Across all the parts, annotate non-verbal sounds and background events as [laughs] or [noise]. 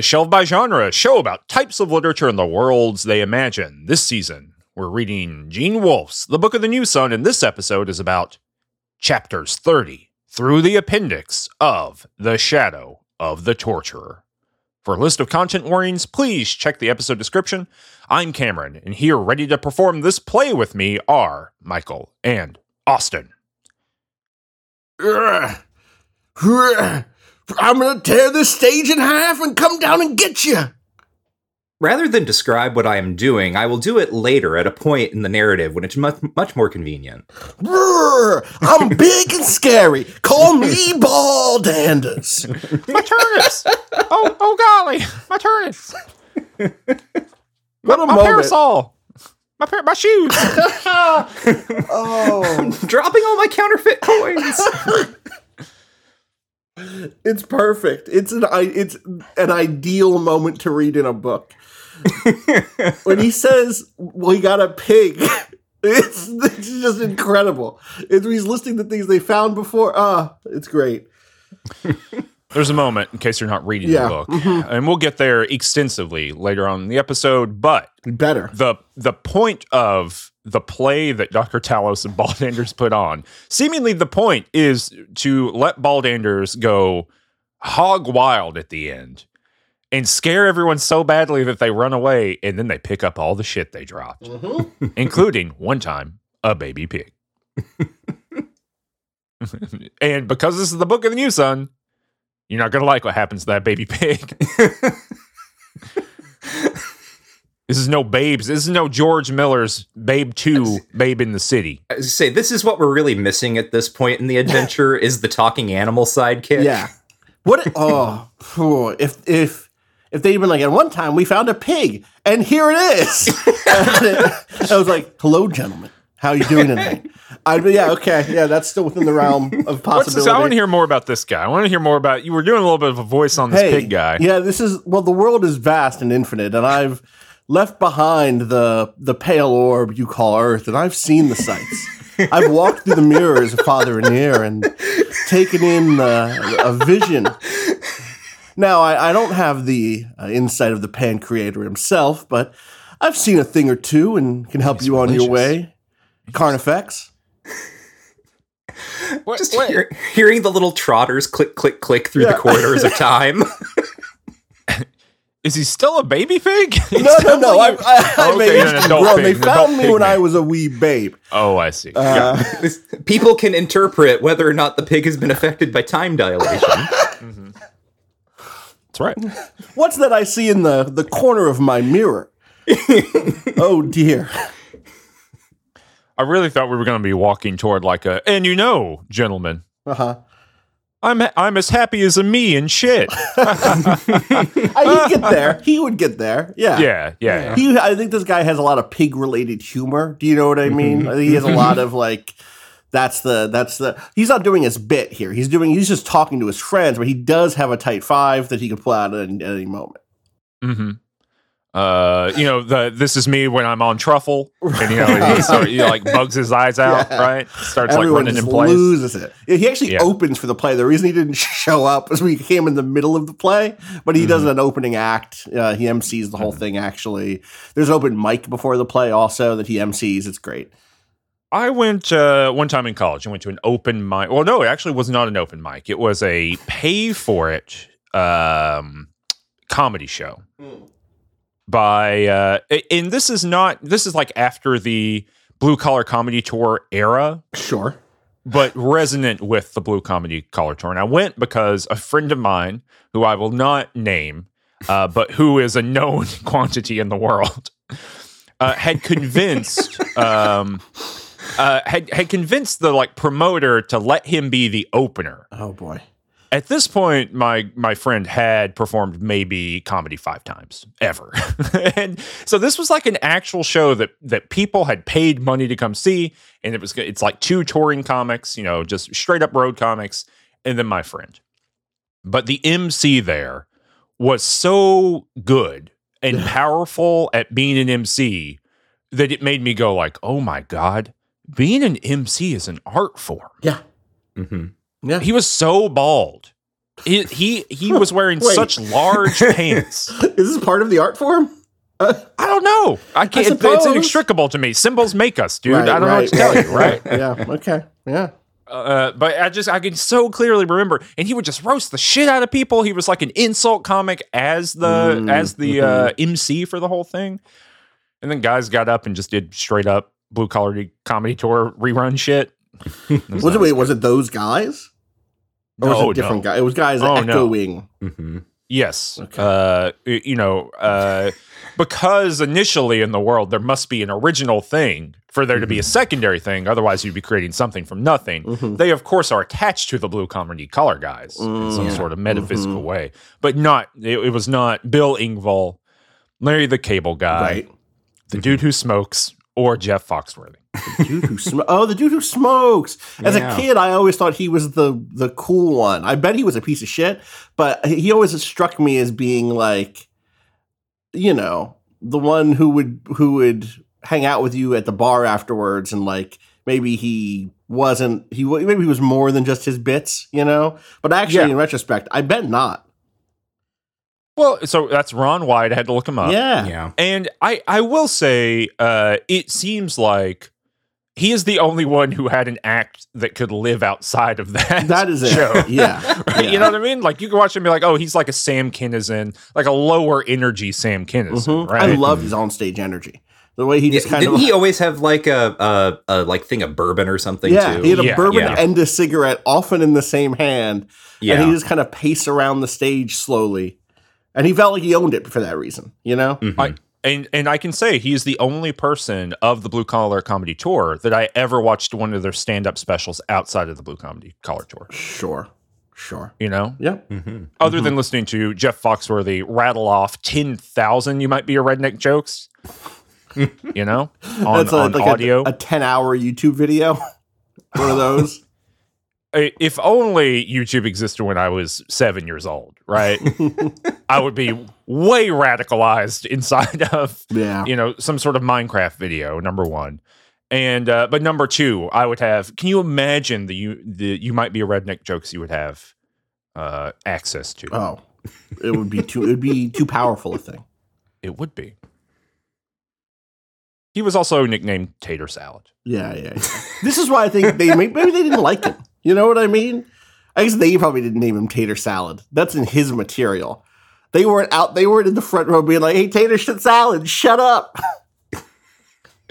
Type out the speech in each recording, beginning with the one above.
to Shelved by Genre, a show about types of literature and the worlds they imagine. This season, we're reading Gene Wolfe's The Book of the New Sun, and this episode is about chapters 30 through the appendix of The Shadow of the Torturer. For a list of content warnings, please check the episode description. I'm Cameron, and here ready to perform this play with me are Michael and Austin. I'm gonna tear this stage in half and come down and get you. Rather than describe what I am doing, I will do it later at a point in the narrative when it's much, much more convenient. I'm [laughs] big and scary. Call me [laughs] Baldanders. [laughs] My turnips! oh, oh golly, my turnips! What a my moment. parasol! My, par- my shoes! Oh, Dropping all my counterfeit coins! It's perfect. It's an it's an ideal moment to read in a book. [laughs] when he says we got a pig, [laughs] it's, it's just incredible. It's, he's listing the things they found before. Ah, it's great. [laughs] There's a moment, in case you're not reading Yeah, the book, and we'll get there extensively later on in the episode, but Better. the the point of the play that Dr. Talos and [laughs] Baldanders put on, seemingly the point is to let Baldanders go hog wild at the end and scare everyone so badly that they run away and then they pick up all the shit they dropped, mm-hmm. [laughs] including one time a baby pig. [laughs] and because this is the book of the new sun, you're not going to like what happens to that baby pig. This is no babes. This is no George Miller's Babe 2, Babe in the City. I say, this is what we're really missing at this point in the [laughs] adventure is the talking animal sidekick. Yeah. What? Oh, phew, if if if they'd been like, at one time we found a pig, and here it is. [laughs] I was like, "Hello, gentlemen. How you doing tonight?" I'd be, yeah, okay, yeah, that's still within the realm of [laughs] What's this? possibility. I want to hear more about this guy. I want to hear more about you. Were doing a little bit of a voice on this hey, pig guy. Yeah, this is well, the world is vast and infinite, and I've left behind the the pale orb you call Earth, and I've seen the sights. [laughs] I've walked through the mirrors of Father Inire and taken in uh, a vision. Now, I, I don't have the uh, insight of the Pancreator himself, but I've seen a thing or two and can help you on your way. Carnifex. What- Just what- hear- hearing the little trotters click, click, click through Yeah. the corridors of [laughs] time. [laughs] is he still a baby pig? [laughs] No, no, no. like I, you- I, I've Okay, aged an and adult grown. pig, They found me pig when I was a wee babe. oh, I see. Uh, This- People can interpret whether or not the pig has been affected by time dilation. [laughs] That's right. What's that I see in the, the corner of my mirror? [laughs] oh dear. I really thought we were going to be walking toward like a, and you know, gentlemen, Uh huh. I'm I'm as happy as a me and shit. [laughs] He'd get there. He would get there. Yeah. yeah, yeah, yeah. He, I think this guy has a lot of pig related humor. Do you know what I mean? I think he has a lot of like. That's the that's the he's not doing his bit here. He's doing he's just talking to his friends, but he does have a tight five that he can pull out at any, at any moment. hmm Uh, you know, the this is me when I'm on truffle, and you know, he, start, he like bugs his eyes [laughs] out, Yeah. right? Starts Everyone like running in place. loses it. Yeah, He actually Yeah. opens for the play. The reason he didn't [laughs] show up is we came in the middle of the play, but he Mm-hmm. does an opening act. Uh, he MCs the whole thing. Actually, there's an open mic before the play also that he MCs. It's great. I went uh, one time in college. I went to an open mic. Well, no, it actually was not an open mic. It was a pay for it um, comedy show by, uh, and this is not. This is like after the blue collar comedy tour era, Sure. but resonant with the blue comedy collar tour. And I went because a friend of mine, who I will not name, uh, but who is a known [laughs] quantity in the world, uh, had convinced. [laughs] Um, uh, had had convinced the like promoter to let him be the opener. Oh boy. At this point, my my friend had performed maybe comedy five times ever, [laughs] and so this was like an actual show that that people had paid money to come see, and it was it's like two touring comics, you know, just straight up road comics, and then my friend. But the MC there was so good and [laughs] powerful at being an MC that it made me go like, "Oh my god, being an MC is an art form." Yeah. hmm Yeah. He was so bald. He he, he [laughs] was wearing such large [laughs] pants. Is this part of the art form? Uh, I don't know. I can't. it's inextricable to me. Symbols make us, dude. right, I don't know what to right, tell you, right? yeah. Okay. Yeah. Uh, but I just I can so clearly remember, and he would just roast the shit out of people. He was like an insult comic as the Mm, as the uh, MC for the whole thing. And then guys got up and just did straight up blue collar comedy tour rerun shit. [laughs] Was it? Wait. Was it those guys? Or was No, it different no. guys? It was guys Oh, no. echoing. hmm Yes. Okay. Uh, you know, uh, because initially in the world there must be an original thing for there to be a secondary thing. Otherwise, you'd be creating something from nothing. Mhm. They, of course, are attached to the blue comedy color guys in some Mm. sort of metaphysical Mhm. way, but not. It, it was not Bill Engvall, Larry the Cable Guy, Right. the dude who smokes, or Jeff Foxworthy. Dude who sm- oh the dude who smokes as Yeah. a kid i always thought he was the the cool one i bet he was a piece of shit but he always struck me as being like you know the one who would who would hang out with you at the bar afterwards and like maybe he wasn't he maybe he was more than just his bits you know but actually Yeah. in retrospect i bet not Well, so that's Ron White. I had to look him up. yeah Yeah. And I, I will say, uh, it seems like he is the only one who had an act that could live outside of that. that is it show. yeah, Right? [laughs] yeah. You know what I mean? Like you can watch him be like, oh, he's like a Sam Kinison, like a lower energy Sam Kinison, Mhm. right? i love his onstage energy the way he just Yeah, kind Didn't of he always have like a, a, a like thing of bourbon or something Yeah, too? he had a Yeah, bourbon yeah. and a cigarette, often in the same hand, yeah. and he just kind of pace around the stage slowly. And he felt like he owned it for that reason, you know. Mhm. I- and and I can say he is the only person of the Blue Collar Comedy Tour that I ever watched one of their stand up specials outside of the Blue Comedy Collar Tour. Sure, sure. You know, Yeah, Mhm. other than listening to Jeff Foxworthy rattle off ten thousand, you might be a redneck jokes. you know, [laughs] on, that's a, on like audio. a, a ten-hour YouTube video. [laughs] One of those. If only YouTube existed when I was seven years old, right? [laughs] I would be way radicalized inside [laughs] of Yeah, you know some sort of Minecraft video. Number one, and uh, but number two, I would have. Can you imagine the you the you might be a redneck jokes you would have uh, access to? Oh, it would be too. It would be too powerful a thing. It would be. He was also nicknamed Tater Salad. Yeah, yeah. yeah. this is why I think they maybe they didn't like him. You know what I mean? I guess they probably didn't name him Tater Salad. That's in his material. They weren't out. They weren't in the front row being like, "Hey, Tater shit salad, shut up." [laughs]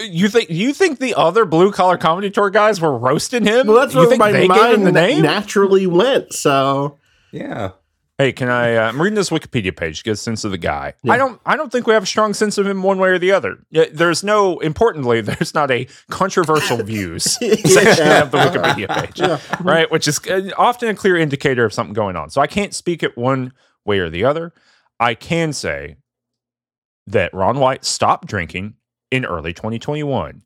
You think you think the other blue collar comedy tour guys were roasting him? Well, that's you where think my they gave him mind the name? naturally went. So Yeah. Hey, can I? Uh, I'm reading this Wikipedia page to get a sense of the guy. Yeah. I don't. I don't think we have a strong sense of him one way or the other. Yeah, There's no. Importantly, [laughs] there's not a controversial views [laughs] section of the Wikipedia page, Yeah. right? Which is uh, often a clear indicator of something going on. So I can't speak it one way or the other. I can say that Ron White stopped drinking in early 2021.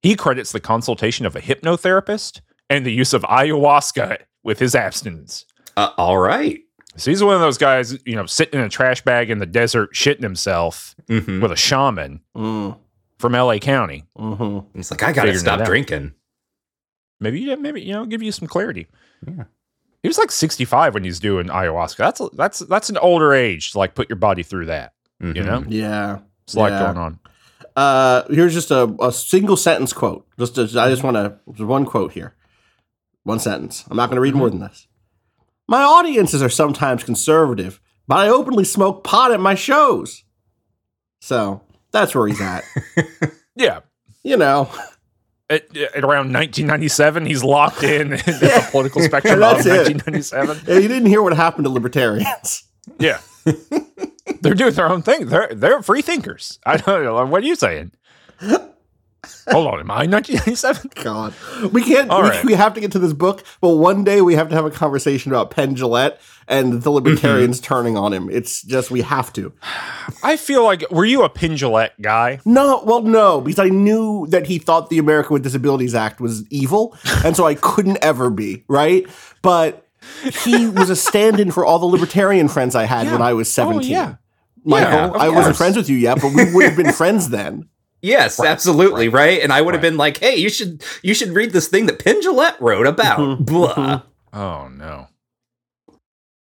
He credits the consultation of a hypnotherapist and the use of ayahuasca with his abstinence. Uh, all right. So he's one of those guys, you know, sitting in a trash bag in the desert, shitting himself Mhm. with a shaman Mm, from LA County. mhm. It's like I gotta Figuring stop drinking. Maybe, yeah, maybe you know, give you some clarity. Yeah. He was like 65 when he's doing ayahuasca. That's that's that's an older age to like put your body through that. You Mhm. know, Yeah. it's a lot Yeah. going on. Uh, here's just a, a single sentence quote. Just, to, I just want to just one quote here, one sentence. I'm not going to read more than this. My audiences are sometimes conservative, but I openly smoke pot at my shows. So that's where he's at. [laughs] Yeah. you know, At, at around 1997, he's locked in [laughs] in Yeah. the political [laughs] spectrum of 1997. Yeah, you didn't hear what happened to libertarians. Yeah. they're doing their own thing. They're they're free thinkers. I don't know. What are you saying? Hold on, am I 1997? [laughs] God, we can't. All we, right. we have to get to this book, but one day we have to have a conversation about Penn and the mm-hmm. libertarians turning on him. It's just we have to. I feel like were you a Penn Jillette guy? No, well, no, because I knew that he thought the American with Disabilities Act was evil, and so I couldn't ever be right. But he was a stand-in for all the libertarian friends I had when I was 17. yeah. Michael, Yeah, I wasn't friends with you yet, but we would have been friends then. Yes, absolutely, right. And I would have Right. been like, "Hey, you should you should read this thing that Penn Jillette wrote about." Mhm, Blah. Oh no.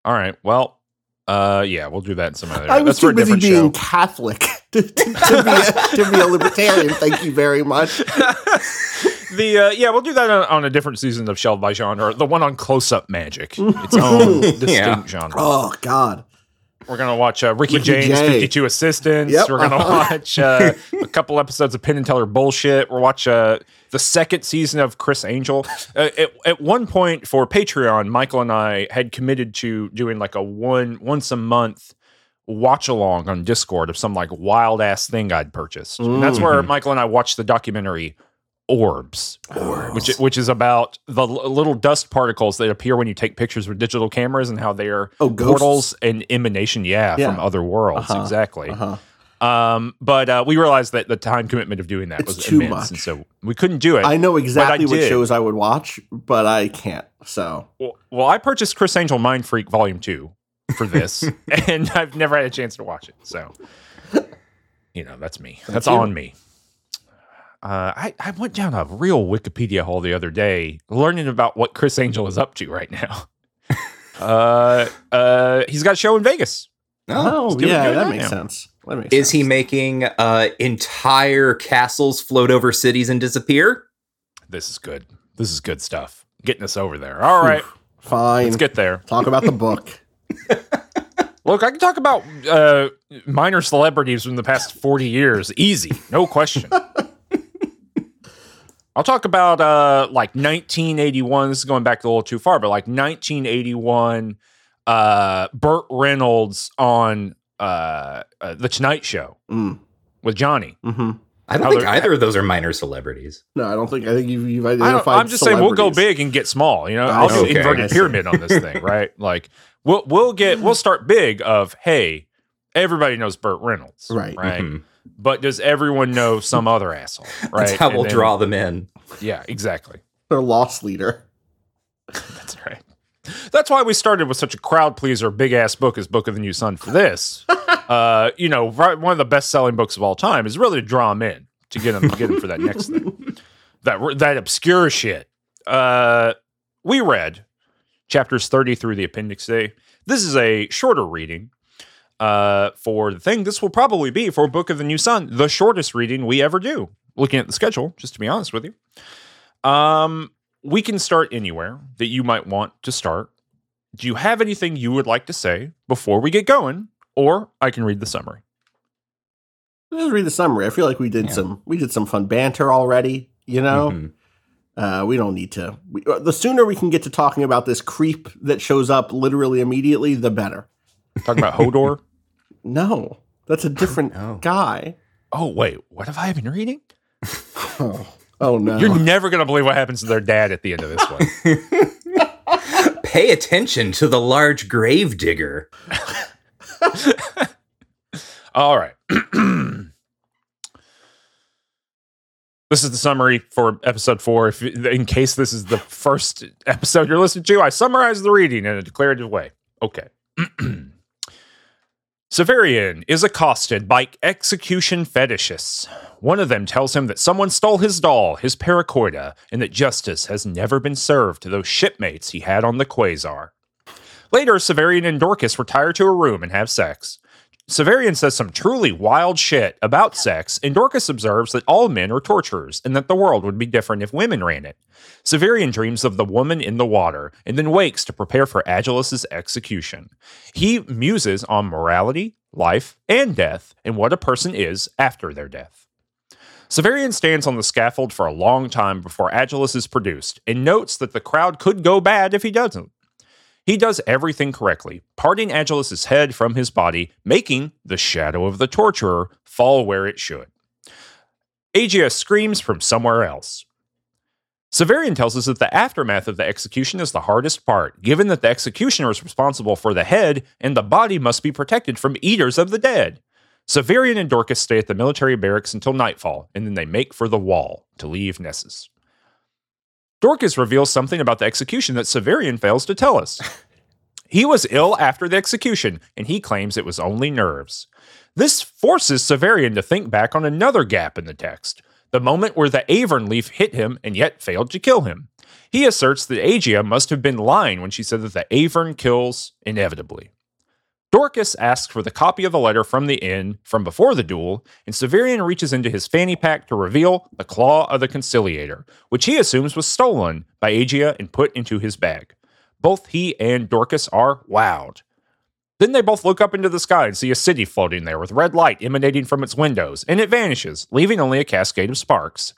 All right. Well, uh, yeah, we'll do that in some other. I was That's too busy being show. Catholic to, [laughs] to, to be a, [laughs] to be a libertarian. Thank you very much. [laughs] the uh, yeah, we'll do that on, on a different season of Shelved by Genre, the one on close-up magic, its own distinct Yeah. genre. Oh God. We're gonna watch uh, Ricky, Ricky James, Jay. 52 Assistants. Yep, We're gonna uh-huh. [laughs] watch uh, a couple episodes of Penn and Teller bullshit. We'll watch uh, the second season of Criss Angel. Uh, at, at one point for Patreon, Michael and I had committed to doing like a one once a month watch along on Discord of some like wild ass thing I'd purchased. And that's where Michael and I watched the documentary Orbs, which which is about the l- little dust particles that appear when you take pictures with digital cameras and how they are Oh, portals and emanation, yeah, Yeah. from other worlds, Uh-huh, exactly. Uh-huh. Um, but uh, we realized that the time commitment of doing that It's was too immense, much. and so we couldn't do it. I know exactly what did. shows I would watch, but I can't. So well, well, I purchased Criss Angel Mind Freak Volume Two for this, [laughs] and I've never had a chance to watch it. So, you know, that's me. That's you. on me. Uh, I, I went down a real Wikipedia hole the other day, learning about what Criss Angel is up to right now. [laughs] uh, uh, he's got a show in Vegas. oh, doing yeah, that now. makes sense. That makes Is he making uh, entire castles float over cities and disappear? This is good. This is good stuff. Getting us over there. All right, fine? let's get there. Talk about the book. [laughs] Look, I can talk about uh, minor celebrities from the past 40 years. Easy, no question. [laughs] I'll talk about uh, like 1981. This is going back a little too far, but like 1981, uh, Burt Reynolds on uh, uh, The Tonight Show Mm. with Johnny. hmm I don't How think either of those are minor celebrities. No, I don't think. I think you've, you've identified. I'm just saying we'll go big and get small. You know, I I'll do see. inverted pyramid on this thing, [laughs] right? Like we'll we'll get we'll start big. Of hey, everybody knows Burt Reynolds, Right. Right. Mhm. But does everyone know some other asshole? [laughs] Right. That's how And we'll then- draw them in. Yeah, exactly. Their loss leader. That's right. That's why we started with such a crowd pleaser, big ass book as Book of the New Sun for this. [laughs] uh, you know, right, one of the best selling books of all time is really to draw them in to get them get them for that next thing. [laughs] That that obscure shit. Uh, we read chapters thirty through the appendix A. This is a shorter reading. Uh, for the thing, this will probably be for Book of the New Sun, the shortest reading we ever do. Looking at the schedule, just to be honest with you. Um, we can start anywhere that you might want to start. Do you have anything you would like to say before we get going? Or I can read the summary. Let's read the summary. I feel like we did Yeah. some. We did some fun banter already. You know. Mhm. Uh, we don't need to. We, uh, the sooner we can get to talking about this creep that shows up literally immediately, the better. Talking about Hodor. [laughs] No, that's a different no. guy. oh, wait, what have I been reading? Oh, [laughs] oh no. You're never going to believe what happens to their dad at the end of this one. [laughs] Pay attention to the large grave digger. [laughs] All right. [clears throat] this is the summary for episode four. If in case this is the first episode you're listening to, I summarize the reading in a declarative way. Okay. [clears throat] Severian is accosted by execution fetishists. One of them tells him that someone stole his doll, his paracoida, and that justice has never been served to those shipmates he had on the Quasar. Later, Severian and Dorcas retire to a room and have sex. Severian says some truly wild shit about sex, and Dorcas observes that all men are torturers and that the world would be different if women ran it. Severian dreams of the woman in the water and then wakes to prepare for Agilus's execution. He muses on morality, life, and death, and what a person is after their death. Severian stands on the scaffold for a long time before Agilus is produced and notes that the crowd could go bad if he doesn't. He does everything correctly, parting Agilus's head from his body, making the shadow of the torturer fall where it should. Aegeus screams from somewhere else. Severian tells us that the aftermath of the execution is the hardest part, given that the executioner is responsible for the head and the body must be protected from eaters of the dead. Severian and Dorcas stay at the military barracks until nightfall, and then they make for the wall to leave Nessus. Dorcas reveals something about the execution that Severian fails to tell us. [laughs] he was ill after the execution, and he claims it was only nerves. This forces Severian to think back on another gap in the text the moment where the Avern leaf hit him and yet failed to kill him. He asserts that Agia must have been lying when she said that the Avern kills inevitably. Dorcas asks for the copy of the letter from the inn from before the duel, and Severian reaches into his fanny pack to reveal the claw of the conciliator, which he assumes was stolen by Agia and put into his bag. Both he and Dorcas are wowed. Then they both look up into the sky and see a city floating there with red light emanating from its windows, and it vanishes, leaving only a cascade of sparks.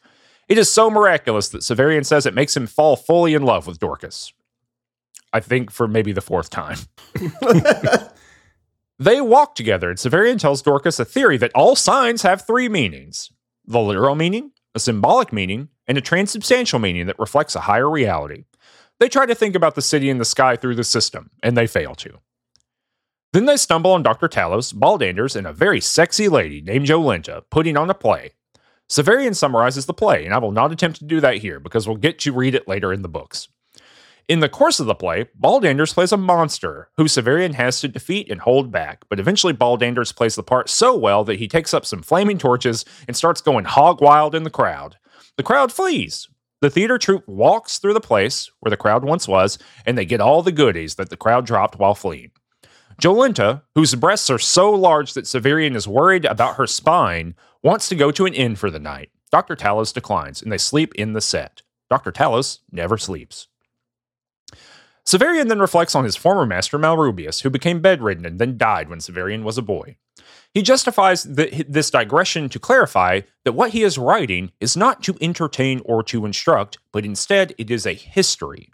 It is so miraculous that Severian says it makes him fall fully in love with Dorcas. I think for maybe the fourth time. [laughs] [laughs] they walk together, and Severian tells Dorcas a theory that all signs have three meanings the literal meaning, a symbolic meaning, and a transubstantial meaning that reflects a higher reality. They try to think about the city and the sky through the system, and they fail to. Then they stumble on Dr. Talos, Baldanders, and a very sexy lady named Jolenta putting on a play. Severian summarizes the play, and I will not attempt to do that here because we'll get to read it later in the books. In the course of the play, Baldanders plays a monster who Severian has to defeat and hold back, but eventually Baldanders plays the part so well that he takes up some flaming torches and starts going hog wild in the crowd. The crowd flees. The theater troupe walks through the place where the crowd once was, and they get all the goodies that the crowd dropped while fleeing. Jolenta, whose breasts are so large that Severian is worried about her spine, wants to go to an inn for the night. Dr. Talos declines, and they sleep in the set. Dr. Talos never sleeps. Severian then reflects on his former master Malrubius, who became bedridden and then died when Severian was a boy. He justifies the, this digression to clarify that what he is writing is not to entertain or to instruct, but instead it is a history.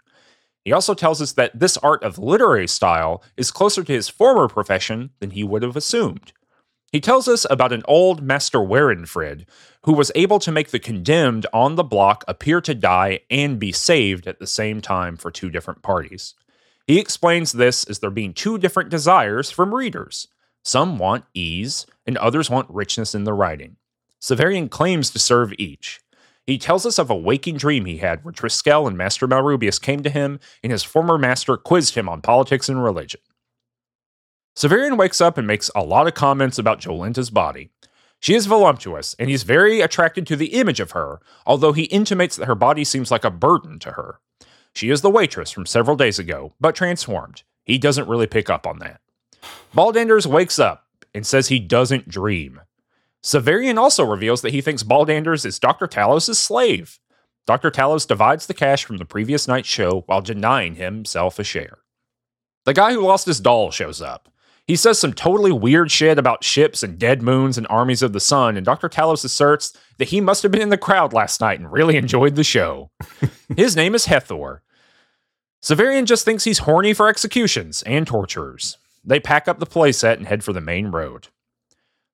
He also tells us that this art of literary style is closer to his former profession than he would have assumed. He tells us about an old Master Werenfrid who was able to make the condemned on the block appear to die and be saved at the same time for two different parties. He explains this as there being two different desires from readers. Some want ease, and others want richness in the writing. Severian claims to serve each. He tells us of a waking dream he had where Triskele and Master Malrubius came to him, and his former master quizzed him on politics and religion. Severian wakes up and makes a lot of comments about Jolenta's body. She is voluptuous, and he's very attracted to the image of her, although he intimates that her body seems like a burden to her. She is the waitress from several days ago, but transformed. He doesn't really pick up on that. Baldanders wakes up and says he doesn't dream. Severian also reveals that he thinks Baldanders is Dr. Talos' slave. Dr. Talos divides the cash from the previous night's show while denying himself a share. The guy who lost his doll shows up. He says some totally weird shit about ships and dead moons and armies of the sun, and Dr. Talos asserts that he must have been in the crowd last night and really enjoyed the show. [laughs] His name is Hethor. Severian just thinks he's horny for executions and torturers. They pack up the playset and head for the main road.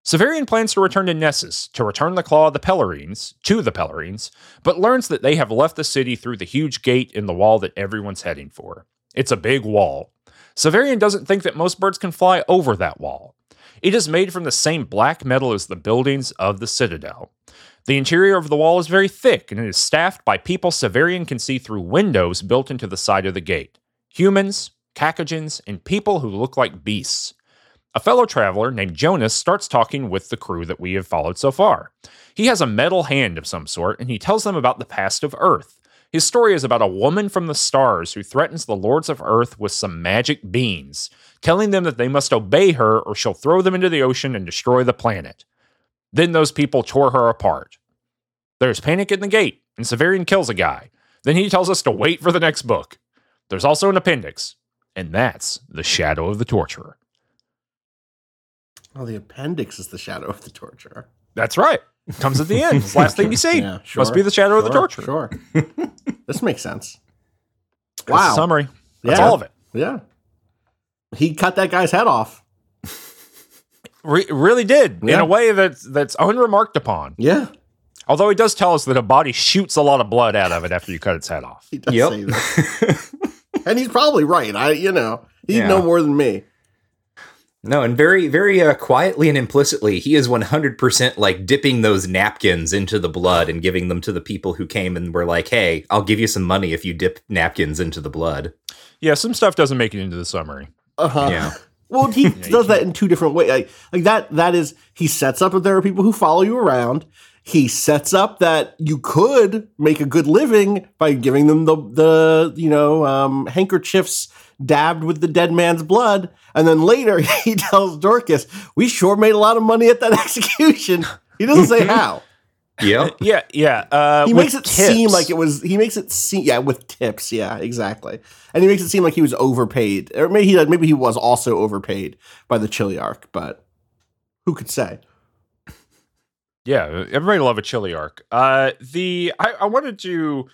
Severian plans to return to Nessus to return the claw of the Pelerines to the Pelerines, but learns that they have left the city through the huge gate in the wall that everyone's heading for. It's a big wall, Severian doesn't think that most birds can fly over that wall. It is made from the same black metal as the buildings of the citadel. The interior of the wall is very thick and it is staffed by people Severian can see through windows built into the side of the gate humans, Cacogens, and people who look like beasts. A fellow traveler named Jonas starts talking with the crew that we have followed so far. He has a metal hand of some sort and he tells them about the past of Earth. His story is about a woman from the stars who threatens the lords of earth with some magic beans, telling them that they must obey her or she'll throw them into the ocean and destroy the planet. Then those people tore her apart. There's panic in the gate, and Severian kills a guy. Then he tells us to wait for the next book. There's also an appendix, and that's The Shadow of the Torturer. Oh, the appendix is the shadow of the torturer. That's right. Comes at the end. It's [laughs] the last thing you see. Yeah, sure, Must be the shadow of the sure, torturer. Sure. this makes sense. That's the Wow. summary. That's Yeah. all of it. Yeah. He cut that guy's head off. Re- really did in a way that's that's unremarked upon. Yeah. Although he does tell us that a body shoots a lot of blood out of it after you cut its head off. He does Yep. say that. [laughs] and he's probably right. I, you know, he'd Yeah. know more than me. No, and very, very uh, quietly and implicitly, he is 100% like dipping those napkins into the blood and giving them to the people who came and were like, hey, I'll give you some money if you dip napkins into the blood. Yeah, some stuff doesn't make it into the summary. Uh-huh. Yeah. Well, he [laughs] does that in two different ways. Like, like that. That is, he sets up that there are people who follow you around. He sets up that you could make a good living by giving them the the you know um, handkerchiefs dabbed with the dead man's blood, and then later [laughs] he tells Dorcas, "We sure made a lot of money at that [laughs] execution." He doesn't say how. Yep. Yeah, yeah. Uh, He makes it seem like it was. He makes it seem yeah with tips. Yeah, exactly. And he makes it seem like he was overpaid, or maybe he maybe he was also overpaid by the Chiliarch, but who could say? Yeah, everybody love a chili arc. Uh, the I, I wanted to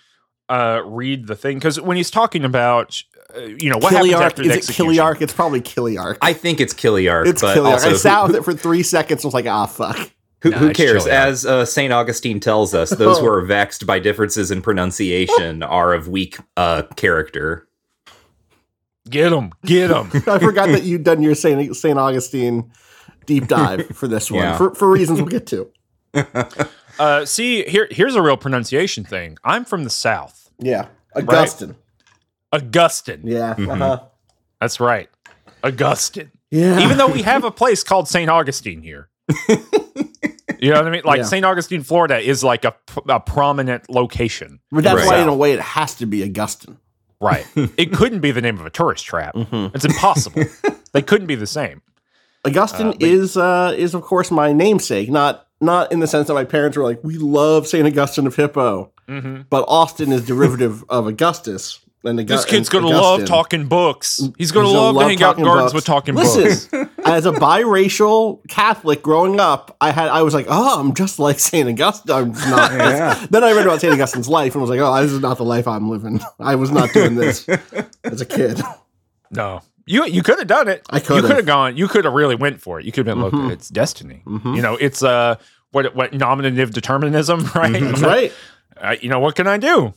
uh, read the thing because when he's talking about uh, you know what happens Kiliarch after the is it execution. Kiliarch? It's probably Kiliarch. I think it's Kiliarch, it's but Kiliarch. also I sat with it for three seconds. and was like, ah, fuck. Who, Nah, who cares? As uh, St. Augustine tells us, those [laughs] who are vexed by differences in pronunciation [laughs] are of weak uh, character. Get them, get them. [laughs] I forgot that you'd done your Saint Saint Augustine deep dive for this one Yeah. for for reasons we'll get to. uh, see, here here's a real pronunciation thing. I'm from the South, Yeah, Augustine. Augustine. Yeah, Mhm. uh-huh. That's right, Augustine. yeah. Even though we have a place called St. Augustine here. [laughs] You know what I mean? Like Yeah. St. Augustine, Florida is like a, a prominent location. but that's Right. why, in a way, it has to be Augustine. Right. [laughs] it couldn't be the name of a tourist trap. Mhm. It's impossible. [laughs] they couldn't be the same. Augustine Uh, but- is uh, is of course my namesake, not not in the sense that my parents were like, we love Saint Augustine of Hippo, Mm-hmm. but Austin is derivative of Augustus. And Augu- This kid's going to love talking books. He's going to He's gonna love, love to hang out in gardens books. with talking books. Listen, [laughs] as a biracial Catholic growing up, I had I was like, oh, I'm just like Saint Augustine. I'm not. Yeah. Then I read about Saint Augustine's life and was like, oh, this is not the life I'm living. I was not doing this [laughs] as a kid. No. You you could have done it. I You could've. could have gone. You could have really went for it. You could have been look, Mhm. it's destiny. Mhm. You know, it's uh what what nominative determinism, [laughs] right? That's right. Uh, you know what can I do?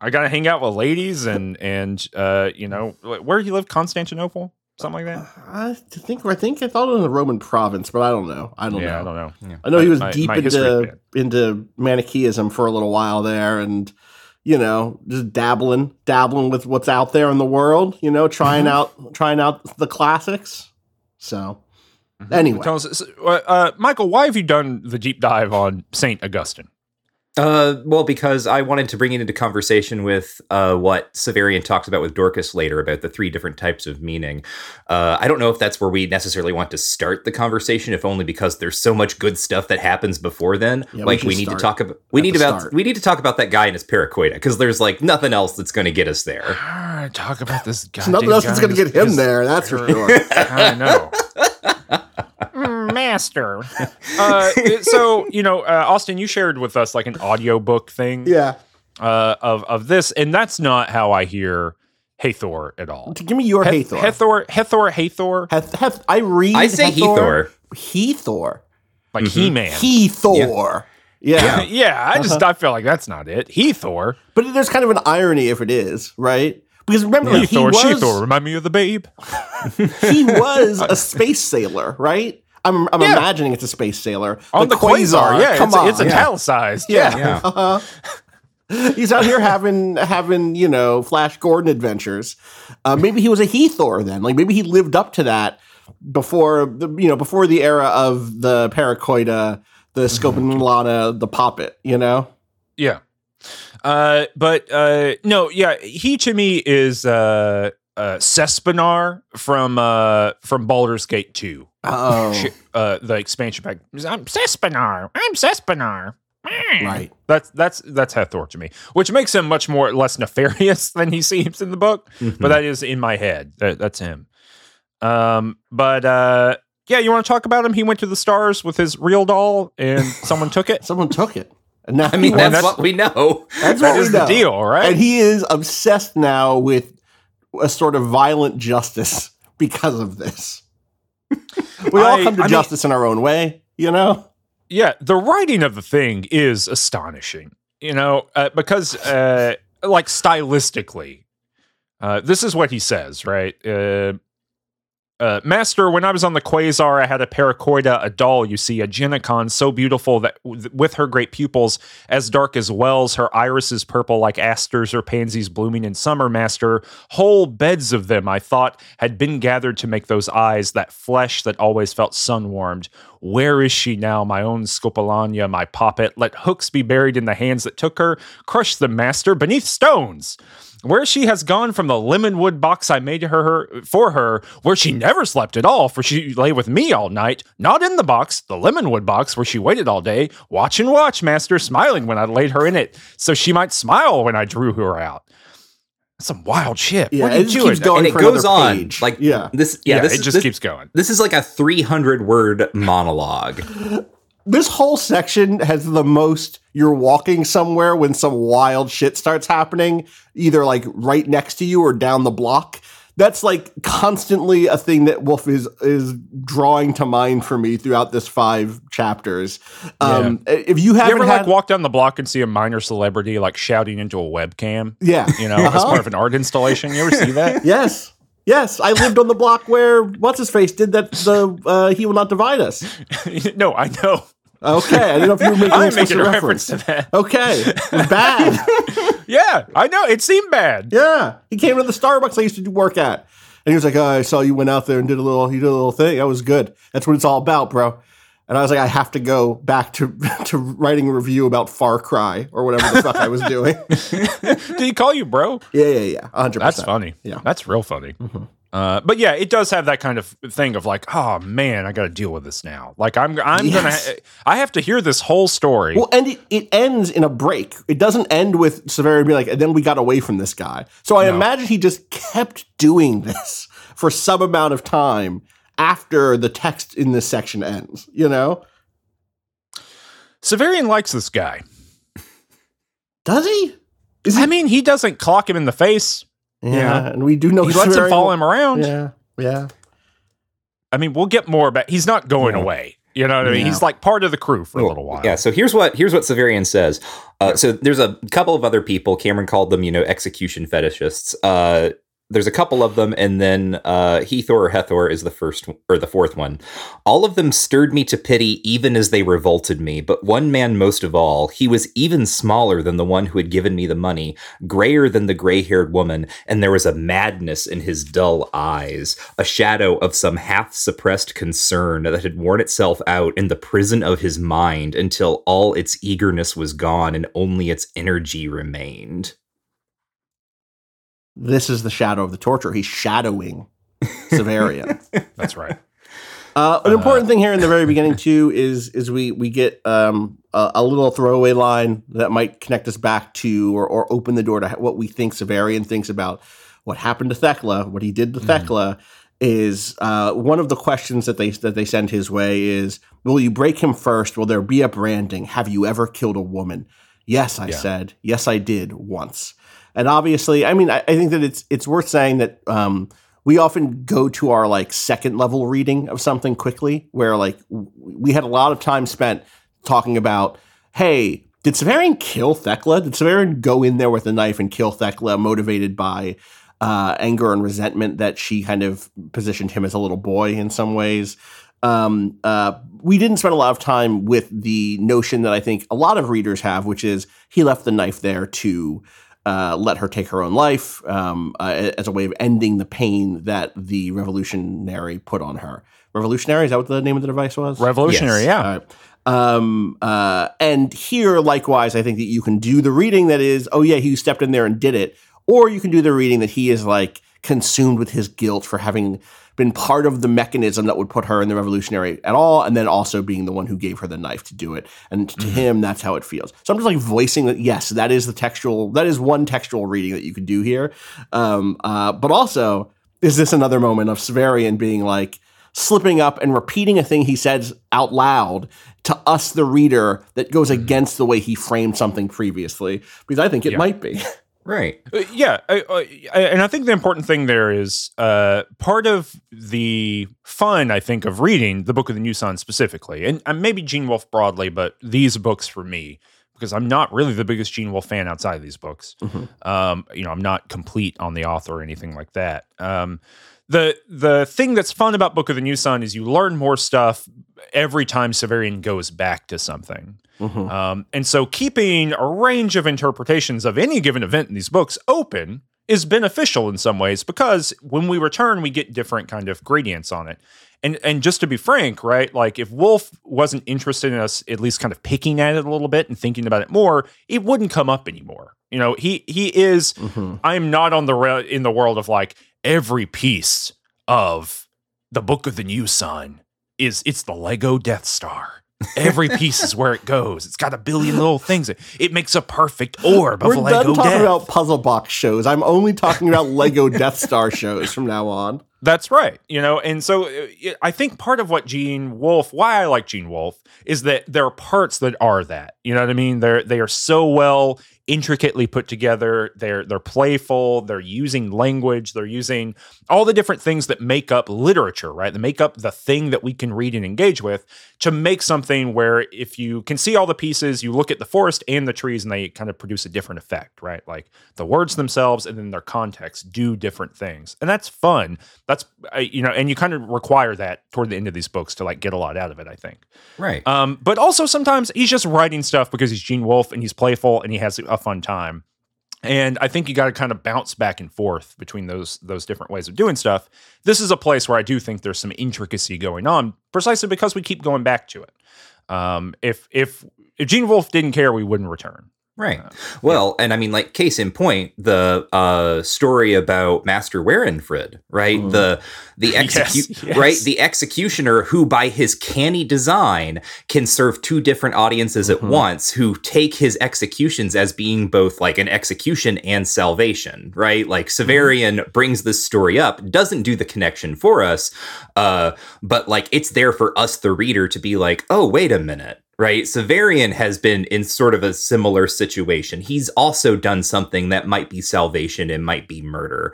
I got to hang out with ladies and and uh you know where do you live? Constantinople, something like that. I think I think I thought it was a Roman province, but I don't know. I don't yeah, know. I don't know. I know he was My- deep my into into Manichaeism for a little while there, and you know, just dabbling, dabbling with what's out there in the world. You know, trying Mm-hmm. out, trying out the classics. So, anyway, Tell us, uh, uh, Michael, why have you done the deep dive on Saint Augustine? Uh, well, because I wanted to bring it into conversation with uh, what Severian talks about with Dorcas later about the three different types of meaning. Uh, I don't know if that's where we necessarily want to start the conversation, if only because there's so much good stuff that happens before then. Yeah, like should we, need to talk about we need about start. we need to talk about that guy and his paracoida because there's like nothing else that's going to get us there. Ah, Talk about this guy. nothing else that's going to get him there. That's for sure. [laughs] I know. Master. [laughs] Uh, so, you know, uh, Austin, you shared with us like an audiobook thing yeah, uh, of, of this, and that's not how I hear Hathor at all. give me your Heth- Hathor. Hathor, Hathor, Hathor, Heth, Heth, I read. I say Hathor. Heathor. like Mhm. He Man. Heathor. Yeah. yeah, I just I feel like that's not it. Hathor, but there's kind of an irony if it is, right? Because remember, like, he Hathor, was Shethor. Remind me of the babe. [laughs] he was [laughs] a space sailor, right? I'm, I'm Yeah. imagining it's a space sailor On the, quasar, yeah, come it's, on, it's italicized. yeah. Yeah. Yeah. [laughs] Uh-huh. He's out here having having you know Flash Gordon adventures. Uh, maybe he was a Heathor then. Like maybe he lived up to that before the you know before the era of the Paracoida, the Scopinolana, the Poppet. You know. Yeah. Uh, but uh, no, yeah, he to me is uh, uh, Cespenar from uh, from Baldur's Gate 2. Oh, uh, the expansion pack. I'm Cespenar. I'm Cespenar. Mm. right. That's that's that's Hathor to me, which makes him much more less nefarious [laughs] than he seems in the book. Mhm. But that is in my head. That, that's him. Um, but uh, yeah, you want to talk about him? He went to the stars with his real doll, and [laughs] someone took it. Someone took it. And I [laughs] mean, he that's, wants- what we know. that's That what is we the know. deal, right? And he is obsessed now with a sort of violent justice [laughs] because of this. [laughs] we all I- come to I mean- justice in our own way, you know? yeah, the writing of the thing is astonishing. You know, uh, because uh, like stylistically, uh, this is what he says, right? Uh, Master, when I was on the Quasar, I had a Paracoida, a doll, you see, a Genicon so beautiful that with her great pupils, as dark as wells, her irises purple like asters or pansies blooming in summer, Master. Whole beds of them, I thought, had been gathered to make those eyes, that flesh that always felt sun warmed. Where is she now, my own Scopolania, my poppet? Let hooks be buried in the hands that took her. Crush the Master, beneath stones where she has gone from the lemonwood box I made her, her for her, where she never slept at all, for she lay with me all night, not in the box, the lemonwood box where she waited all day, watch and watch, master, smiling when I laid her in it, so she might smile when I drew her out. Some wild shit. Yeah, what are it you just doing? going and it for goes on page. like yeah. this. Yeah, Yeah, this it is- just this- keeps going. This is like a 300 word monologue. [laughs] this whole section has the most you're walking somewhere when some wild shit starts happening, either like right next to you or down the block. That's like constantly a thing that Wolfe is is drawing to mind for me throughout this five chapters. Um, If you You haven't ever had, like walk down the block and see a minor celebrity like shouting into a webcam? yeah, You know, as Uh-huh. part of an art installation. You ever see that? [laughs] yes, yes, I lived on the block where what's his face did that. The uh, he will not divide us. [laughs] no, I know. Okay, I didn't know if you were [laughs] making I'm making a reference. reference to that. Okay, [laughs] bad. Yeah, I know. It seemed bad. Yeah, he came to the Starbucks I used to do work at, and he was like, oh, "I saw you went out there and did a little, you did a little thing. That was good. That's what it's all about, bro." And I was like, "I have to go back to [laughs] to writing a review about Far Cry or whatever the fuck I was doing." Did he call you bro? Yeah, yeah, yeah, hundred That's funny. Yeah. That's real funny. Mm-hmm. Uh, but yeah, it does have that kind of thing of like, oh man, I got to deal with this now. Like I'm, I'm Yes. gonna, I have to hear this whole story. Well, and it, it ends in a break. It doesn't end with Severity being like, and then we got away from this guy. So I No. imagine he just kept doing this [laughs] for some amount of time after the text in this section ends. You know? Severian likes this guy. Does he? Is he? I mean, he doesn't clock him in the face. Yeah, yeah. and we do know He lets him follow him around. Yeah, yeah. I mean, we'll get more, but he's not going Yeah. away. You know what I mean? Yeah. He's like part of the crew for a little while. Yeah, so here's what here's what Severian says. Uh, so there's a couple of other people. Cameron called them, you know, execution fetishists. Uh, there's a couple of them, and then uh, Hethor or Hethor is the first or the fourth one. All of them stirred me to pity, even as they revolted me. But one man most of all, he was even smaller than the one who had given me the money, grayer than the gray-haired woman, and there was a madness in his dull eyes, a shadow of some half-suppressed concern that had worn itself out in the prison of his mind until all its eagerness was gone and only its energy remained. This is the shadow of the torture. He's shadowing Severian. [laughs] That's right. Uh, an important thing here in the very beginning too is is we we get um, a, a little throwaway line that might connect us back to or, or open the door to what we think Severian thinks about what happened to Thecla, what he did to Thecla. Is uh, one of the questions that they that they send his way is Will you break him first? Will there be a branding? Have you ever killed a woman? Yes, I Yeah. said. Yes, I did once. And obviously, I mean, I, I think that it's it's worth saying that um, we often go to our like second level reading of something quickly, where like we had a lot of time spent talking about, hey, did Severian kill Thecla? Did Severian go in there with a knife and kill Thecla, motivated by uh, anger and resentment that she kind of positioned him as a little boy in some ways? Um, uh, we didn't spend a lot of time with the notion that I think a lot of readers have, which is he left the knife there to uh, let her take her own life um, uh, as a way of ending the pain that the revolutionary put on her. Revolutionary is that what the name of the device was? Revolutionary, Yes. yeah. All right. Um, uh, and here, likewise, I think that you can do the reading that is, oh yeah, he stepped in there and did it, or you can do the reading that he is like consumed with his guilt for having been part of the mechanism that would put her in the revolutionary at all, and then also being the one who gave her the knife to do it. And to him, that's how it feels. So I'm just like voicing that. Yes, that is the textual. That is one textual reading that you could do here. Um, uh, but also, is this another moment of Severian being like slipping up and repeating a thing he says out loud to us, the reader, that goes against the way he framed something previously? Because I think it Yeah. might be. [laughs] Right. Uh, yeah, uh, uh, and I think the important thing there is uh, part of the fun, I think, of reading the Book of the New Sun specifically, and uh, maybe Gene Wolfe broadly, but these books for me, because I'm not really the biggest Gene Wolfe fan outside of these books. Um, you know, I'm not complete on the author or anything like that. Um, the the thing that's fun about Book of the New Sun is you learn more stuff every time Severian goes back to something. Um, and so keeping a range of interpretations of any given event in these books open is beneficial in some ways because when we return, we get different kind of gradients on it. And and just to be frank, right? Like if Wolfe wasn't interested in us at least kind of picking at it a little bit and thinking about it more, it wouldn't come up anymore. You know, he he is. I'm not on the re- in the world of like every piece of the Book of the New Sun is it's the Lego Death Star. Every piece is where it goes. It's got a billion little things. It, makes a perfect orb of Lego. We're Lego done talking death. about puzzle box shows. I'm only talking about Lego Death Star shows from now on. That's right. You know, and so uh, I think part of what Gene Wolfe, why I like Gene Wolfe, is that there are parts that are that. You know what I mean? They're they are so well intricately put together. They're they're playful. They're using language. They're using all the different things that make up literature, right? That make up the thing that we can read and engage with to make something where if you can see all the pieces, you look at the forest and the trees, and they kind of produce a different effect, right? Like the words themselves and then their context do different things, and that's fun. That's you know, and you kind of require that toward the end of these books to like get a lot out of it. I think. Right. Um, but also sometimes he's just writing stuff because he's Gene Wolfe and he's playful and he has a fun time. And I think you got to kind of bounce back and forth between those those different ways of doing stuff. This is a place where I do think there's some intricacy going on, precisely because we keep going back to it. Um, if if if Gene Wolfe didn't care, we wouldn't return. Right. Well, and I mean, like, case in point, the uh, story about Master Warenfrid, right? The the [laughs] execute, Mm. yes. right? The executioner who, by his canny design, can serve two different audiences Mm-hmm. at once, who take his executions as being both like an execution and salvation, right? Like Mm-hmm. Severian brings this story up, doesn't do the connection for us, uh, but like it's there for us, the reader, to be like, oh, wait a minute right? Severian has been in sort of a similar situation. He's also done something that might be salvation and might be murder.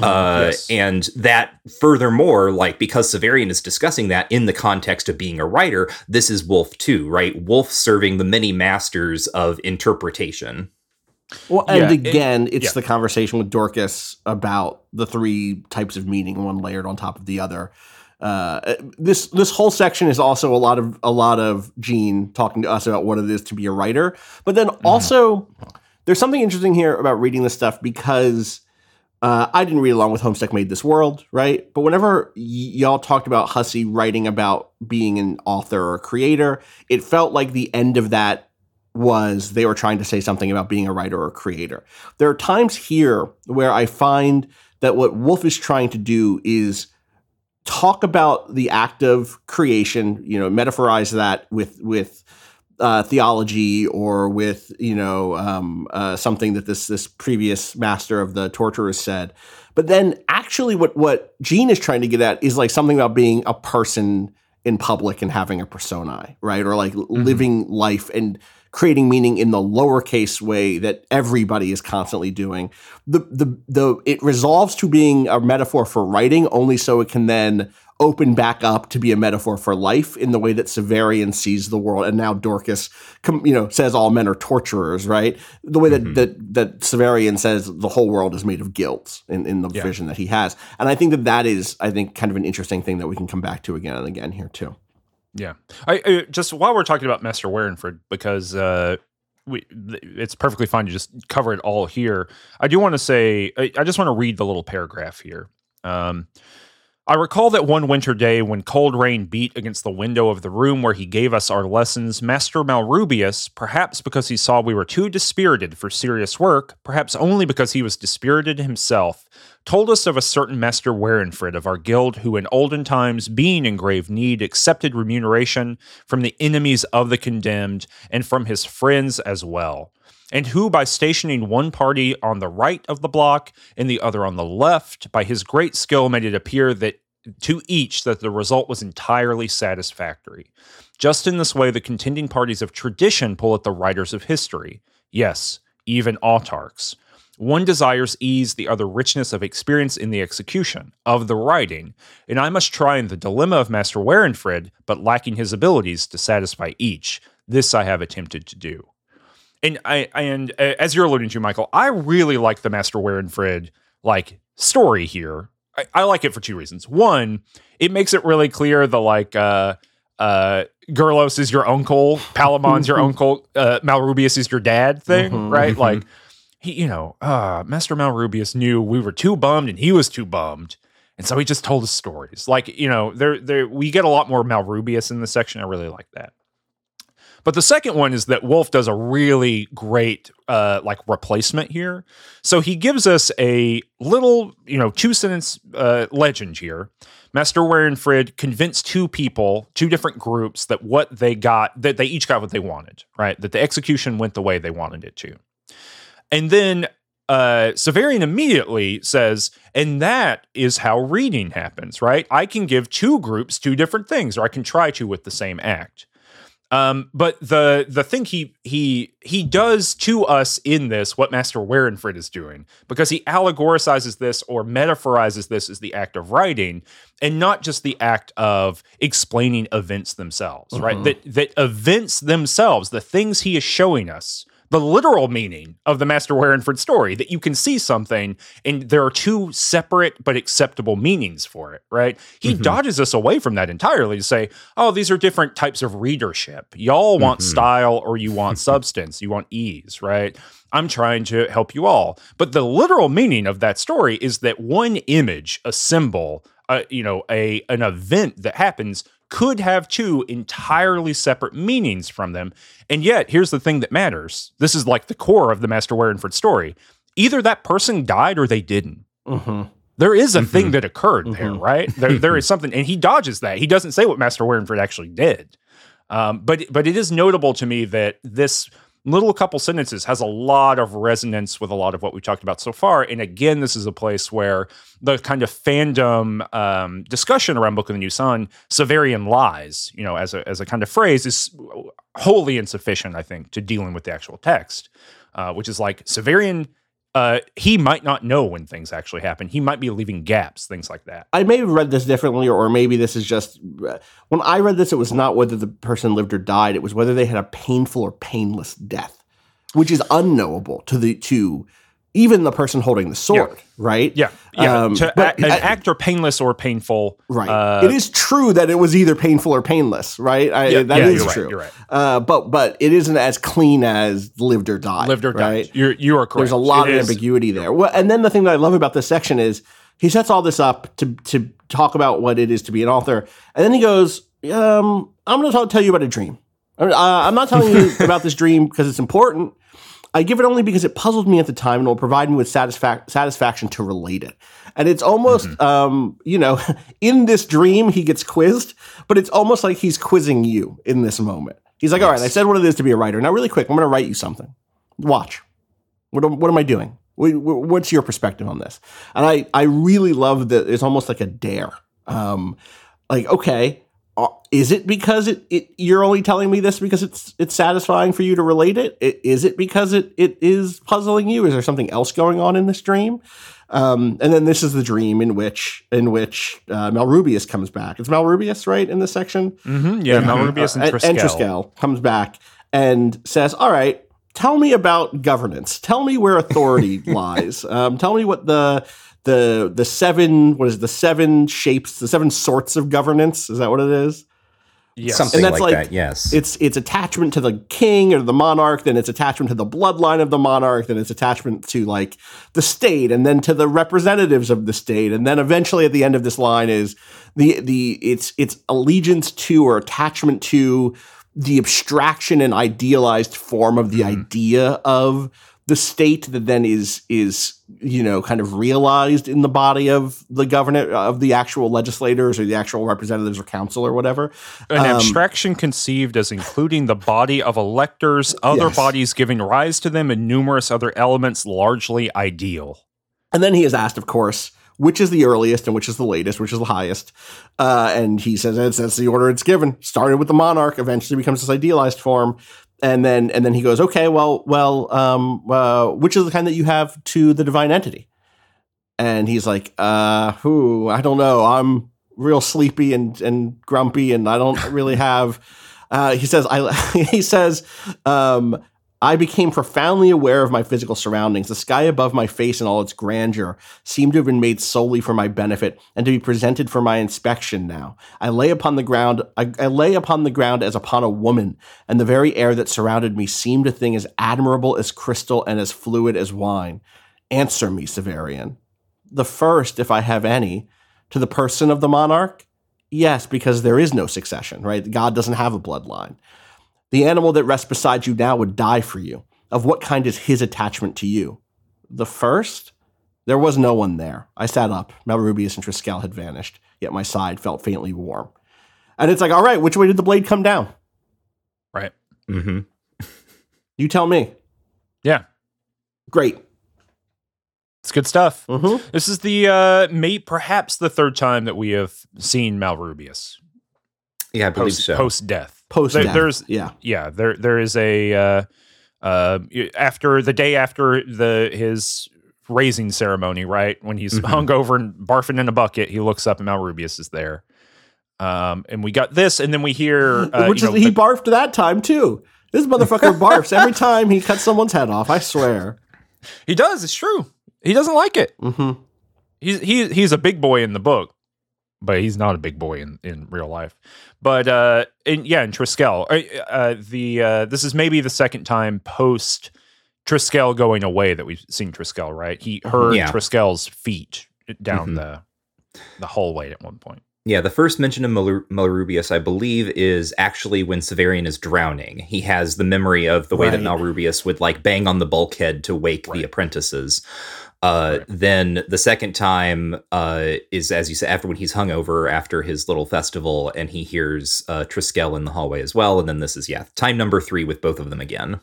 Uh, Yes. And that, furthermore, like because Severian is discussing that in the context of being a writer, this is Wolfe too, right? Wolfe serving the many masters of interpretation. Well, and Yeah, it- again, it's yeah. the conversation with Dorcas about the three types of meaning, one layered on top of the other. Uh, this this whole section is also a lot of a lot of Gene talking to us about what it is to be a writer, but then also there's something interesting here about reading this stuff because uh, I didn't read along with Homestuck Made This World, right? But whenever y- y'all talked about Hussie writing about being an author or creator, it felt like the end of that was they were trying to say something about being a writer or creator. There are times here where I find that what Wolfe is trying to do is talk about the act of creation, you know, metaphorize that with with uh, theology or with you know um, uh, something that this this previous master of the torturers said. But then actually, what what Gene is trying to get at is like something about being a person in public and having a persona, right? Or like living life and creating meaning in the lowercase way that everybody is constantly doing. The the the it resolves to being a metaphor for writing only so it can then open back up to be a metaphor for life in the way that Severian sees the world, and now Dorcas, you know, says all men are torturers, right? The way that mm-hmm. that that Severian says the whole world is made of guilt in, in the Yeah. vision that he has, and I think that that is, I think, kind of an interesting thing that we can come back to again and again here too. Yeah. I, I just while we're talking about Master Warenford, because uh, we th- it's perfectly fine to just cover it all here. I do want to say I, I just want to read the little paragraph here. Um, I recall that one winter day when cold rain beat against the window of the room where he gave us our lessons, Master Malrubius, perhaps because he saw we were too dispirited for serious work, perhaps only because he was dispirited himself, told us of a certain Master Warenfrid of our guild who in olden times, being in grave need, accepted remuneration from the enemies of the condemned and from his friends as well and who, by stationing one party on the right of the block and the other on the left, by his great skill made it appear that to each that the result was entirely satisfactory. Just in this way, the contending parties of tradition pull at the writers of history. Yes, even autarchs. One desires ease, the other richness of experience in the execution of the writing, and I must try in the dilemma of Master Warenfrid, but lacking his abilities to satisfy each. This I have attempted to do. and I and uh, as you're alluding to, Michael, I really like the Master Warenfrid like story here. I, I like it for two reasons. One, it makes it really clear the like uh uh Gurloes is your uncle, Palaemon's your [laughs] uncle, uh Malrubius is your dad thing, Mhm, right? mhm. Like he, you know, uh Master Malrubius knew we were too bummed and he was too bummed. And so he just told us stories. Like, you know, there there we get a lot more Malrubius in this section. I really like that. But the second one is that Wolfe does a really great uh, like replacement here. So he gives us a little, you know, two sentence uh, legend here. Master Warenfrid convinced two people, two different groups, that what they got, that they each got what they wanted, right? That the execution went the way they wanted it to. And then uh, Severian immediately says, and that is how reading happens, right? I can give two groups two different things, or I can try to with the same act. Um, but the the thing he he he does to us in this, what Master Warenfrid is doing, because he allegoricizes this or metaphorizes this as the act of writing, and not just the act of explaining events themselves, right? Mhm. That that events themselves, the things he is showing us, the literal meaning of the Master Warenford story, that you can see something and there are two separate but acceptable meanings for it, right? He Mhm. dodges us away from that entirely to say, oh, these are different types of readership. Y'all want Mhm. style or you want [laughs] substance, you want ease, right? I'm trying to help you all. But the literal meaning of that story is that one image, a symbol, uh, you know, a an event that happens could have two entirely separate meanings from them. And yet, here's the thing that matters. This is like the core of the Master Warenford story. Either that person died or they didn't. Mhm. There is a Mhm. thing that occurred there, Mhm. right? There, there is [laughs] something, and he dodges that. He doesn't say what Master Warenford actually did. Um, but but it is notable to me that this little couple sentences has a lot of resonance with a lot of what we've talked about so far. And again, this is a place where the kind of fandom um, discussion around Book of the New Sun, Severian lies, you know, as a as a kind of phrase, is wholly insufficient, I think, to dealing with the actual text, uh, which is like Severian. Uh, he might not know when things actually happen. He might be leaving gaps, things like that. I may have read this differently, or maybe this is just when I read this, it was not whether the person lived or died; it was whether they had a painful or painless death, which is unknowable to the to even the person holding the sword, right? Yeah, yeah. Um, to but a- an actor painless or painful, Right. Uh, it is true that it was either painful or painless, right? I, yeah, that yeah, is true. Right, you're right. Uh, but but it isn't as clean as lived or died. Lived or right? died. You're you are correct. There's a lot It of is- ambiguity there. Well, and then the thing that I love about this section is he sets all this up to to talk about what it is to be an author, and then he goes, um, "I'm going to tell you about a dream. Uh, I'm not telling you [laughs] about this dream because it's important. I give it only because it puzzled me at the time and will provide me with satisfac- satisfaction to relate it. And it's almost, Mm-hmm. um, you know, [laughs] in this dream he gets quizzed, but it's almost like he's quizzing you in this moment. He's like, "All right, I said what it is to be a writer. Now, really quick, I'm going to write you something. Watch." What am, what am I doing? Wh- wh- What's your perspective on this? And I, I really love that it's almost like a dare. Um, like, okay, is it because it, it you're only telling me this because it's it's satisfying for you to relate it? I- Is it because it it is puzzling you? Is there something else going on in this dream? Um, and then this is the dream in which in which uh, Malrubius comes back. It's Malrubius, right, in this section? Mhm, yeah, Malrubius and Uh, Triskele. Triskele comes back and says, "All right, tell me about governance. Tell me where authority [laughs] lies. Um, tell me what the the the seven what is it, the seven shapes, the seven sorts of governance? Is that what it is? Yes. Something And that's like, like- that. Yes. It's it's attachment to the king or the monarch, then it's attachment to the bloodline of the monarch, then it's attachment to like the state, and then to the representatives of the state, and then eventually at the end of this line is the the it's it's allegiance to or attachment to the abstraction and idealized form of the Mhm. idea of the state that then is is you know kind of realized in the body of the governor of the actual legislators or the actual representatives or council or whatever An Um, abstraction conceived as including the body of electors, other Yes. bodies giving rise to them, and numerous other elements largely ideal. And then he is asked, of course, which is the earliest and which is the latest, which is the highest. Uh, and he says that's, that's the order it's given. Started with the monarch, eventually becomes this idealized form. And then and then he goes, okay, well, well, um, uh, which is the kind that you have to the divine entity? And he's like, uh, who? I don't know. I'm real sleepy and and grumpy, and I don't really have. [laughs] Uh, he says, I. [laughs] he says, um, I became profoundly aware of my physical surroundings. The sky above my face in all its grandeur seemed to have been made solely for my benefit and to be presented for my inspection now. I lay upon the ground, I, I lay upon the ground as upon a woman, and the very air that surrounded me seemed a thing as admirable as crystal and as fluid as wine. Answer me, Severian. The first, if I have any, to the person of the monarch? Yes, because there is no succession, right? God doesn't have a bloodline. The animal that rests beside you now would die for you. Of what kind is his attachment to you? The first? There was no one there. I sat up. Malrubius and Triskele had vanished, yet my side felt faintly warm. And it's like, all right, which way did the blade come down? Right. Mm-hmm. [laughs] You tell me. Yeah. Great. It's good stuff. Mm-hmm. This is the uh may perhaps the third time that we have seen Malrubius Yeah, I believe post so. post death. Post There- there's- yeah. Yeah, there there is a uh uh after the day after the his raising ceremony, right? When he's Mhm. hung over and barfing in a bucket, he looks up and Malrubius is there. Um and we got this and then we hear [laughs] uh, Which you is know, he the- barfed that time too. This motherfucker [laughs] barfs every time he cuts someone's head off. I swear. he does, it's true. He doesn't like it. Mm-hmm. he's he he's a big boy in the book, but he's not a big boy in, in real life. But uh, in, yeah, in Triskele, uh, uh, the uh, this is maybe the second time post Triskele going away that we've seen Triskele. Right, he heard Yeah. Triskele's feet down Mhm. the the hallway at one point. Yeah, the first mention of Malrubius, I believe, is actually when Severian is drowning. He has the memory of the way that Right. Malrubius would like bang on the bulkhead to wake Right. the apprentices. Uh, Then the second time uh, is, as you said, after when he's hungover after his little festival, and he hears uh, Triskele in the hallway as well. And then this is yeah, time number three with both of them again.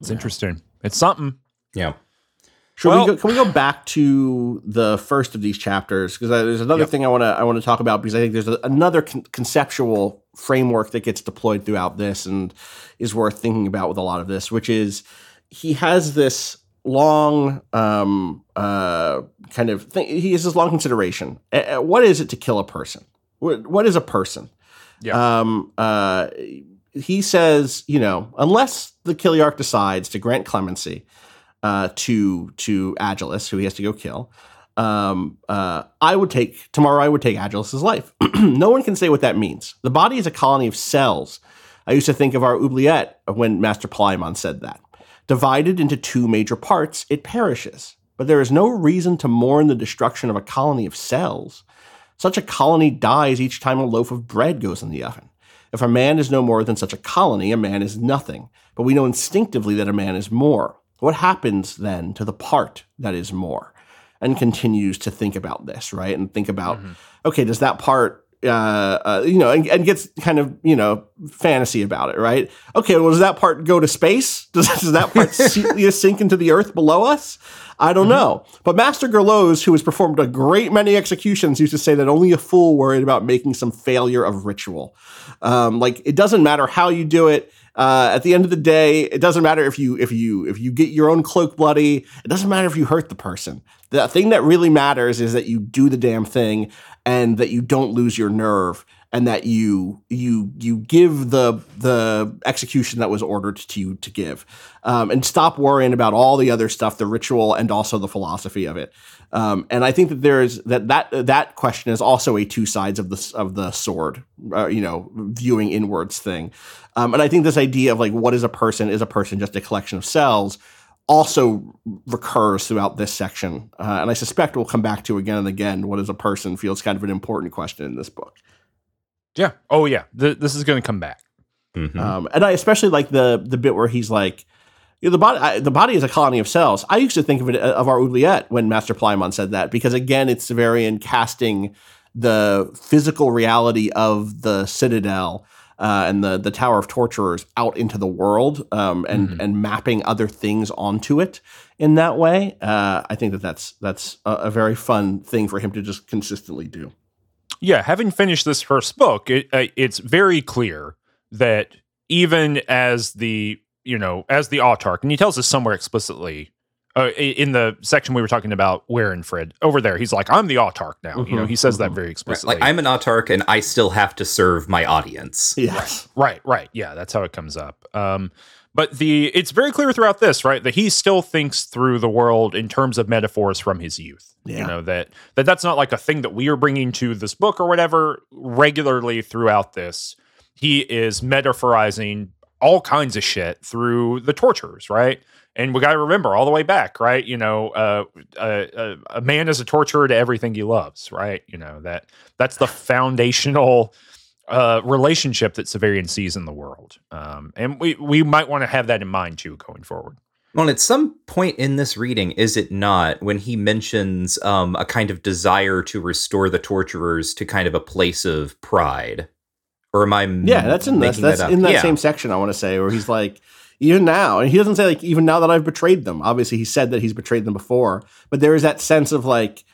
It's interesting. It's something. Yeah, Should Well- we go, can we go back to the first of these chapters? Because there's another Yep. thing I want to I want to talk about because I think there's a, another con- conceptual framework that gets deployed throughout this and is worth thinking about with a lot of this, which is he has this long um, uh, kind of thing. He has this long consideration. Uh, what is it to kill a person? What, what is a person? Yeah. Um, uh, he says, you know, unless the chiliarch decides to grant clemency uh, to to Agilus, who he has to go kill. Um, uh, I would take tomorrow. I would take Agilus's life. [clears throat] no one can say what that means. The body is a colony of cells. I used to think of our oubliette when Master Palaemon said that. Divided into two major parts, it perishes. But there is no reason to mourn the destruction of a colony of cells. Such a colony dies each time a loaf of bread goes in the oven. If a man is no more than such a colony, a man is nothing. But we know instinctively that a man is more. What happens then to the part that is more? And continues to think about this, right? And think about, mm-hmm. okay, does that part, uh, uh, you know, and, and gets kind of, you know, fantasy about it, right? Okay, well, does that part go to space? [laughs] Does, does that part [laughs] sink into the earth below us? I don't know. But Master Gurloes, who has performed a great many executions, used to say that only a fool worried about making some failure of ritual. Um, like it doesn't matter how you do it. Uh, at the end of the day, it doesn't matter if you if you if you get your own cloak bloody. It doesn't matter if you hurt the person. The thing that really matters is that you do the damn thing and that you don't lose your nerve and that you you you give the the execution that was ordered to you to give, um, and stop worrying about all the other stuff, the ritual and also the philosophy of it. Um, and I think that there is that that that question is also a two sides of the of the sword, uh, you know, viewing inwards thing. Um, and I think this idea of like what is a person is a person just a collection of cells also recurs throughout this section, uh, and I suspect we'll come back to again and again. What is a person feels kind of an important question in this book. Yeah. Oh yeah. Th- this is going to come back. Mhm. Um, and I especially like the the bit where he's like, you know, the body I, the body is a colony of cells. I used to think of it of our oubliette when Master Palaemon said that because again, it's Severian casting the physical reality of the citadel uh, and the the Tower of Torturers out into the world um, and Mhm. and mapping other things onto it in that way. Uh, I think that that's that's a, a very fun thing for him to just consistently do. yeah, having finished this first book, it, uh, it's very clear that even as the you know as the autarch, and he tells us somewhere explicitly uh, in the section we were talking about, Warenfrid over there, he's like, "I'm the autarch now." You know, Mhm, he says that mhm. very Right, explicitly. Like I'm an autarch, and I still have to serve my audience. Yes. Right, right. Yeah, that's how it comes up. Um, but the it's very clear throughout this, right, that he still thinks through the world in terms of metaphors from his youth. You know that that that's not like a thing that we are bringing to this book or whatever. Regularly throughout this, he is metaphorizing all kinds of shit through the torturers, right? And we got to remember all the way back, right? You know, uh, uh, uh, a man is a torturer to everything he loves, right? You know that that's the foundational uh, relationship that Severian sees in the world, um, and we we might want to have that in mind too going forward. Well, at some point in this reading, is it not, when he mentions um, a kind of desire to restore the torturers to kind of a place of pride? Or am I Yeah, that's in this. that's that in that Yeah. same section. I want to say where he's like, even now, and he doesn't say like even now that I've betrayed them. Obviously, he said that he's betrayed them before, but there is that sense of like,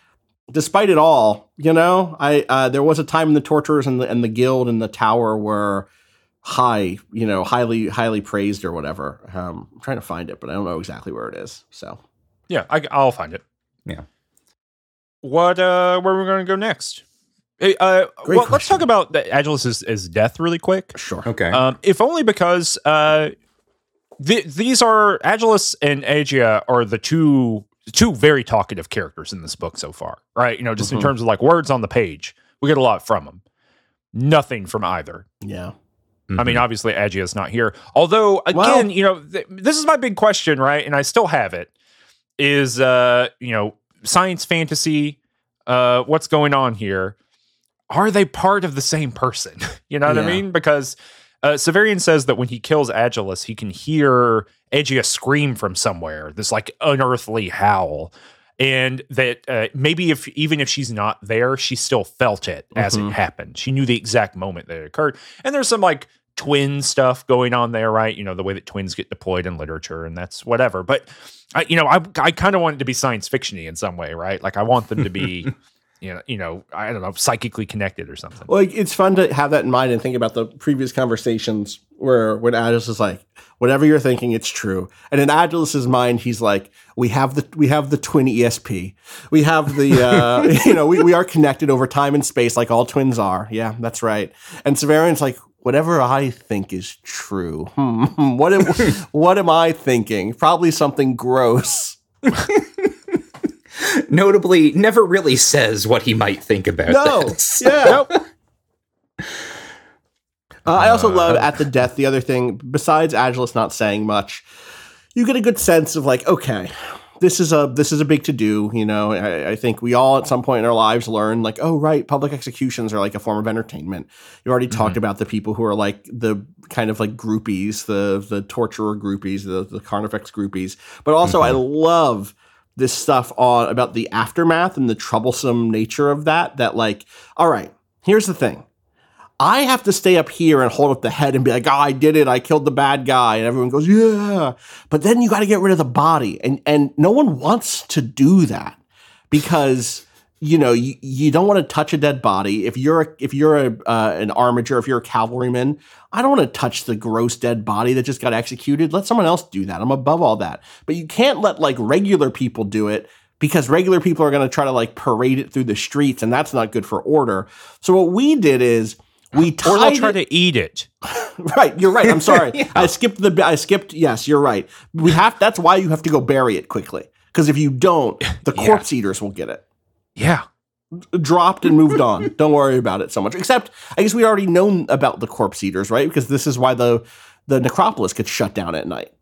despite it all, you know, I uh, there was a time in the torturers and the and the guild and the tower were high, you know, highly highly praised or whatever. Um, I'm trying to find it, but I don't know exactly where it is. So Yeah, I, I'll find it. Yeah. What? Uh, where are we going to go next? Hey, uh, Great well, let's talk about the Agilus's his death really quick. sure, Okay. Um, if only because uh, th- these are Agilus and Agia are the two two very talkative characters in this book so far, right? You know, just in Mhm. terms of like words on the page, we get a lot from them. Nothing from either. yeah, I mean, obviously, Agia is not here. Although, again, Well- you know, th- this is my big question, right? And I still have it. Is uh, you know, science fantasy? Uh, what's going on here? Are they part of the same person? [laughs] you know what I mean? Because uh, Severian says that when he kills Agilus, he can hear Agia scream from somewhere. This like unearthly howl. And that uh, maybe if even if she's not there, she still felt it as Mhm. it happened. She knew the exact moment that it occurred. And there's some like twin stuff going on there, right? You know, the way that twins get deployed in literature and that's whatever. But I, you know, I I kind of want it to be science fictiony in some way, right? Like I want them to be, [laughs] you know, you know, I don't know, psychically connected or something. Well, like, it's fun to have that in mind and think about the previous conversations where when Agilus is like, whatever you're thinking, it's true. And in Agilus's mind, he's like, we have the we have the twin ESP. We have the uh, [laughs] you know, we, we are connected over time and space like all twins are. Yeah, that's right. And Severian's like, whatever I think is true. [laughs] Hmm. What am [laughs] what am I thinking? Probably something gross. Notably, never really says what he might think about No. this. Yeah. Uh, I also uh, love at the death. The other thing, besides Agilus not saying much, you get a good sense of like, okay, this is a this is a big to do. You know, I, I think we all at some point in our lives learn like, oh right, public executions are like a form of entertainment. You already talked mm-hmm. about the people who are like the kind of like groupies, the the torturer groupies, the the carnifex groupies. But also, I mm-hmm. love this stuff on about the aftermath and the troublesome nature of that. That like, all right, here's the thing. I have to stay up here and hold up the head and be like, oh, I did it. I killed the bad guy. And everyone goes, yeah. But then you got to get rid of the body. And, and no one wants to do that because, you know, you, you don't want to touch a dead body. If you're, a, if you're a, uh, an armiger, if you're a cavalryman, I don't want to touch the gross dead body that just got executed. Let someone else do that. I'm above all that. But you can't let like regular people do it because regular people are going to try to like parade it through the streets and that's not good for order. So what we did is we Or they'll try it- to eat it. [laughs] right. You're right. I'm sorry. [laughs] I skipped the. I skipped. Yes, you're right. We have. That's why you have to go bury it quickly. Because if you don't, the [laughs] Yeah. corpse eaters will get it. Yeah. Dropped and moved on. [laughs] don't worry about it so much. Except, I guess we already known about the corpse eaters, right? Because this is why the the necropolis gets shut down at night.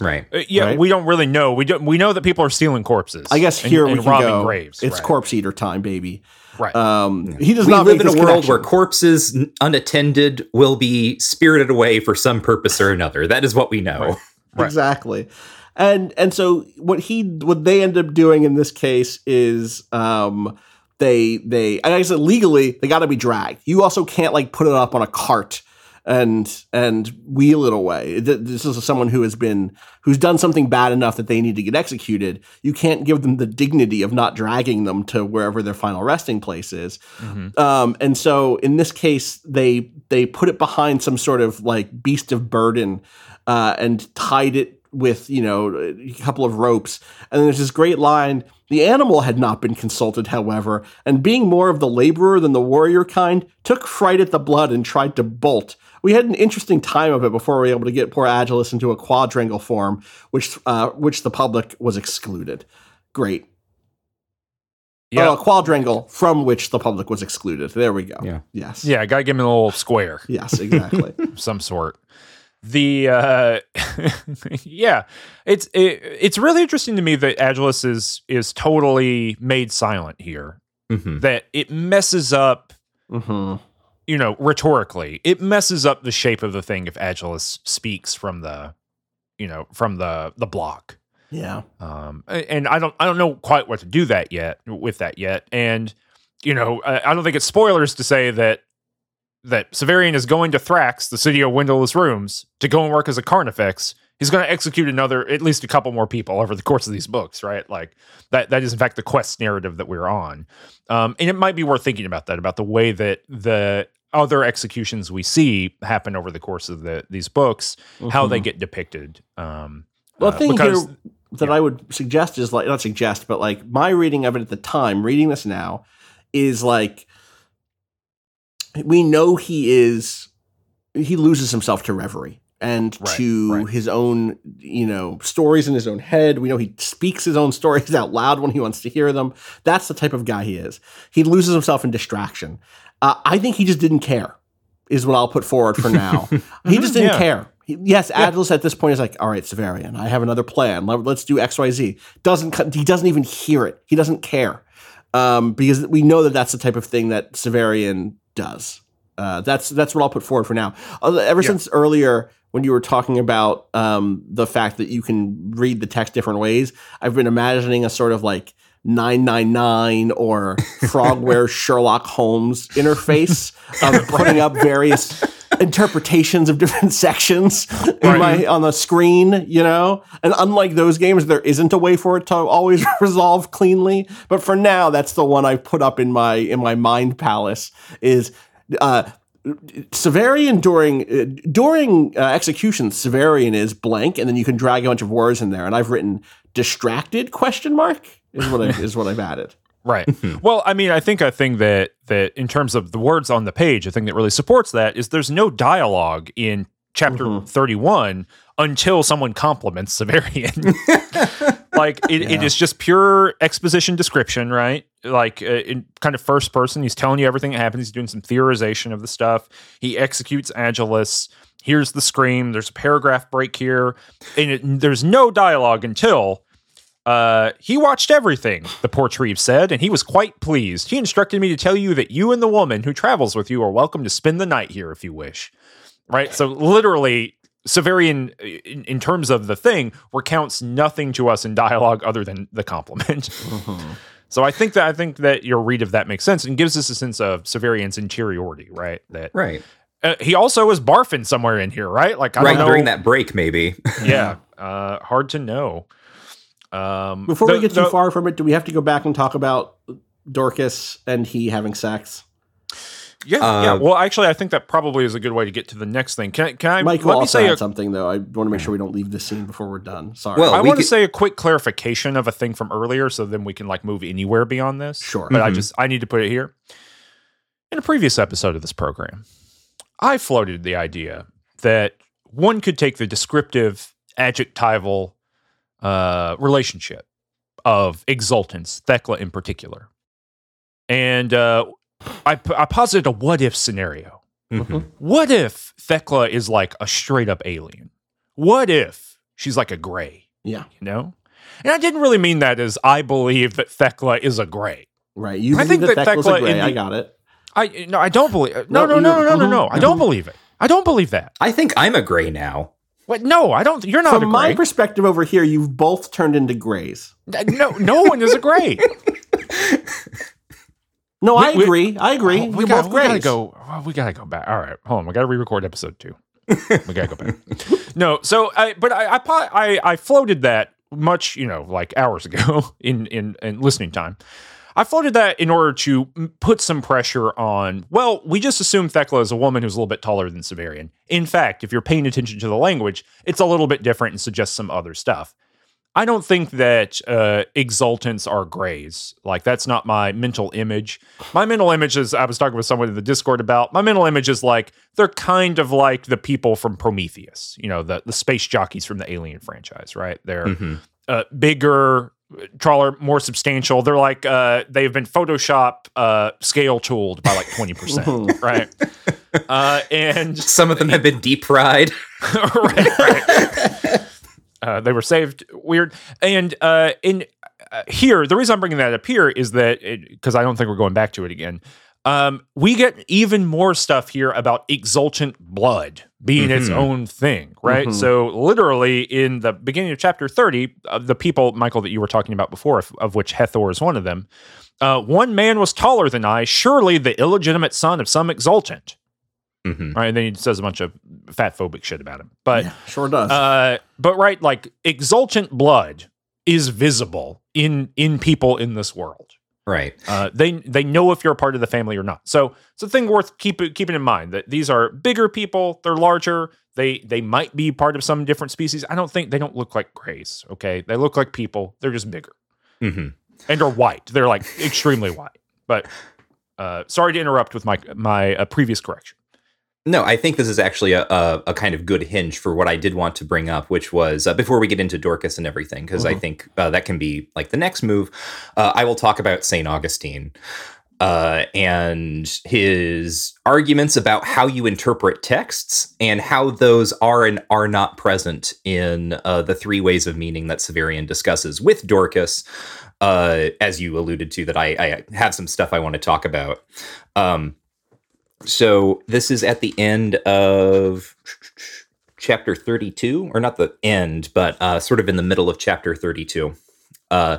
Right. Uh, yeah, Right. we don't really know. We don't. We know that people are stealing corpses. I guess here and we can robbing go. graves. it's right. corpse eater time, baby. Right. Um, He does we not live make in a world connection. where corpses unattended will be spirited away for some purpose or another. That is what we know. Right. [laughs] Exactly. And and so what he what they end up doing in this case is um they they I said legally they got to be dragged. You also can't like put it up on a cart and and wheel it away. This is someone who has been who's done something bad enough that they need to get executed. You can't give them the dignity of not dragging them to wherever their final resting place is. Mhm. Um, and so in this case, they they put it behind some sort of like beast of burden uh, and tied it with you know a couple of ropes. And there's this great line. The animal had not been consulted, however, and being more of the laborer than the warrior kind, took fright at the blood and tried to bolt, we had an interesting time of it before we were able to get poor Agilus into a quadrangle form, which uh, which the public was excluded. Great. Yeah. Oh, a quadrangle from which the public was excluded. There we go. Yeah. Yes. Yeah, I gotta give him a little square Yes, exactly. [laughs] some sort. The uh [laughs] yeah, it's it, it's really interesting to me that Agilus is is totally made silent here. Mhm. That it messes up, hmm you know, rhetorically. It messes up the shape of the thing if Agilus speaks from the, you know, from the the block. Yeah. um and i don't i don't know quite what to do that yet with that yet and you know i I don't think it's spoilers to say that that severian is going to thrax the city of windowless rooms to go and work as a carnifex. He's going to execute another at least a couple more people over the course of these books right? Like that that is in fact the quest narrative that we're on. Um and it might be worth thinking about that about the way that the other executions we see happen over the course of the these books how they Mhm. get depicted um Well, uh, the thing because- here that I would suggest is like not suggest, but like my reading of it at the time, reading this now, is like we know he is he loses himself to reverie and Right, to right. his own you know stories in his own head. We know he speaks his own stories [laughs] out loud when he wants to hear them. That's the type of guy he is. He loses himself in distraction. Uh, I think he just didn't care. Is what I'll put forward for now. [laughs] he just didn't yeah. care. He, yes, Agilus at this point is like, all right, Severian, I have another plan. Let, us do X, Y, Z. Doesn't he doesn't even hear it. He doesn't care um, because we know that that's the type of thing that Severian does. Uh, that's that's what I'll put forward for now. Uh, Ever Yeah. since earlier when you were talking about um, the fact that you can read the text different ways, I've been imagining a sort of like 999 or [laughs] Frogware Sherlock Holmes interface of putting up various interpretations of different [laughs] sections in my on the screen, you know? And unlike those games, there isn't a way for it to always [laughs] resolve cleanly. But for now, that's the one I put up in my in my mind palace is uh Severian during uh, during uh, execution, Severian is blank, and then you can drag a bunch of words in there. And I've written distracted question mark is what I, is what I've added. Right. [laughs] well, I mean, I think a thing that that in terms of the words on the page, a thing that really supports that is there's no dialogue in chapter Mhm. 31 until someone compliments Severian. [laughs] like it, it Yeah. is just pure exposition description, right? Like uh, in kind of first person, he's telling you everything that happens. He's doing some theorization of the stuff. He executes Agilus. Here's the scream. There's a paragraph break here, and it, there's no dialogue until uh, he watched everything, the Portreeve said, and he was quite pleased. He instructed me to tell you that you and the woman who travels with you are welcome to spend the night here if you wish. Right? So, literally, Severian, in, in terms of the thing, recounts nothing to us in dialogue other than the compliment. [laughs] so, I think that I think that your read of that makes sense and gives us a sense of Severian's interiority, right? That Right. uh, he also was barfing somewhere in here, right? Like, I right don't know. during that break, maybe. yeah, [laughs] uh, hard to know. Um, Before the- we get too the- far from it, do we have to go back and talk about Dorcas and he having sex? Yeah, Uh, yeah. Well, actually, I think that probably is a good way to get to the next thing. Can, I- can I Mike let me also say add a, something though. I want to make sure we don't leave this scene before we're done. Sorry. Well, I we want to say a quick clarification of a thing from earlier, so then we can like move anywhere beyond this. Sure. but I Mhm. just I need to put it here. In a previous episode of this program, I floated the idea that one could take the descriptive adjectival uh, relationship of exultants, Thecla in particular, and uh, I, I posited a what if scenario. Mhm. What if Thecla is like a straight up alien? What if she's like a gray, yeah. you know? And I didn't really mean that as I believe that Thecla is a gray. Right. You I think that that Thecla's a Thecla gray. in I got it. I no, I don't believe. No, No, no, no, you- no, no, no. mhm, I don't mhm. believe it. I don't believe that. I think I'm a gray now. What? No, I don't. You're not From my perspective over here, you've both turned into grays. Uh, no, no one is a gray. [laughs] No, I We- we- agree. I agree. Oh, we, got, both we gotta go. oh, we gotta go back. All right, hold on. We gotta re-record episode two. we gotta go back. [laughs] No, so I, but I, I, I, I floated that much, you know, like hours ago [laughs] in in in listening time. I floated that in order to put some pressure on. Well, we just assume Thecla is a woman who's a little bit taller than Severian. In fact, if you're paying attention to the language, it's a little bit different and suggests some other stuff. I don't think that uh, exultants are grays. Like that's not my mental image. My mental image is I was talking with someone in the Discord about. My mental image is like they're kind of like the people from Prometheus. You know, the the space jockeys from the Alien franchise, right? They're Mhm. uh, bigger, taller, more substantial. They're like uh, they've been Photoshop uh, scale tooled by like twenty percent, right? Uh, and [laughs] Some of them have been deep fried. [laughs] right, right. Uh, they were saved weird. And uh, in uh, here, the reason I'm bringing that up here is that because I don't think we're going back to it again. Um, we get even more stuff here about exultant blood being its Mhm. own thing, right? Mhm. So, literally, in the beginning of chapter 30, uh, the people, Michael, that you were talking about before, of, of which Hethor is one of them, uh, one man was taller than I, surely the illegitimate son of some exultant, Mhm. right? And then he says a bunch of fat phobic shit about him. But Yeah, sure does. uh, but right, like exultant blood is visible in in people in this world. Right. Uh, they they know if you're a part of the family or not. So it's a thing worth keep, keeping in mind that these are bigger people. They're larger. They they might be part of some different species. I don't think they don't look like grays. Okay, they look like people. They're just bigger hmm and are white. They're like extremely white. But uh, sorry to interrupt with my my uh, previous correction. No, I think this is actually a, a, a kind of good hinge for what I did want to bring up, which was uh, before we get into Dorcas and everything, because I Mhm. think uh, that can be like the next move. Uh, I will talk about St. Augustine uh, and his arguments about how you interpret texts and how those are and are not present in uh, the three ways of meaning that Severian discusses with Dorcas. Uh, as you alluded to, that I, I have some stuff I want to talk about. Um, so this is at the end of chapter 32 or not the end but uh, sort of in the middle of chapter 32 uh,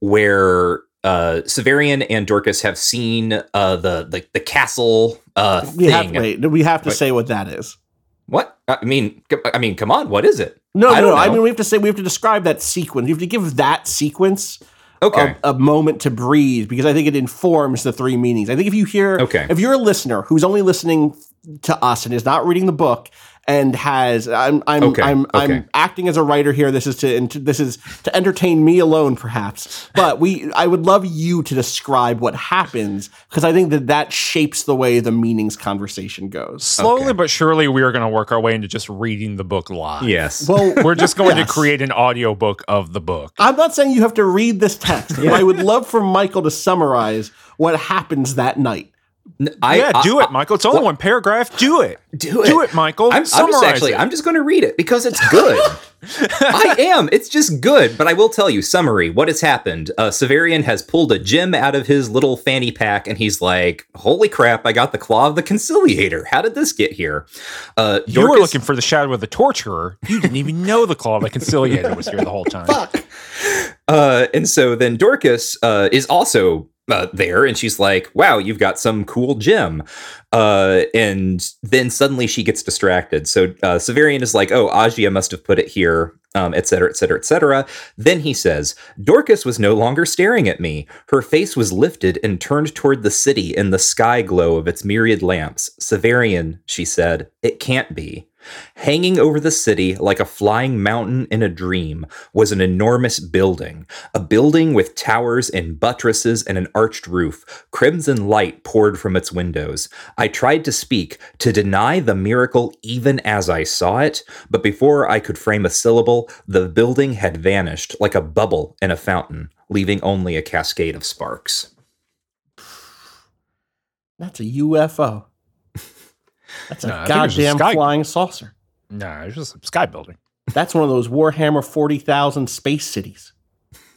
where uh, Severian and Dorcas have seen uh, the, the the castle uh, we have thing. wait. We have to Wait. say what that is. What I mean, I mean, come on, what is it? No, I no, don't I mean we have to say we have to describe that sequence. You have to give that sequence Okay, a, a moment to breathe because I think it informs the three meanings. I think if you hear, Okay. if you're a listener who's only listening to us and is not reading the book and has, I'm, I'm, Okay, I'm, okay. I'm acting as a writer here. This is to, this is to entertain me alone, perhaps. But we, I would love you to describe what happens because I think that that shapes the way the meanings conversation goes. Slowly Okay. but surely, we are going to work our way into just reading the book live. yes, Well, [laughs] We're just going Yes. to create an audiobook of the book. I'm not saying you have to read this text, but I would love for Michael to summarize what happens that night. I, yeah, I- do it, Michael. It's only one paragraph. Do it. do it, Do it, Michael. I'm, I'm just actually, it. I'm just going to read it because it's good. [laughs] I am. It's just good. But I will tell you, summary, what has happened. Uh, Severian has pulled a gem out of his little fanny pack and he's like, holy crap, I got the claw of the conciliator. How did this get here? Uh, you were looking for the shadow of the torturer. You didn't even know the claw of the conciliator was here the whole time. [laughs] Uh, and so then Dorcas uh, is also uh, there, and she's like, "Wow, you've got some cool gem." Uh, and then suddenly she gets distracted. So uh, Severian is like, "Oh, Agia must have put it here." Um, et cetera, et cetera, et cetera. Then he says, Dorcas was no longer staring at me. Her face was lifted and turned toward the city in the sky glow of its myriad lamps. Severian, she said, it can't be. Hanging over the city like a flying mountain in a dream was an enormous building, a building with towers and buttresses and an arched roof. Crimson light poured from its windows. I tried to speak, to deny the miracle even as I saw it, but before I could frame a syllable, the building had vanished like a bubble in a fountain, leaving only a cascade of sparks. That's a UFO. That's a No, I think it was a goddamn sky- flying saucer. Nah, it's just a sky building. That's one of those Warhammer 40,000 space cities. [laughs]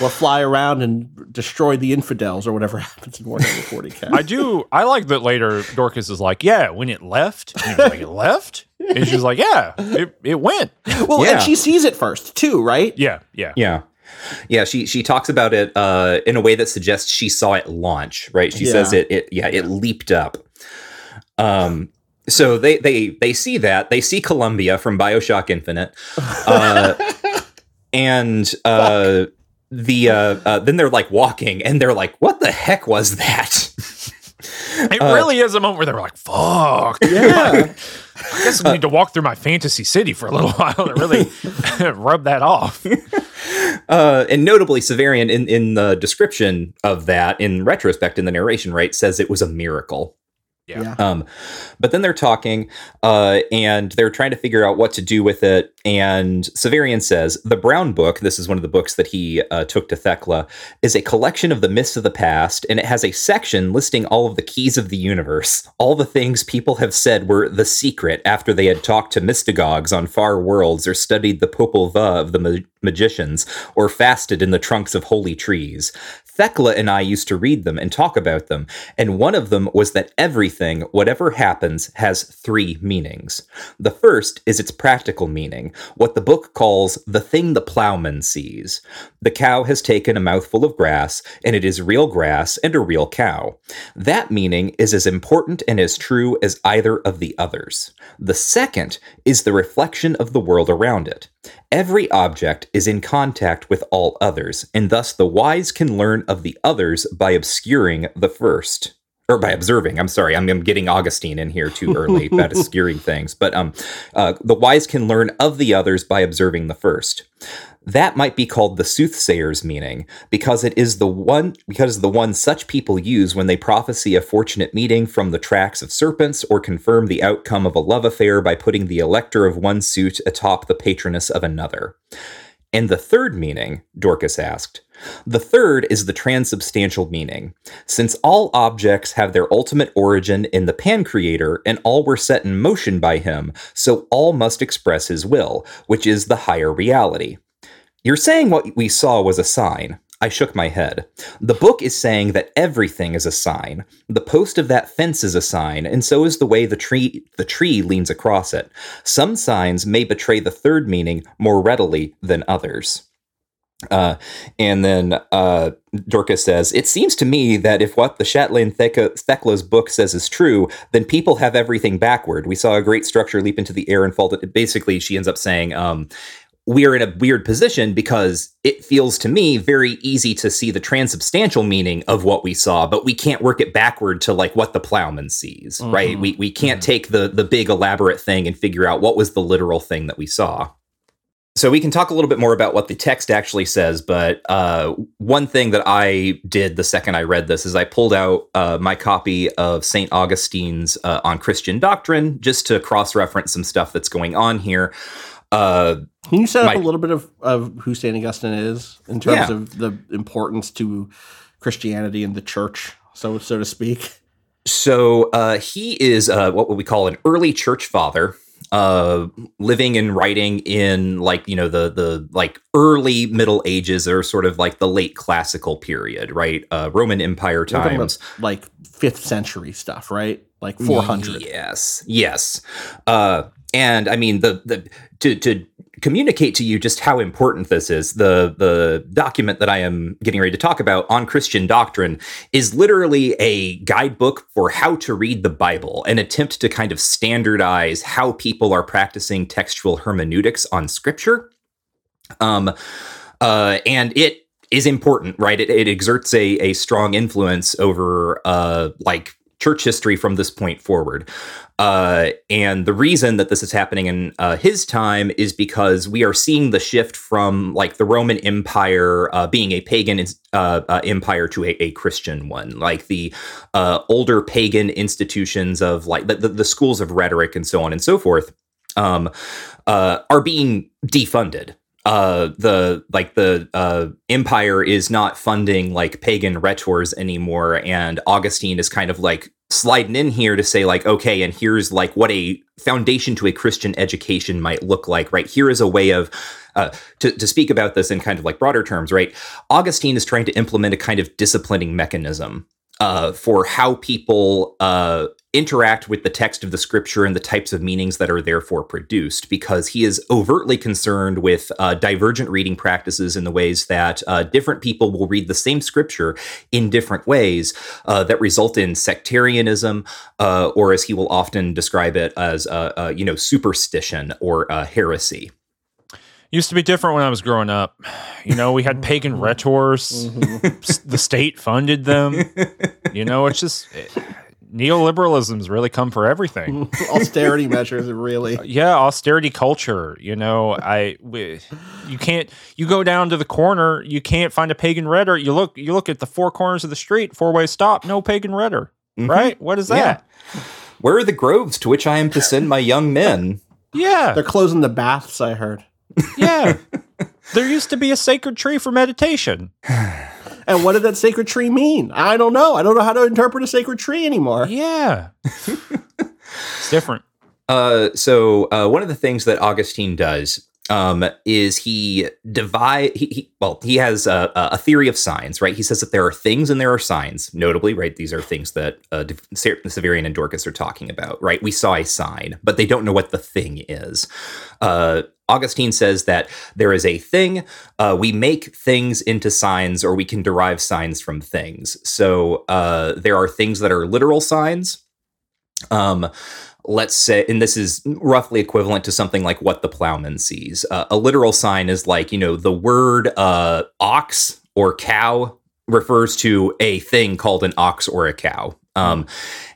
or fly around and destroy the infidels or whatever [laughs] happens in Warhammer 40k. I do. I like that later. Dorcas is like, "Yeah, when it left, and like it left," and she's like, "Yeah, it, it went." well, Yeah. and she sees it first too, right? Yeah, yeah. Yeah. Yeah, she she talks about it uh, in a way that suggests she saw it launch, right? She says it it yeah, it leaped up. Um so they they they see that. They see Columbia from BioShock Infinite. Uh, [laughs] and uh the uh, uh then they're like walking and they're like what the heck was that? It Uh, really is a moment where they're like, "Fuck." Yeah. I guess I need to walk through my fantasy city for a little [laughs] while to really [laughs] rub that off. Uh, and notably, Severian in, in the description of that, in retrospect, in the narration, right, says it was a miracle. Yeah. Yeah. Um, but then they're talking, uh, and they're trying to figure out what to do with it. And Severian says the Brown Book, this is one of the books that he uh, took to Thecla, is a collection of the myths of the past, and it has a section listing all of the keys of the universe, all the things people have said were the secret after they had talked to mystagogues on far worlds, or studied the Popol Vuh of the ma- magicians, or fasted in the trunks of holy trees. Thecla and I used to read them and talk about them, and one of them was that everything, whatever happens, has three meanings. The first is its practical meaning, what the book calls the thing the plowman sees. The cow has taken a mouthful of grass, and it is real grass and a real cow. That meaning is as important and as true as either of the others. The second is the reflection of the world around it. Every object is in contact with all others, and thus the wise can learn of the others by obscuring the first. Or by observing, I'm sorry, I'm, I'm getting Augustine in here too early [laughs] about obscuring things. But um, uh, the wise can learn of the others by observing the first. That might be called the soothsayer's meaning, because it is the one because the one such people use when they prophesy a fortunate meeting from the tracks of serpents, or confirm the outcome of a love affair by putting the elector of one suit atop the patroness of another. And the third meaning, Dorcas asked. The third is the transubstantial meaning. Since all objects have their ultimate origin in the Pancreator, and all were set in motion by him, so all must express his will, which is the higher reality. You're saying what we saw was a sign. I shook my head. The book is saying that everything is a sign. The post of that fence is a sign, and so is the way the tree the tree leans across it. Some signs may betray the third meaning more readily than others. Uh, and then uh, Dorcas says, It seems to me that if what the Thec- Thecla's book says is true, then people have everything backward. We saw a great structure leap into the air and fall. To, basically, she ends up saying, um, we are in a weird position because it feels to me very easy to see the transubstantial meaning of what we saw, but we can't work it backward to like what the plowman sees, Mhm. right? We we can't take the the big elaborate thing and figure out what was the literal thing that we saw. So we can talk a little bit more about what the text actually says, but uh, one thing that I did the second I read this is I pulled out uh, my copy of Saint Augustine's uh, on Christian doctrine just to cross-reference some stuff that's going on here. Uh, Can you set up a little bit of, of who St. Augustine is in terms Yeah. of the importance to Christianity and the church, so so to speak? So uh, he is uh, what we call an early church father, uh, living and writing in like you know the the like early Middle Ages or sort of like the late classical period, right? Uh, Roman Empire times. like fifth century stuff, right? Like four hundred. Yes, yes. Uh, and I mean the the to to communicate to you just how important this is. The the document that I am getting ready to talk about on Christian doctrine is literally a guidebook for how to read the Bible, an attempt to kind of standardize how people are practicing textual hermeneutics on Scripture. Um, uh, and it is important, right? It, it exerts a, a strong influence over uh, like church history from this point forward. Uh, and the reason that this is happening in uh, his time is because we are seeing the shift from like the Roman Empire uh, being a pagan uh, uh, empire to a, a Christian one. Like the uh, older pagan institutions of like the, the, schools of rhetoric and so on and so forth um, are being defunded uh the like the uh empire is not funding like pagan rhetors anymore and augustine is kind of like sliding in here to say like okay and here's like what a foundation to a christian education might look like right? Here is a way of uh, to, to speak about this in kind of like broader terms right? Augustine is trying to implement a kind of disciplining mechanism uh, for how people uh, interact with the text of the scripture and the types of meanings that are therefore produced, because he is overtly concerned with uh, divergent reading practices in the ways that uh, different people will read the same scripture in different ways uh, that result in sectarianism, uh, or as he will often describe it as, uh, uh, you know, superstition or uh, heresy. Used to be different when I was growing up. You know, we had [laughs] pagan rhetors. Mm-hmm. The state funded them. You know, it's just it- neoliberalism's really come for everything. [laughs] Austerity measures, really. Yeah, austerity culture. You know, I we, you can't you go down to the corner, you can't find a pagan rhetor. You look you look at the four corners of the street, four way stop, no pagan rhetor. Mhm. Right? What is Yeah. that? Where are the groves to which I am to send my young men? Yeah. They're closing the baths, I heard. Yeah. [laughs] there used to be a sacred tree for meditation. [sighs] And what did that sacred tree mean? I don't know. I don't know how to interpret a sacred tree anymore. Yeah. [laughs] it's different. Uh, so uh, one of the things that Augustine does um, is he divide. He, he well, he has a, a theory of signs, right? He says that there are things and there are signs. Notably, right? These are things that uh, Sever- Severian and Dorcas are talking about, right? We saw a sign, but they don't know what the thing is. Uh, Augustine says that there is a thing. Uh, we make things into signs, or we can derive signs from things. So uh, there are things that are literal signs. Um, let's say, and this is roughly equivalent to something like what the plowman sees. Uh, a literal sign is like, you know, the word uh, ox or cow refers to a thing called an ox or a cow. Um,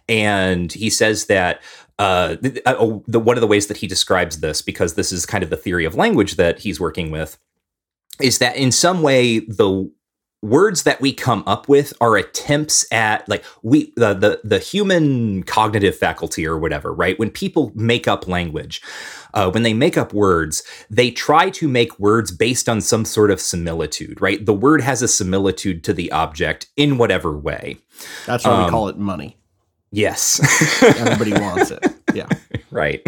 and he says that uh, th- uh, oh, the, one of the ways that he describes this, because this is kind of the theory of language that he's working with, is that in some way the words that we come up with are attempts at like we the, the the human cognitive faculty or whatever right when people make up language uh, when they make up words they try to make words based on some sort of similitude right the word has a similitude to the object in whatever way That's why we Um, call it money. yes Everybody wants it. Yeah. [laughs] right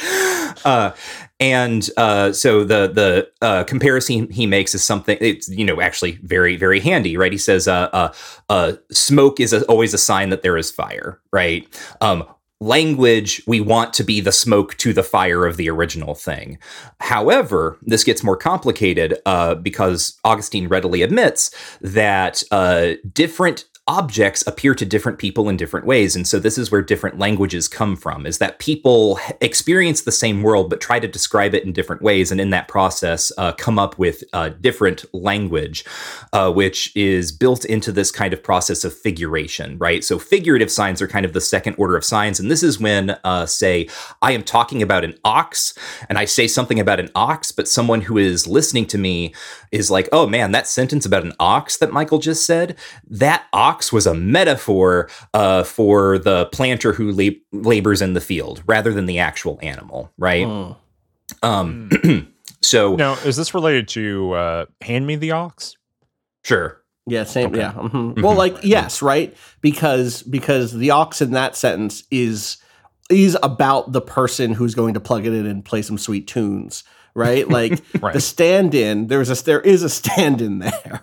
[gasps] uh and uh so the the uh comparison he makes is something it's you know actually very very handy right? He says uh uh, uh smoke is a, always a sign that there is fire right? Um language we want to be the smoke to the fire of the original thing. However this gets more complicated uh because augustine readily admits that uh different objects appear to different people in different ways and so this is where different languages come from is that people experience the same world but try to describe it in different ways and in that process uh, come up with uh, different language uh, which is built into this kind of process of figuration right? So figurative signs are kind of the second order of signs and this is when uh, say i am talking about an ox and i say something about an ox but someone who is listening to me is like oh man that sentence about an ox that michael just said that ox was a metaphor uh, for the planter who lab- labors in the field rather than the actual animal, right? Mm. Um, [clears throat] so Now, is this related to uh, Hand Me the Ox? sure, Yeah, same. Okay. Yeah. mhm. Mhm. Well, like yes, right? Because because the ox in that sentence is is about the person who's going to plug it in and play some sweet tunes, right? Like [laughs] Right. the stand-in. There's a there is a stand-in there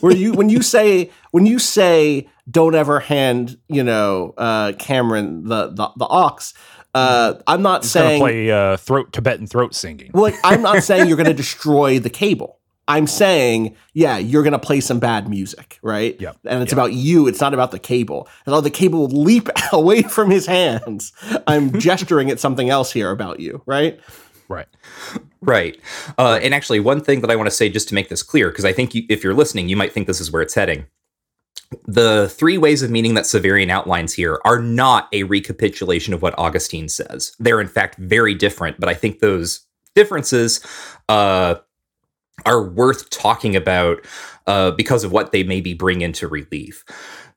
where you when you say when you say don't ever hand you know uh, Cameron the the, the ox. Uh, I'm not He's saying play uh, throat Tibetan throat singing. well, like, I'm not [laughs] saying you're going to destroy the cable. I'm saying, yeah, you're going to play some bad music, right? Yep. And it's Yep. about you. It's not about the cable. And all the cable will leap [laughs] away from his hands. I'm gesturing at something else here about you, right? Right. right. Uh, and actually, one thing that I want to say just to make this clear, because I think you, if you're listening, you might think this is where it's heading. The three ways of meaning that Severian outlines here are not a recapitulation of what Augustine says. They're in fact very different, but I think those differences uh, are worth talking about uh, because of what they maybe bring into relief.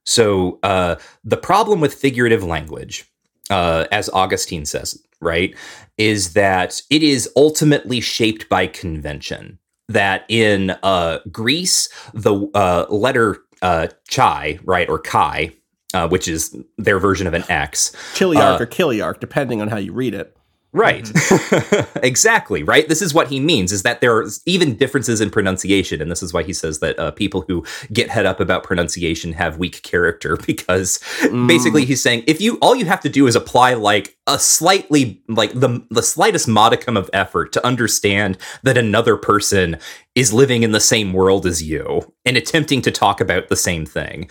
So uh, the problem with figurative language, uh, as Augustine says, right, is that it is ultimately shaped by convention. That in uh, Greece, the uh, letter uh, chi, right, or chi, uh, which is their version of an X, Chiliarch Uh, or Kiliarch, depending on how you read it. Right. [laughs] exactly. Right. This is what he means is that there are even differences in pronunciation. And this is why he says that uh, people who get head up about pronunciation have weak character [laughs] because Mm. basically he's saying if you all you have to do is apply like a slightly like the the slightest modicum of effort to understand that another person is living in the same world as you and attempting to talk about the same thing.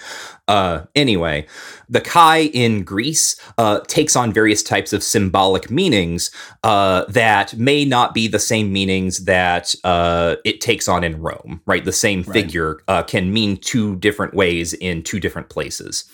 Uh, anyway, the chi in Greece uh, takes on various types of symbolic meanings uh, that may not be the same meanings that uh, it takes on in Rome, right? The same Right. figure uh, can mean two different ways in two different places.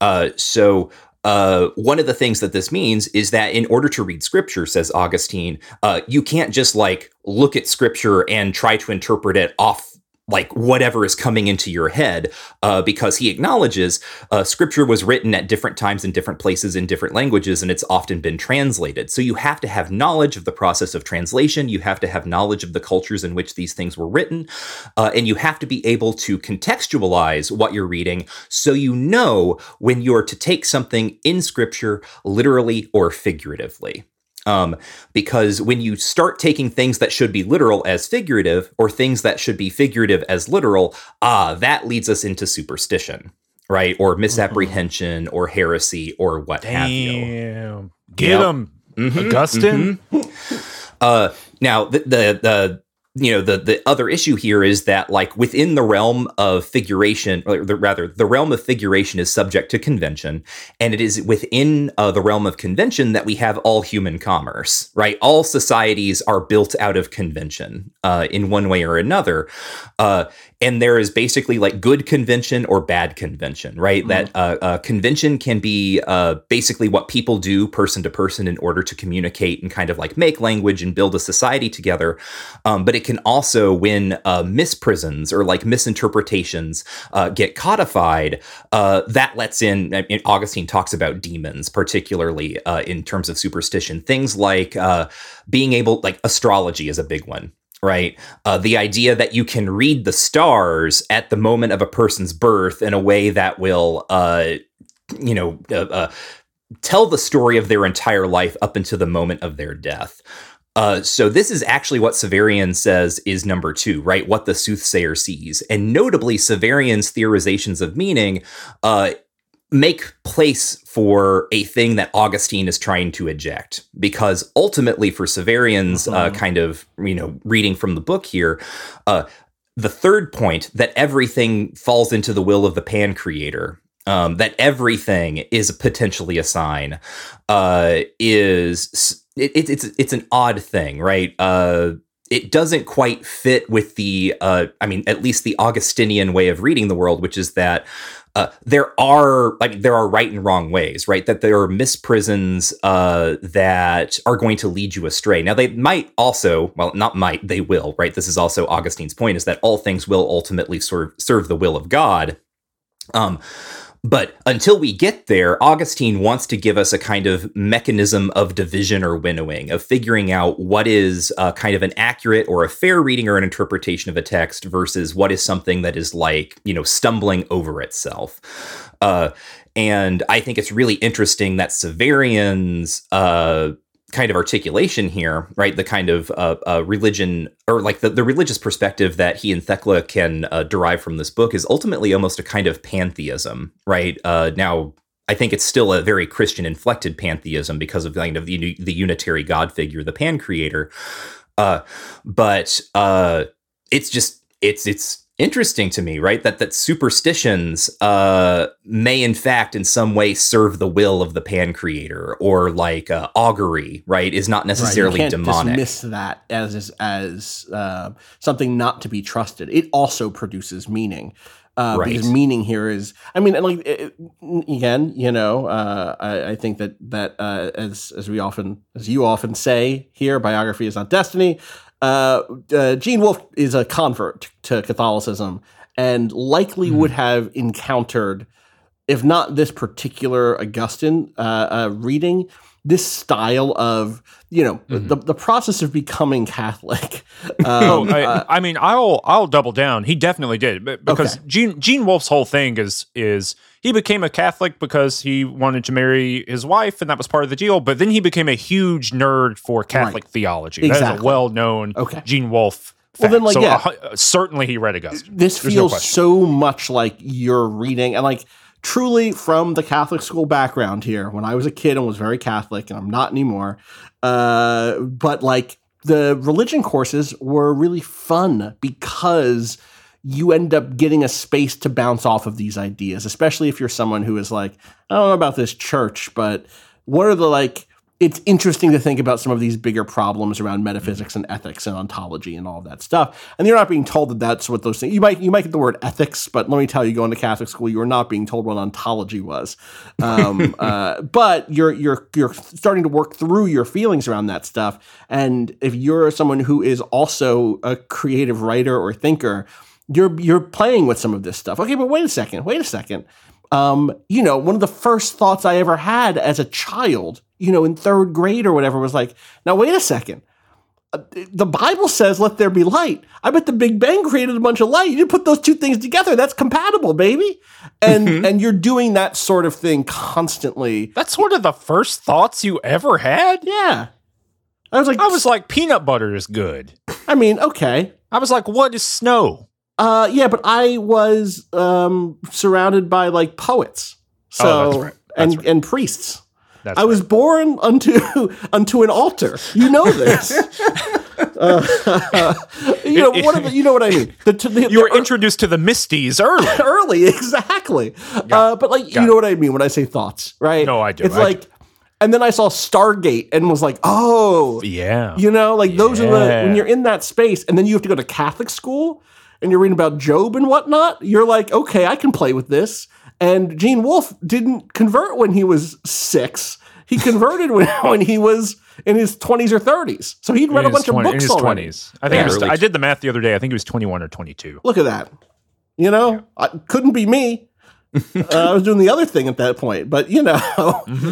Uh, so uh, one of the things that this means is that in order to read scripture, says Augustine, uh, you can't just like look at scripture and try to interpret it off like whatever is coming into your head, uh, because he acknowledges uh, scripture was written at different times in different places in different languages, and it's often been translated. So you have to have knowledge of the process of translation. You have to have knowledge of the cultures in which these things were written, uh, and you have to be able to contextualize what you're reading so you know when you're to take something in scripture literally or figuratively. Um, because when you start taking things that should be literal as figurative or things that should be figurative as literal, ah, that leads us into superstition, right? Or misapprehension or heresy or what have you. Damn. Get Yep. him, Mhm, Augustine. Uh, now the, the the you know the the other issue here is that like within the realm of figuration or the, rather the realm of figuration is subject to convention and it is within uh, the realm of convention that we have all human commerce right? All societies are built out of convention uh, in one way or another. Uh, and there is basically like good convention or bad convention right? That uh, uh, convention can be uh, basically what people do person to person in order to communicate and kind of like make language and build a society together. Um, but it can also when uh, misprisions or like misinterpretations uh, get codified uh, that lets in I mean, augustine talks about demons particularly uh, in terms of superstition. Things like uh, being able like astrology is a big one right? Uh, the idea that you can read the stars at the moment of a person's birth in a way that will, uh, you know, uh, uh, tell the story of their entire life up until the moment of their death. Uh, so this is actually what Severian says is number two, right? What the soothsayer sees, and notably, Severian's theorizations of meaning uh, make place for a thing that Augustine is trying to eject. Because ultimately, for Severian's uh, Mhm. kind of you know reading from the book here, uh, the third point that everything falls into the will of the Pancreator. Um, that everything is potentially a sign uh, is it, it, it's it's an odd thing, right? Uh, it doesn't quite fit with the uh, I mean, at least the Augustinian way of reading the world, which is that uh, there are like there are right and wrong ways, right? That there are misprisions uh, that are going to lead you astray. Now they might also, well, not might, they will, right? This is also Augustine's point: is that all things will ultimately serve serve the will of God. Um, but until we get there, Augustine wants to give us a kind of mechanism of division or winnowing, of figuring out what is uh, kind of an accurate or a fair reading or an interpretation of a text versus what is something that is like, you know, stumbling over itself. Uh, and I think it's really interesting that Severian's uh, kind of articulation here, right? The kind of uh, uh, religion or like the, the religious perspective that he and Thecla can uh, derive from this book is ultimately almost a kind of pantheism, right? Uh, now, I think it's still a very Christian inflected pantheism because of kind of the, the unitary God figure, the Pancreator. Uh, but uh, it's just it's it's interesting to me, right? That that superstitions uh, may in fact in some way serve the will of the Pancreator, or like uh, augury, right? Is not necessarily right, you can't demonic. dismiss that as as uh, something not to be trusted. It also produces meaning. Uh, Right. Because meaning here is, I mean, and like it- again, you know, uh, I, I think that that uh, as as we often, as you often say here, biography is not destiny. Uh, uh, Gene Wolfe is a convert to Catholicism and likely Hmm. would have encountered, if not this particular Augustine uh, uh, reading, this style of you know Mhm. the the process of becoming Catholic. [laughs] Oh, Um, I, uh, I mean, I'll I'll double down. He definitely did, because Okay. Gene Gene Wolfe's whole thing is is he became a Catholic because he wanted to marry his wife, and that was part of the deal. But then he became a huge nerd for Catholic theology. That is a Exactly. well known Okay. Gene Wolfe. Well, then, like, so yeah. uh, certainly he read Augustine. this There's feels question. so much like you're reading and like truly from the Catholic school background here. When I was a kid and was very Catholic, and I'm not anymore, uh, but like the religion courses were really fun because you end up getting a space to bounce off of these ideas, especially if you're someone who is like, I don't know about this church, but what are the like it's interesting to think about some of these bigger problems around metaphysics and ethics and ontology and all of that stuff. And you're not being told that that's what those things. You might you might get the word ethics, but let me tell you, going to Catholic school, you were not being told what ontology was. Um, [laughs] uh, but you're you're you're starting to work through your feelings around that stuff. And if you're someone who is also a creative writer or thinker, you're you're playing with some of this stuff. Okay, but wait a second. Wait a second. Um, you know, one of the first thoughts I ever had as a child, you know, in third grade or whatever, was like, now wait a second. Uh, The Bible says, "Let there be light." I bet the Big Bang created a bunch of light. You put those two things together, that's compatible, baby. And and you're doing that sort of thing constantly. That's one of the first thoughts you ever had. Yeah, I was like, I was like, peanut butter is good. I mean, okay, I was like, what is snow? Uh, yeah, but I was um, surrounded by like poets, so Oh, that's right. That's and and priests. That's I was born unto [laughs] unto an altar. You know this. [laughs] uh, [laughs] you know what? The, you know what I mean? The, the, You were the- introduced to the Misties early. early, exactly. Uh, but like, you know what I mean when I say thoughts, right? No, I do, It's I like, and then I saw Stargate and was like, oh, yeah. you know, like those are the when you're in that space, and then you have to go to Catholic school and you're reading about Job and whatnot. You're like, okay, I can play with this. And Gene Wolfe didn't convert when he was six. He converted when, [laughs] when he was in his 20s or 30s. So he'd read in a bunch 20 of in books his already. 20s. I think Yeah, it was, early I did the math the other day. I think he was 21 or 22. Look at that. You know, I, couldn't be me. [laughs] uh, I was doing the other thing at that point, but you know,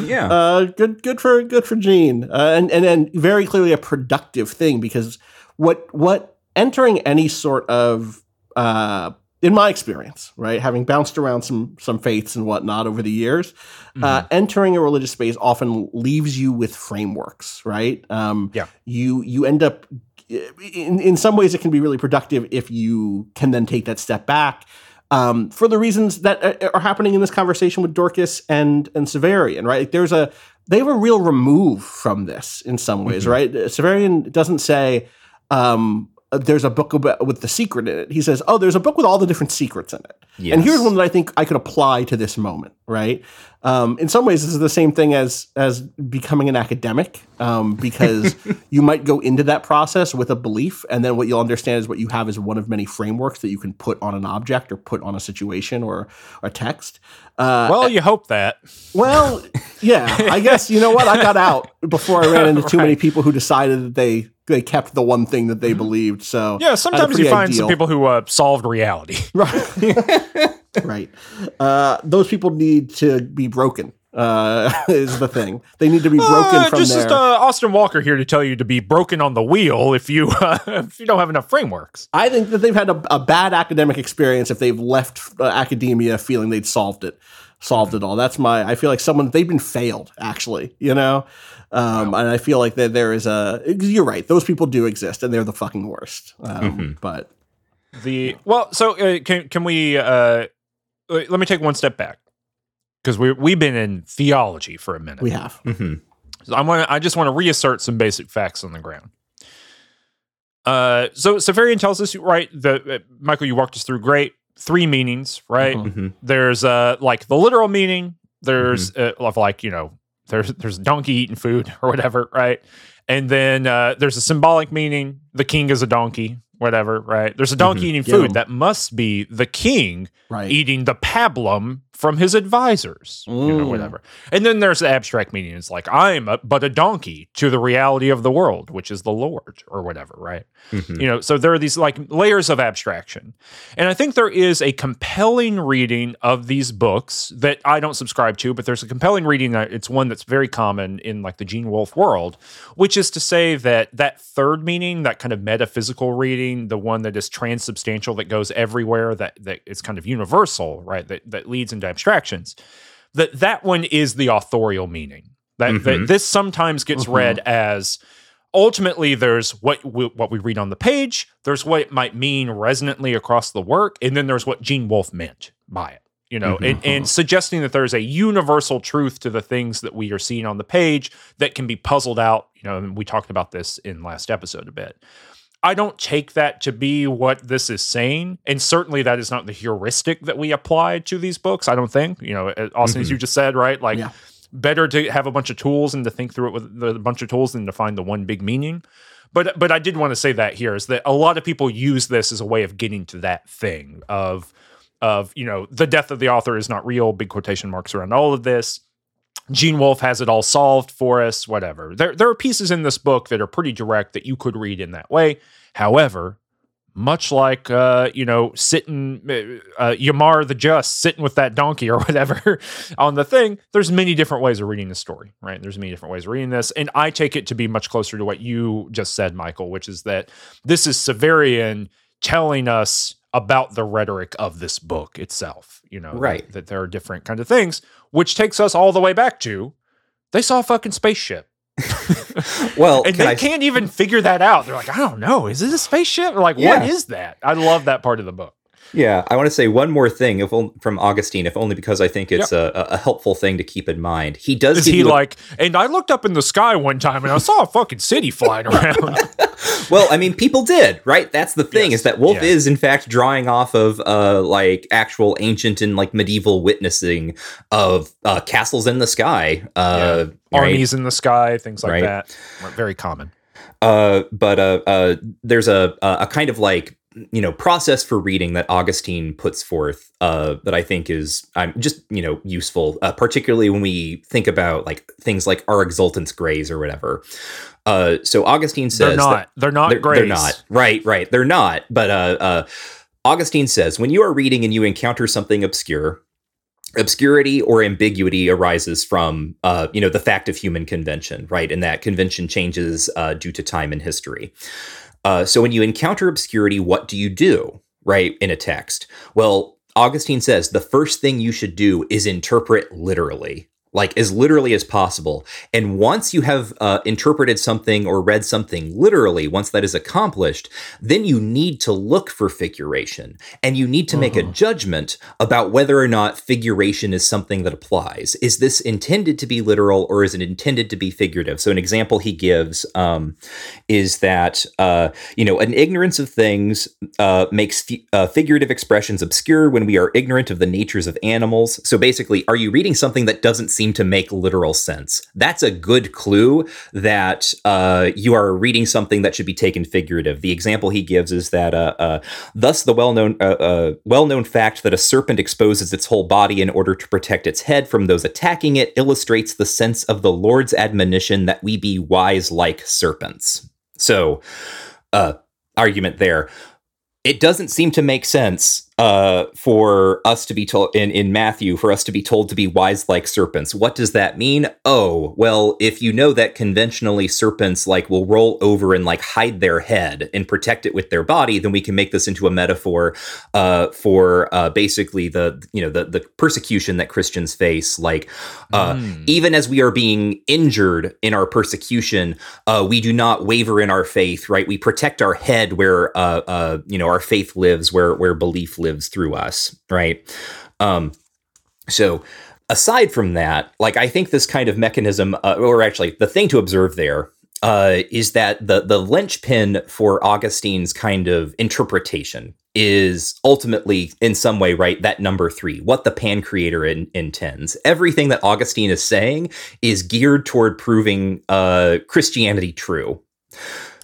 Yeah. [laughs] uh, good, good for good for Gene, uh, and and then very clearly a productive thing because what what entering any sort of uh, in my experience, right, having bounced around some some faiths and whatnot over the years, uh, entering a religious space often leaves you with frameworks, right? Um, Yeah. you you end up in in some ways it can be really productive if you can then take that step back. Um, for the reasons that are- happening in this conversation with Dorcas and and Severian, right? Like, there's a they have a real remove from this in some ways, right? Severian doesn't say um, there's a book about, with the secret in it. He says, "Oh, there's a book with all the different secrets in it." And here's one that I think I could apply to this moment, right? Um, in some ways, this is the same thing as as becoming an academic, um, because [laughs] you might go into that process with a belief, and then what you'll understand is what you have is one of many frameworks that you can put on an object or put on a situation or a text. Uh, Well, you hope that. well, yeah, I guess you know what I got [laughs] out before I ran into too many people who decided that they they kept the one thing that they believed. So Mm-hmm. Yeah, I had a sometimes you find some people who uh, solved reality. [laughs] Right. [laughs] right. Uh, those people need to be broken. Uh, [laughs] is the thing. They need to be broken Uh, from just there. just uh, Austin Walker here to tell you to be broken on the wheel if you uh, if you don't have enough frameworks. I think that they've had a, a bad academic experience if they've left uh, academia feeling they'd solved it, solved it all. That's my. I feel like someone they've been failed actually. You know, um, and I feel like that there is a. You're right. Those people do exist, and they're the fucking worst. Um, Mm-hmm. But The well, so uh, can can we? Uh, let me take one step back because we we've been in theology for a minute. we have. Mhm. So I want I just want to reassert some basic facts on the ground. Uh, so Severian tells us right the uh, Michael you walked us through great three meanings right. Mhm. Mhm. There's uh like the literal meaning. There's uh, of like you know there's there's a donkey eating food or whatever right, and then uh, there's a symbolic meaning. The king is a donkey whatever right. There's a donkey eating Yeah. food that must be the king Right. eating the pablum from his advisors, you know, Mm. whatever. And then there's the abstract meaning. It's like I'm a, but a donkey to the reality of the world, which is the Lord or whatever, right? Mhm. You know, so there are these like layers of abstraction. And I think there is a compelling reading of these books that I don't subscribe to, but there's a compelling reading that it's one that's very common in like the Gene Wolfe world, which is to say that that third meaning, that kind of metaphysical reading, the one that is transubstantial that goes everywhere, that that is kind of universal, right? That that leads into abstractions. That that one is the authorial meaning. That, that Mhm. this sometimes gets Mhm. read as ultimately there's what we, what we read on the page there's what it might mean resonantly across the work and then there's what gene wolfe meant by it you know and, and suggesting that there's a universal truth to the things that we are seeing on the page that can be puzzled out you know and we talked about this in last episode a bit I don't take that to be what this is saying. And certainly that is not the heuristic that we apply to these books. I don't think, you know, uh, Austin, as you just said, right? Like Yeah. better to have a bunch of tools and to think through it with a bunch of tools than to find the one big meaning. But but I did want to say that here is that a lot of people use this as a way of getting to that thing of of you know the death of the author is not real big quotation marks around all of this gene wolfe has it all solved for us whatever there, there are pieces in this book that are pretty direct that you could read in that way however much like uh, you know sitting uh, uh Yamar the Just sitting with that donkey or [laughs] whatever on the thing. There's many different ways of reading the story, right? There's many different ways of reading this, and I take it to be much closer to what you just said, Michael, which is that this is Severian telling us about the rhetoric of this book itself. You know, right? That, that there are different kind of things, which takes us all the way back to they saw a fucking spaceship. [laughs] [laughs] well, and they I... can't even figure that out. They're like, I don't know, is it a spaceship? Or like, yeah. what is that? I love that part of the book. Yeah, I want to say one more thing if, from Augustine, if only because I think it's yep. a, a, helpful thing to keep in mind. He does. Is he like? And I looked up in the sky one time and I saw a fucking city flying around. [laughs] well, I mean, people did, right? That's the thing yes. is that Wolfe yeah. is in fact drawing off of uh, like actual ancient and like medieval witnessing of uh, castles in the sky, uh, yeah. armies in the sky, things like right? that. Very common. Uh, but uh, uh, there's a a kind of like you know process for reading that Augustine puts forth uh, that I think is I'm um, just you know useful, uh, particularly when we think about like things like our exultants grays or whatever. Uh, so Augustine says they're not they're not they're, grays. They're not right, right. They're not. But uh, uh, Augustine says when you are reading and you encounter something obscure. Obscurity or ambiguity arises from, uh, you know, the fact of human convention, right? And that convention changes due to time and history. Uh, so when you encounter obscurity, what do you do, right, in a text? Well, Augustine says the first thing you should do is interpret literally like as literally as possible. And once you have uh, interpreted something or read something literally, once that is accomplished, then you need to look for figuration and you need to uh-huh. make a uh-huh. judgment about whether or not figuration is something that applies. Is this intended to be literal or is it intended to be figurative? So, an example he gives um, is that, uh, you know, an ignorance of things uh, makes f- uh, figurative expressions obscure when we are ignorant of the natures of animals. So, basically, are you reading something that doesn't seem to make literal sense. That's a good clue that uh, you are reading something that should be taken figurative. The example he gives is that, uh, uh, thus, the well-known uh, uh, well-known fact that a serpent exposes its whole body in order to protect its head from those attacking it illustrates the sense of the Lord's admonition that we be wise like serpents. So, uh, argument there. It doesn't seem to make sense uh, for us to be told in, in Matthew, for us to be told to be wise like serpents. What does that mean? Oh, well, if you know that conventionally serpents like will roll over and like hide their head and protect it with their body, then we can make this into a metaphor uh, for uh, basically the you know the the persecution that Christians face. Like mm. even as we are being injured in our persecution, uh, we do not waver in our faith. Right, we protect our head where uh, you know our faith lives, where where belief lives lives through us, right? Um, so aside from that, like I think this kind of mechanism, uh, or actually the thing to observe there uh, is that the the linchpin for Augustine's kind of interpretation is ultimately in some way right that number three what the Pancreator in, intends everything that augustine is saying is geared toward proving uh, christianity true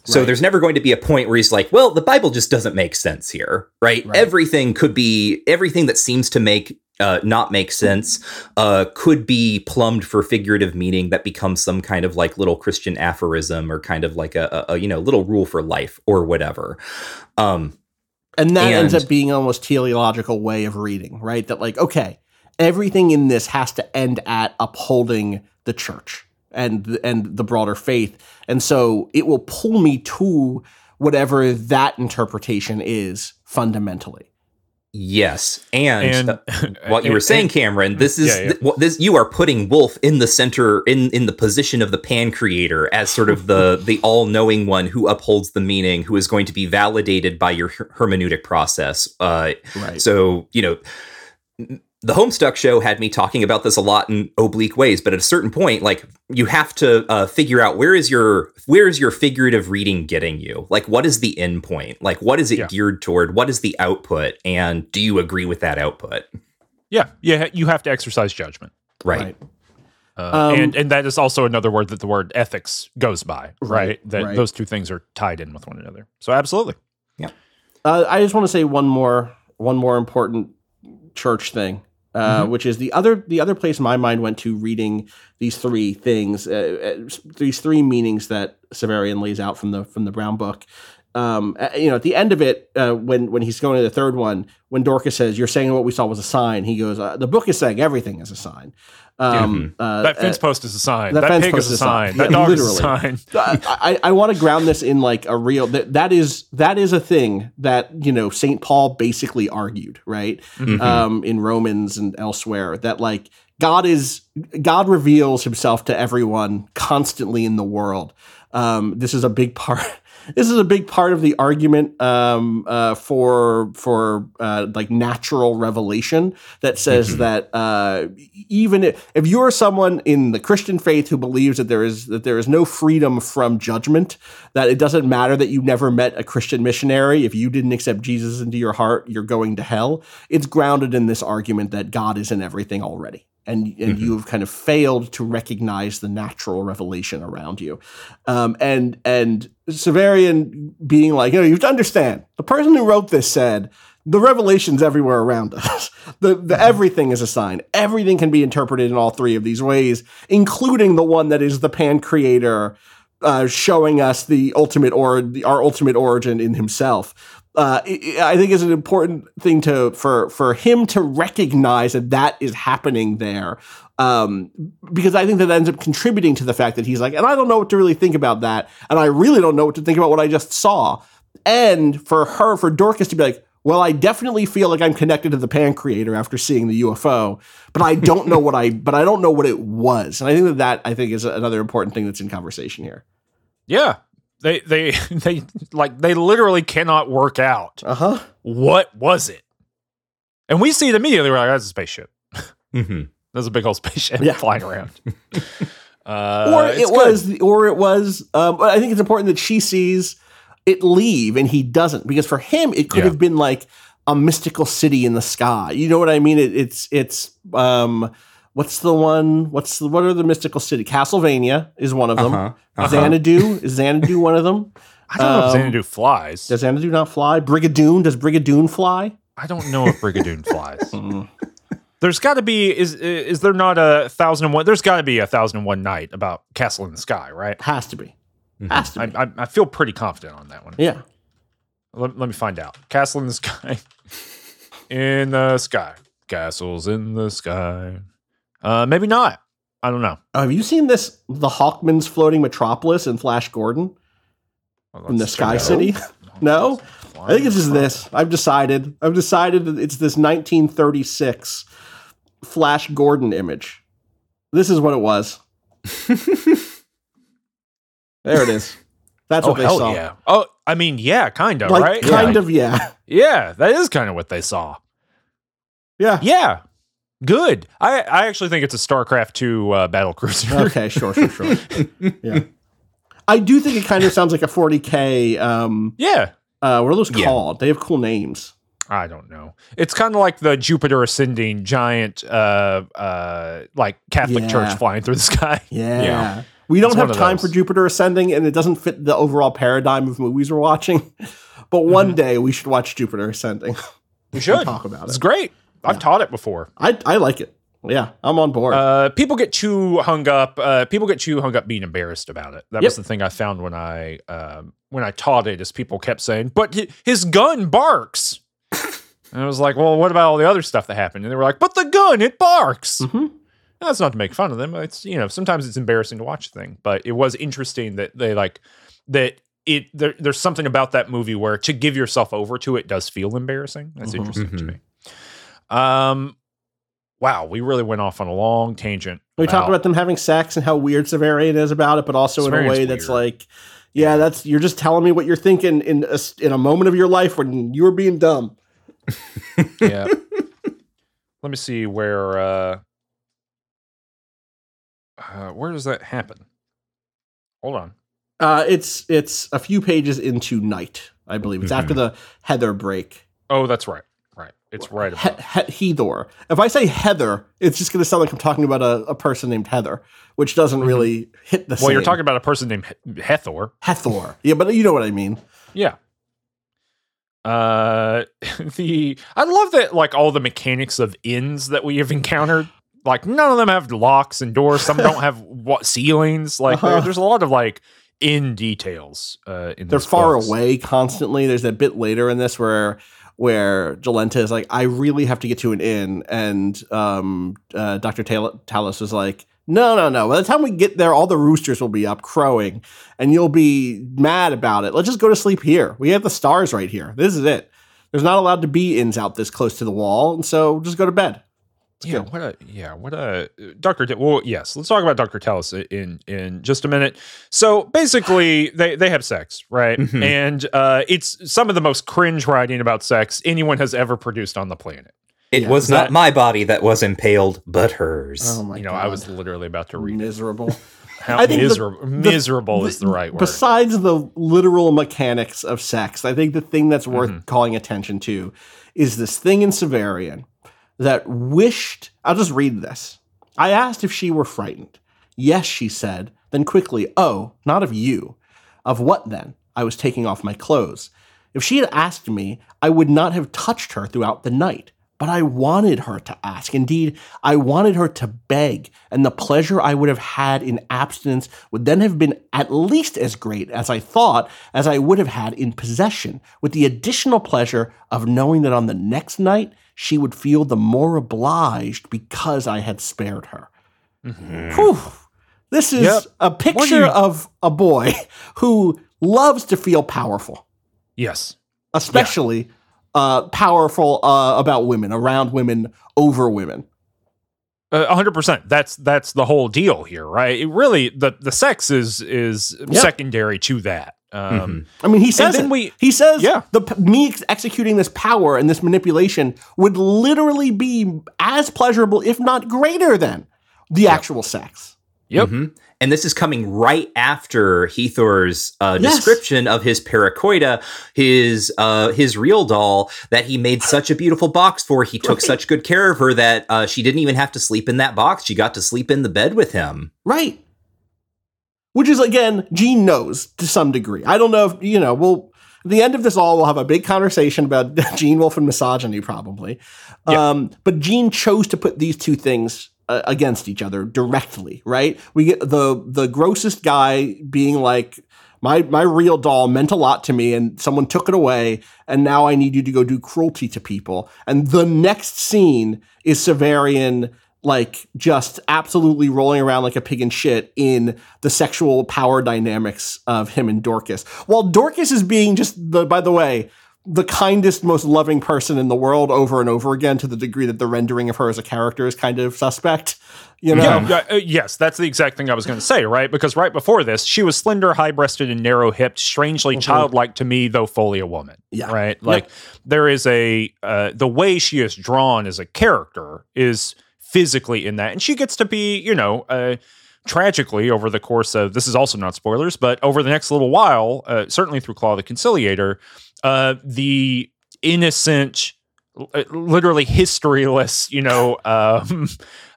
so right. there's never going to be a point where he's like, well, the Bible just doesn't make sense here, right? right. Everything could be everything that seems to make uh, not make sense uh, could be plumbed for figurative meaning that becomes some kind of like little Christian aphorism or kind of like a, a, a you know little rule for life or whatever. Um, and that and, ends up being almost teleological way of reading, right? That like okay, everything in this has to end at upholding the church and and the broader faith. And so it will pull me to whatever that interpretation is fundamentally. Yes, and, and uh, what you [laughs] were saying, Cameron, this is yeah, yeah. this you are putting Wolfe in the center, in in the position of the Pancreator, as sort of the the all knowing one who upholds the meaning, who is going to be validated by your hermeneutic process. Uh, right. So you know the Homestuck show had me talking about this a lot in oblique ways, but at a certain point, like you have to uh, figure out where is your where is your figurative reading getting you? Like, what is the end point? Like, what is it yeah. geared toward? What is the output? And do you agree with that output? Yeah, yeah, you have to exercise judgment, right? right. Uh, Um, and and that is also another word that the word ethics goes by, right? Right, that right. those two things are tied in with one another. So absolutely. Yeah. Uh, I just want to say one more one more important church thing, uh, Mm-hmm. which is the other the other place my mind went to reading these three things, uh, uh, these three meanings that Severian lays out from the from the Brown Book. Um, uh, you know, at the end of it, uh, when when he's going to the third one, when Dorcas says, "You're saying what we saw was a sign," he goes, uh, "The book is saying everything is a sign." Um, uh, That fence post is a sign. that That, fence pig post is a is sign. sign. That Yeah, dog is a literally. sign. [laughs] I, I, I want to ground this in like a real that that is that is a thing that you know Saint Paul basically argued right Mhm. um, in Romans and elsewhere that like God is God reveals Himself to everyone constantly in the world. Um, this is a big [laughs] part. This is a big part of the argument um, uh, for for uh, like natural revelation that says Mhm. that uh, even if, if you're someone in the Christian faith who believes that there is that there is no freedom from judgment, that it doesn't matter that you never met a Christian missionary, if you didn't accept Jesus into your heart, you're going to hell. It's grounded in this argument that God is in everything already. And, and Mhm. you've kind of failed to recognize the natural revelation around you, um, and and Severian being like, you know, you have to understand the person who wrote this said the revelation's everywhere around [laughs] us. the, the everything is a sign. Everything can be interpreted in all three of these ways, including the one that is the Pancreator uh, showing us the ultimate or the, our ultimate origin in himself. Uh, I think is an important thing to for for him to recognize that that is happening there, um, because I think that ends up contributing to the fact that he's like, and I don't know what to really think about that, and I really don't know what to think about what I just saw, and for her, for Dorcas to be like, well, I definitely feel like I'm connected to the Pancreator after seeing the UFO, but I don't know what I, [laughs] but I don't know what it was, and I think that that I think is another important thing that's in conversation here. Yeah. They they [laughs] they like they literally cannot work out Uh huh. what was it. And we see it immediately. We're like, that's a spaceship. [laughs] Mhm. There's a big old spaceship Yeah. flying around. [laughs] Uh, or it's it good. was, or it was. Um, but I think it's important that she sees it leave and he doesn't, because for him it could Yeah. have been like a mystical city in the sky. You know what I mean? It, it's it's um, what's the one? What's the, what are the mystical city? Castlevania is one of them. Uh-huh. Uh-huh. Xanadu is Xanadu [laughs] one of them. I don't know if um, Xanadu flies. Does Xanadu not fly? Brigadoon does Brigadoon fly? I don't know if Brigadoon flies. [laughs] There's got to be is is there not a thousand and one? There's got to be a thousand and one night about Castle in the Sky, right? Has to be. Mhm. Has to I, be. I I feel pretty confident on that one. yeah. Let, let me find out. Castle in the Sky. [laughs] in the sky. Castles in the sky. Uh, maybe not. I don't know. Oh, have you seen this? The Hawkman's floating metropolis in Flash Gordon Well, in the Sky check. City? No? [laughs] I think it's just this. I've decided. I've decided that it's this 1936 Flash Gordon image. This is what it was. [laughs] there it is. That's Oh what they hell saw. yeah! Oh, I mean, yeah, kind of, Like right? kind yeah. of yeah. Yeah, that is kind of what they saw. Yeah. Yeah, good. I I actually think it's a StarCraft two uh, battle cruiser. Okay, [laughs] sure, sure, sure. yeah. I do think it kind of sounds like a 40k um yeah, uh what are those Yeah. called? They have cool names. I don't know. It's kind of like the Jupiter ascending giant, uh, uh, like Catholic Yeah. Church flying through the sky. Yeah. [laughs] Yeah. We don't It's have time for Jupiter Ascending, and it doesn't fit the overall paradigm of movies we're watching. [laughs] But one day we should watch Jupiter Ascending. We should talk about it. It's great. I've Yeah. taught it before. I, I like it. Yeah, I'm on board. Uh, people get too hung up. Uh, people get too hung up being embarrassed about it. That Yep. was the thing I found when I um, when I taught it. Is people kept saying, "But his gun barks," [laughs] and I was like, "Well, what about all the other stuff that happened?" And they were like, "But the gun, it barks." Mhm. That's not to make fun of them. It's you know sometimes it's embarrassing to watch the thing, but it was interesting that they like that. It there, there's something about that movie where to give yourself over to it does feel embarrassing. That's Mhm. interesting to Mhm. me. Um, wow, we really went off on a long tangent. we talked about them having sex and how weird Severian is about it, but also in a Severian's way that's like, yeah, that's you're just telling me what you're thinking in a, in a moment of your life when you were being dumb. [laughs] yeah. Let me see where uh, uh where does that happen? Hold on. Uh, it's it's a few pages into night, I believe. It's after the Heather break. Oh, that's right. It's right He- he-. If I say Heather, it's just going to sound like I'm talking about a, a person named Heather, which doesn't really hit the Mm-hmm. Well, same. you're talking about a person named He- Hethor. Hethor. Yeah, but you know what I mean. Yeah. Uh, [laughs] the I love that like all the mechanics of inns that we have encountered. Like none of them have locks and doors. Some don't have [laughs] what ceilings. Like Uh-huh. there's a lot of like in details. Uh, in They're far books. away constantly. There's that bit later in this where where Jolenta is like, I really have to get to an inn, and um, uh, Doctor Tal- Talos is like, No, no, no. By the time we get there, all the roosters will be up crowing, and you'll be mad about it. Let's just go to sleep here. We have the stars right here. This is it. There's not allowed to be inns out this close to the wall, and so just go to bed. Yeah, what a yeah, what a Doctor. Well, yes, let's talk about Doctor Talos in in just a minute. So basically, they they have sex, right? Mhm. And uh, it's some of the most cringe writing about sex anyone has ever produced on the planet. It Yeah, was is not that- my body that was impaled, but hers. Oh my you know, god! I was literally about to read miserable. [laughs] How I think the- miserable, the- miserable is the right word. Besides the literal mechanics of sex, I think the thing that's worth Mhm. calling attention to is this thing in Severian that wished. I'll just read this. I asked if she were frightened. Yes, she said. Then quickly, Oh, not of you. Of what then? I was taking off my clothes. If she had asked me, I would not have touched her throughout the night. But I wanted her to ask. Indeed, I wanted her to beg, and the pleasure I would have had in abstinence would then have been at least as great as I thought as I would have had in possession, with the additional pleasure of knowing that on the next night she would feel the more obliged because I had spared her. Whew. This is Yep. a picture you- of a boy [laughs] who loves to feel powerful yes, especially uh, powerful uh, about women, around women, over women. a hundred percent. That's that's the whole deal here, right? It really, the the sex is is Yeah. secondary to that. Um, I mean, he says then it. we- he says Yeah. the me ex- executing this power and this manipulation would literally be as pleasurable, if not greater than the actual sex. Yep. Mhm. And this is coming right after Hethor's uh, Yes. description of his paracoita, his uh, his real doll that he made [gasps] such a beautiful box for. He took Right. such good care of her that uh, she didn't even have to sleep in that box. She got to sleep in the bed with him. Right. Which is again, Gene knows to some degree. I don't know if you know. We'll at the end of this all, we'll have a big conversation about [laughs] Gene Wolfe and misogyny, probably. Yeah. Um, but Gene chose to put these two things uh, against each other directly. Right? We get the the grossest guy being like. My, my real doll meant a lot to me, and someone took it away, and now I need you to go do cruelty to people. And the next scene is Severian like just absolutely rolling around like a pig in shit in the sexual power dynamics of him and Dorcas. While Dorcas is being just the by the way, the kindest, most loving person in the world over and over again to the degree that the rendering of her as a character is kind of suspect. You know? Yeah, yeah, uh, yes, that's the exact thing I was going to say, right? Because right before this, she was slender, high breasted, and narrow hipped, strangely childlike to me, though fully a woman. Yeah. Right? Like, there is a, uh, the way she is drawn as a character is physically in that. And she gets to be, you know, uh, tragically over the course of, this is also not spoilers, but over the next little while, uh, certainly through Claw the Conciliator, uh, the innocent, uh, literally historyless, you know, [laughs] um,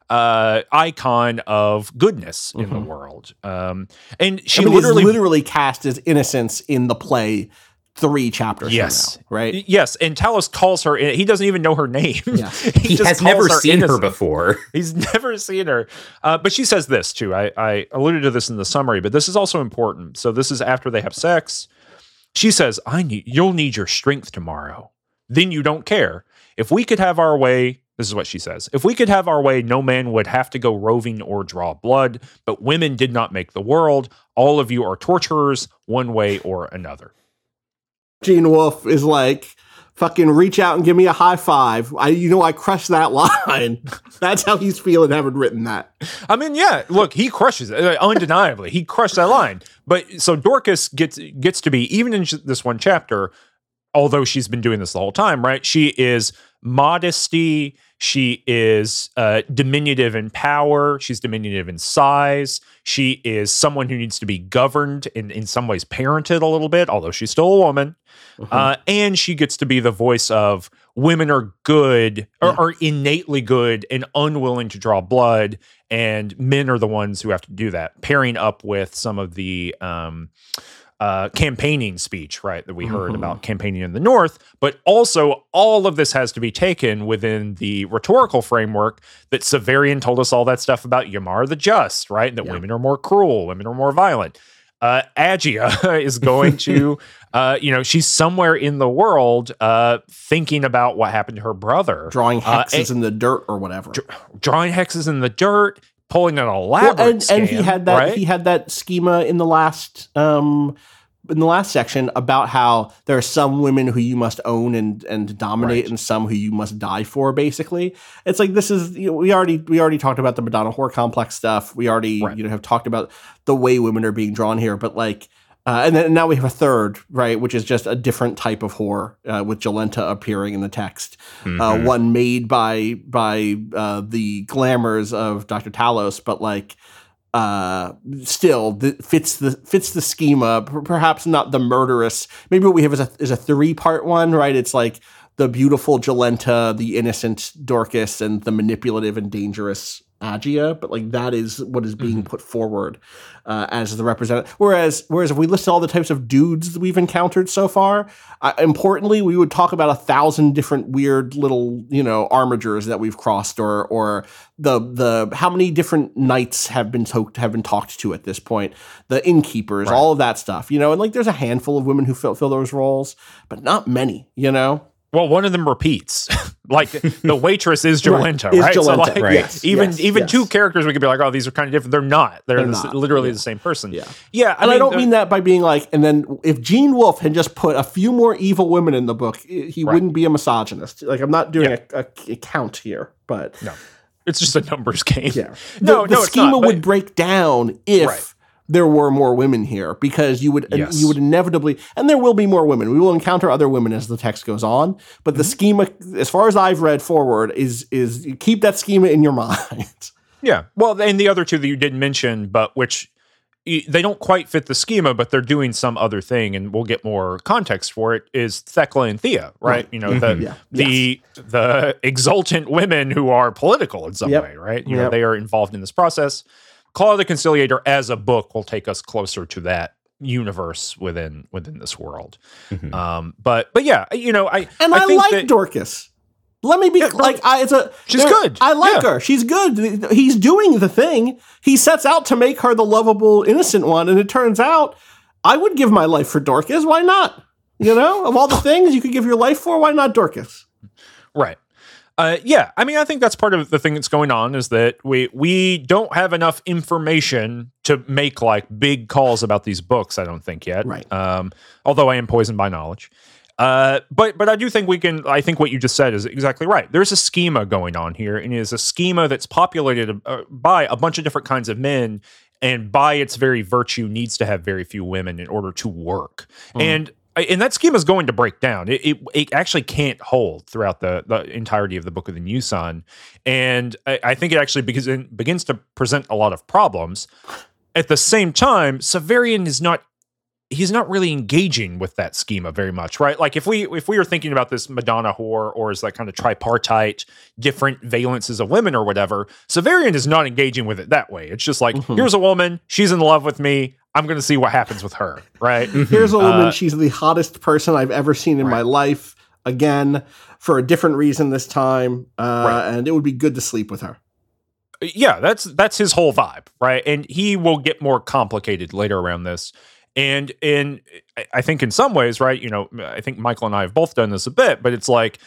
uh, icon of goodness in the Mhm. world. Um, and she I mean, literally, literally cast as innocence in the play three chapters Yes. from now, right? yes, and Talos calls her. He doesn't even know her name. Yeah. [laughs] He, just has calls never seen her before. [laughs] He's never seen her. Uh, but she says this too. I, I alluded to this in the summary, but this is also important. So this is after they have sex. She says, I need you'll need your strength tomorrow. Then you don't care. If we could have our way, this is what she says. If we could have our way, no man would have to go roving or draw blood, but women did not make the world. All of you are torturers, one way or another. Gene Wolfe is like, fucking reach out and give me a high five. I, you know, I crushed that [laughs] line. That's how he's feeling having written that. I mean, yeah. Look, he crushes it undeniably. He crushed that line. But so Dorcas gets gets to be even in this one chapter, although she's been doing this the whole time, right? She is modesty. She is uh, diminutive in power. She's diminutive in size. She is someone who needs to be governed and in some ways parented a little bit, although she's still a woman. Uh, and she gets to be the voice of women are good or are innately good and unwilling to draw blood and men are the ones who have to do that pairing up with some of the um, uh, campaigning speech, right, that we heard Mhm. about campaigning in the North, but also all of this has to be taken within the rhetorical framework that Severian told us all that stuff about Ymar the Just, right? That Yeah. women are more cruel, women are more violent. Uh, Agia [laughs] is going to, [laughs] uh, you know, she's somewhere in the world uh, thinking about what happened to her brother, Drawing Uh, hexes in the dirt or whatever. drawing hexes in the dirt, pulling an Well, elaborate and, and he had that right? he had that schema in the last um in the last section about how there are some women who you must own and and dominate Right. and some who you must die for basically it's like this is you know, we already we already talked about the madonna whore complex stuff we already Right. you know have talked about the way women are being drawn here but like uh, and then now we have a third, right, which is just a different type of whore uh, with Jolenta appearing in the text uh, Mhm. one made by by uh, the glamours of Dr. Talos, but like uh still th- fits the fits the schema per- perhaps not the murderous maybe what we have is a is a three part one right it's like the beautiful Jolenta, the innocent Dorcas and the manipulative and dangerous Agia but like that is what is being put forward uh, as the representative whereas whereas if we list all the types of dudes that we've encountered so far uh, importantly we would talk about a thousand different weird little you know armigers that we've crossed or or the the how many different knights have been talked have been talked to at this point the innkeepers Right. all of that stuff you know and like there's a handful of women who fill, fill those roles but not many you know Well, one of them repeats. [laughs] like the waitress is [laughs] Right, Jolenta, is right? So like right. yes, even yes, even yes. two characters we could be like, oh, these are kind of different. They're not. They're, They're the, not, literally yeah. the same person. Yeah. Yeah. and I, don't the- mean that by being like, and then if Gene Wolfe had just put a few more evil women in the book, he Right. wouldn't be a misogynist. Like I'm not doing Yeah. a, a, a count here, but No. It's just a numbers [laughs] game. yeah, No, the, the no, it's schema not, would but- break down if Right. There were more women here because you would Yes. you would inevitably, and there will be more women. We will encounter other women as the text goes on, but Mm-hmm. the schema, as far as I've read forward, is is keep that schema in your [laughs] mind. Yeah. Well, and the other two that you didn't mention, but which they don't quite fit the schema, but they're doing some other thing, and we'll get more context for it. Is Thecla and Thea, right? Right. You know, the Yeah. the the exultant women who are political in some Yep. way, right? You know, they are involved in this process. Claw the Conciliator as a book will take us closer to that universe within within this world. Mhm. Um, but but yeah, you know, I And I, think like that- Dorcas. Let me be Yeah, like I it's a She's good. I like Yeah. her. She's good. He's doing the thing. He sets out to make her the lovable innocent one and it turns out I would give my life for Dorcas. Why not? You know, of all the things you could give your life for, why not Dorcas? Right. Uh, yeah, I mean, I think that's part of the thing that's going on is that we we don't have enough information to make like big calls about these books. I don't think yet. Right. Um, although I am poisoned by knowledge. Uh, but but I do think we can. I think what you just said is exactly right. There's a schema going on here, and it is a schema that's populated uh, by a bunch of different kinds of men, and by its very virtue needs to have very few women in order to work. Mhm. And and that schema is going to break down. It, it it actually can't hold throughout the the entirety of the Book of the New Sun, and I, I think it actually because begins begins to present a lot of problems. At the same time, Severian is not he's not really engaging with that schema very much, right? Like if we if we were thinking about this Madonna whore or is that kind of tripartite, different valences of women or whatever, Severian is not engaging with it that way. It's just like Mhm. here's a woman, she's in love with me. I'm going to see what happens with her, right? Here's a woman, Uh, she's the hottest person I've ever seen in my life. Again, for a different reason this time. Uh, Right. and it would be good to sleep with her. yeah, that's that's his whole vibe, right? And he will get more complicated later around this. And in I- think in some ways, right, you know, I think Michael and I have both done this a bit, but it's like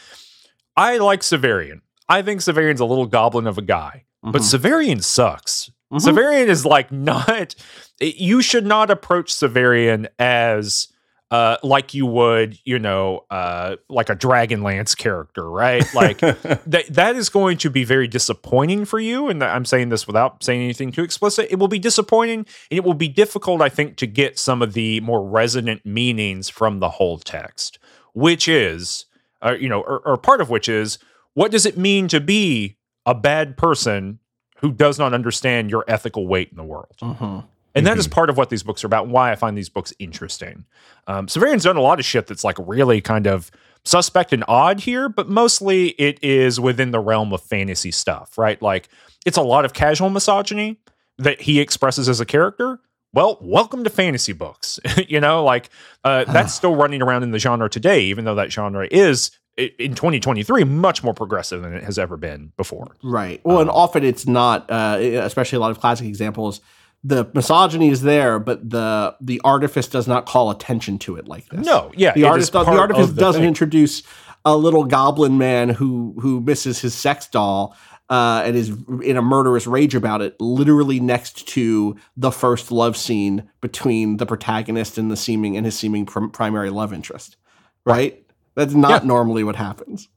I like Severian. I think Severian's a little goblin of a guy, but Mhm. Severian sucks. Mhm. Severian is like [laughs] not you should not approach Severian as uh, like you would, you know, uh, like a Dragonlance character, right? Like [laughs] that that is going to be very disappointing for you and i'm saying this without saying anything too explicit it will be disappointing and it will be difficult i think to get some of the more resonant meanings from the whole text which is uh, you know or, or part of which is what does it mean to be a bad person who does not understand your ethical weight in the world Mhm. And that is part of what these books are about and why I find these books interesting. Um, Severian's done a lot of shit that's like really kind of suspect and odd here, but mostly it is within the realm of fantasy stuff, right? Like it's a lot of casual misogyny that he expresses as a character. Well, welcome to fantasy books. [laughs] you know, like uh, that's still running around in the genre today, even though that genre is in 2023 much more progressive than it has ever been before. Right. Well, and often it's not, uh, especially a lot of classic examples. The misogyny is there, but the the artifice does not call attention to it like this. No, yeah, the artist, the artifice the doesn't thing. introduce a little goblin man who who misses his sex doll uh, and is in a murderous rage about it. Literally next to the first love scene between the protagonist and the seeming and his seeming prim- primary love interest. Right. That's not Yeah. normally what happens.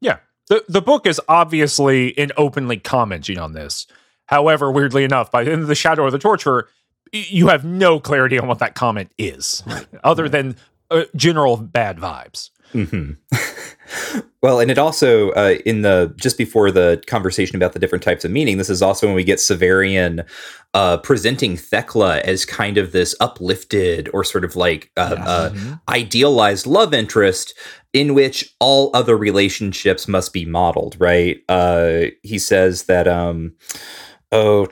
Yeah. The the book is obviously in openly commenting on this. However, weirdly enough, by the end of the shadow of the torturer, y- you have no clarity on what that comment is, other than uh, general bad vibes. hmm well, and it also uh, in the just before the conversation about the different types of meaning, this is also when we get Severian uh, presenting Thecla as kind of this uplifted or sort of like uh, uh, Mhm. idealized love interest in which all other relationships must be modeled. Right? Uh, he says that. Um, Oh,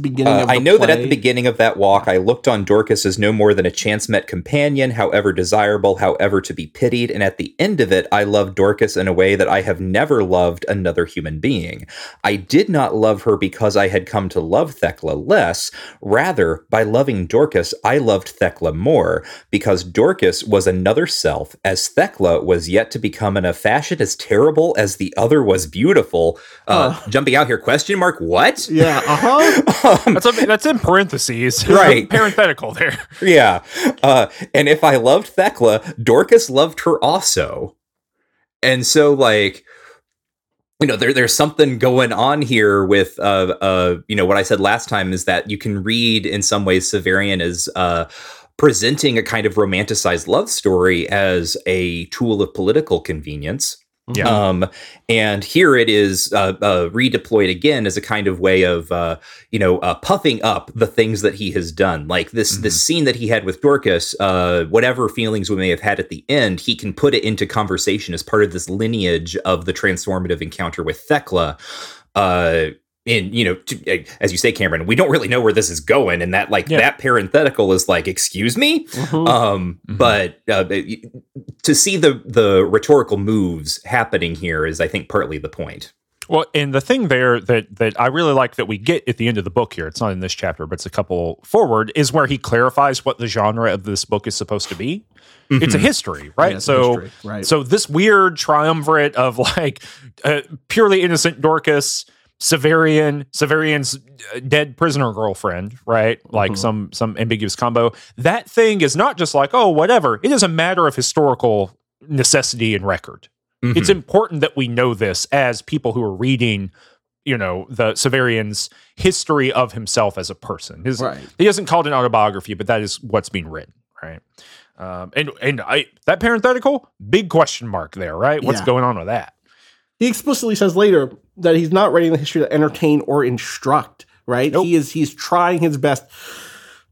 beginning uh, I know that at the beginning of that walk, I looked on Dorcas as no more than a chance met companion, however desirable, however to be pitied. And at the end of it, I loved Dorcas in a way that I have never loved another human being. I did not love her because I had come to love Thecla less. Rather, by loving Dorcas, I loved Thecla more because Dorcas was another self, as Thecla was yet to become in a fashion as terrible as the other was beautiful. Uh, Jumping out here, question mark, what? Yeah. Uh huh. [laughs] Um, That's that's in parentheses, [laughs] Right. Parenthetical there. yeah. Uh, and if I loved Thecla, Dorcas loved her also. And so, like, you know, there, there's something going on here with, uh, uh, you know, what I said last time is that you can read in some ways Severian as uh, presenting a kind of romanticized love story as a tool of political convenience. Yeah. Um, and here it is uh, uh, redeployed again as a kind of way of, uh, you know, uh, puffing up the things that he has done. Like this, this scene that he had with Dorcas, uh, whatever feelings we may have had at the end, he can put it into conversation as part of this lineage of the transformative encounter with Thecla. In you know, to, as you say, Cameron, we don't really know where this is going, and that like Yeah. that parenthetical is like, excuse me, Mhm. um, Mhm. but uh, to see the the rhetorical moves happening here is, I think, partly the point. Well, and the thing there that that I really like that we get at the end of the book here, it's not in this chapter, but it's a couple forward, is where he clarifies what the genre of this book is supposed to be. It's a history, right? Yeah, so history, right. so this weird triumvirate of [laughs] like uh, purely innocent Dorcas, Severian, Severian's uh, dead prisoner girlfriend, right? Like Mhm. some some ambiguous combo. That thing is not just like, oh, whatever. It is a matter of historical necessity and record it's Mhm. important that we know this as people who are reading you know the Severian's history of himself as a person his Right. he doesn't call it an autobiography but that is what's being written right um, and and I that parenthetical big question mark there right what's Yeah. going on with that He explicitly says later that he's not writing the history to entertain or instruct, right? Nope. He is he's trying his best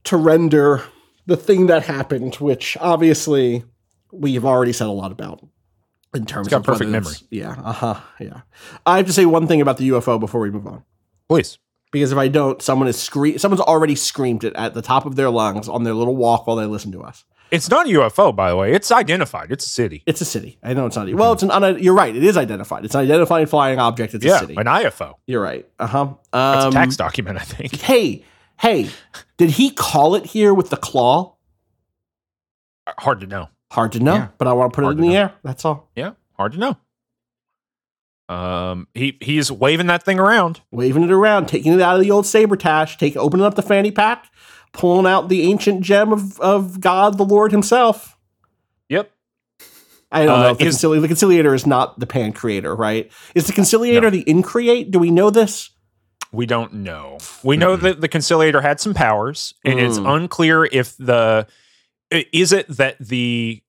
to render the thing that happened, which obviously we've already said a lot about in terms got of perfect memory. Yeah, uh-huh. Yeah. I have to say one thing about the UFO before we move on. please Because if I don't, someone is scream someone's already screamed it at the top of their lungs on their little walk while they listen to us. It's not a UFO by the way it's identified it's a city It's a city. I know it's not. Well, it's an. Un- you're right. It is identified. It's an identified flying object. It's a yeah city. an IFO You're right. Uh huh. that's Um, a tax document I think hey, hey, did he call it here with the claw? hard to know Hard to know, Yeah. but I want to put Hard it in the know. air. That's all. yeah hard to know um he he's waving that thing around Waving it around, taking it out of the old sabretache, take opening up the fanny pack, pulling out the ancient gem of, of God, the Lord Himself. yep I don't Uh, know. If the, is- concili- the conciliator is not the Pancreator, right? Is the conciliator the increate? Do we know this? We don't know. We know that the conciliator had some powers, and it's Mm. unclear if the is it that the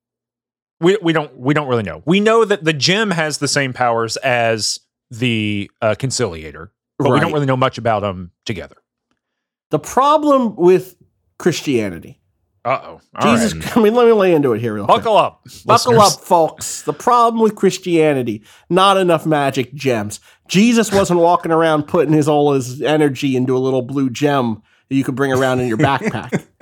we we don't we don't really know. We know that the gem has the same powers as the uh, conciliator, but we don't really know much about them together. The problem with Christianity Uh oh. Jesus, [laughs] I mean, let me lay into it here real quick. Buckle up. Buckle listeners. up, folks. The problem with Christianity, not enough magic gems. Jesus wasn't walking around putting his all his energy into a little blue gem that you could bring around in your backpack. [laughs]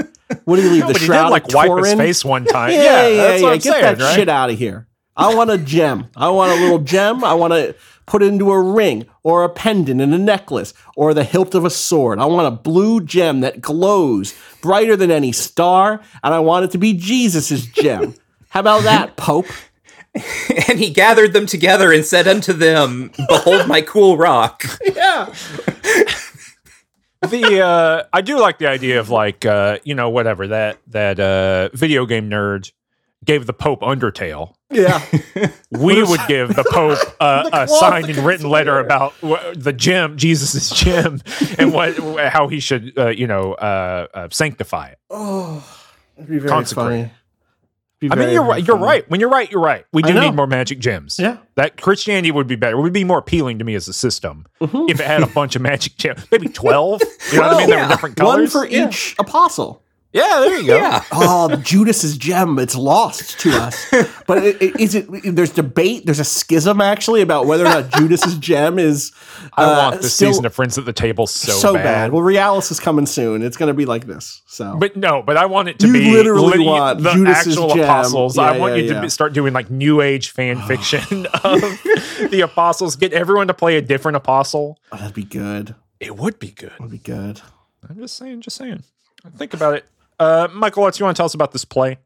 What do you leave No, the but he did like wipe his face one time. Yeah, Yeah, yeah, that's yeah. I'm Get saying, that right? shit out of here. I want a gem. I want a little gem. I want to put it into a ring or a pendant and a necklace or the hilt of a sword. I want a blue gem that glows brighter than any star, and I want it to be Jesus's gem. [laughs] How about that, Pope? [laughs] And he gathered them together and said unto them, Behold my cool rock. [laughs] Yeah. the uh I do like the idea of like uh you know whatever that that uh video game nerd gave the Pope Undertale. Yeah. [laughs] We would give the Pope [laughs] uh, The a signed and written letter about wh- the gem, Jesus's [laughs] gem, and what how he should uh, you know uh, uh, sanctify it. Oh, that'd be very Consecrate. funny. Be I mean, you're very right. You're right. When you're right, you're right. We do need more magic gems. Yeah. That Christianity would be better. It would be more appealing to me as a system Mhm. if it had a bunch of magic gems. Maybe twelve. You know what I mean? They were yeah. different One for Yeah. each apostle. Yeah, there you go. Yeah. [laughs] oh, Judas's gem. It's lost to us. But it, it, is it? There's debate. There's a schism actually about whether or not Judas's gem is. I uh, want this still season of Friends at the Table so, so, bad. bad. Well, Realis is coming soon. It's going to be like this. So, But no, but I want it to You be literally lit- want the Judas's actual gem. apostles. I want yeah, you to be, start doing like new age fan [sighs] fiction [laughs] of the apostles. Get everyone to play a different apostle. oh, that'd be good. It would be good. That'd be good. I'm just saying, just saying. Think about it. Uh, Michael, what do you want to tell us about this play?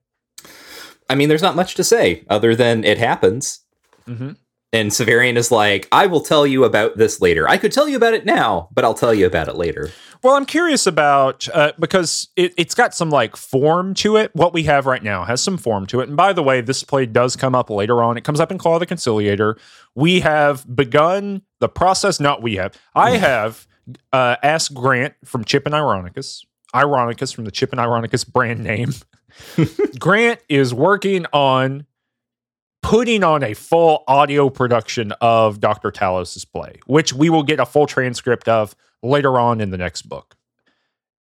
I mean, there's not much to say other than it happens. Mhm. And Severian is like, I will tell you about this later. I could tell you about it now, but I'll tell you about it later. Well, I'm curious about uh, because it, it's got some like form to it. What we have right now has some form to it. And by the way, this play does come up later on. It comes up in Claw of the Conciliator. We have begun the process. Not we have. I [laughs] have uh, asked Grant from Chip and Ironicus, Ironicus from the Chip and Ironicus brand name. [laughs] Grant is working on putting on a full audio production of Dr. Talos's play, which we will get a full transcript of later on in the next book.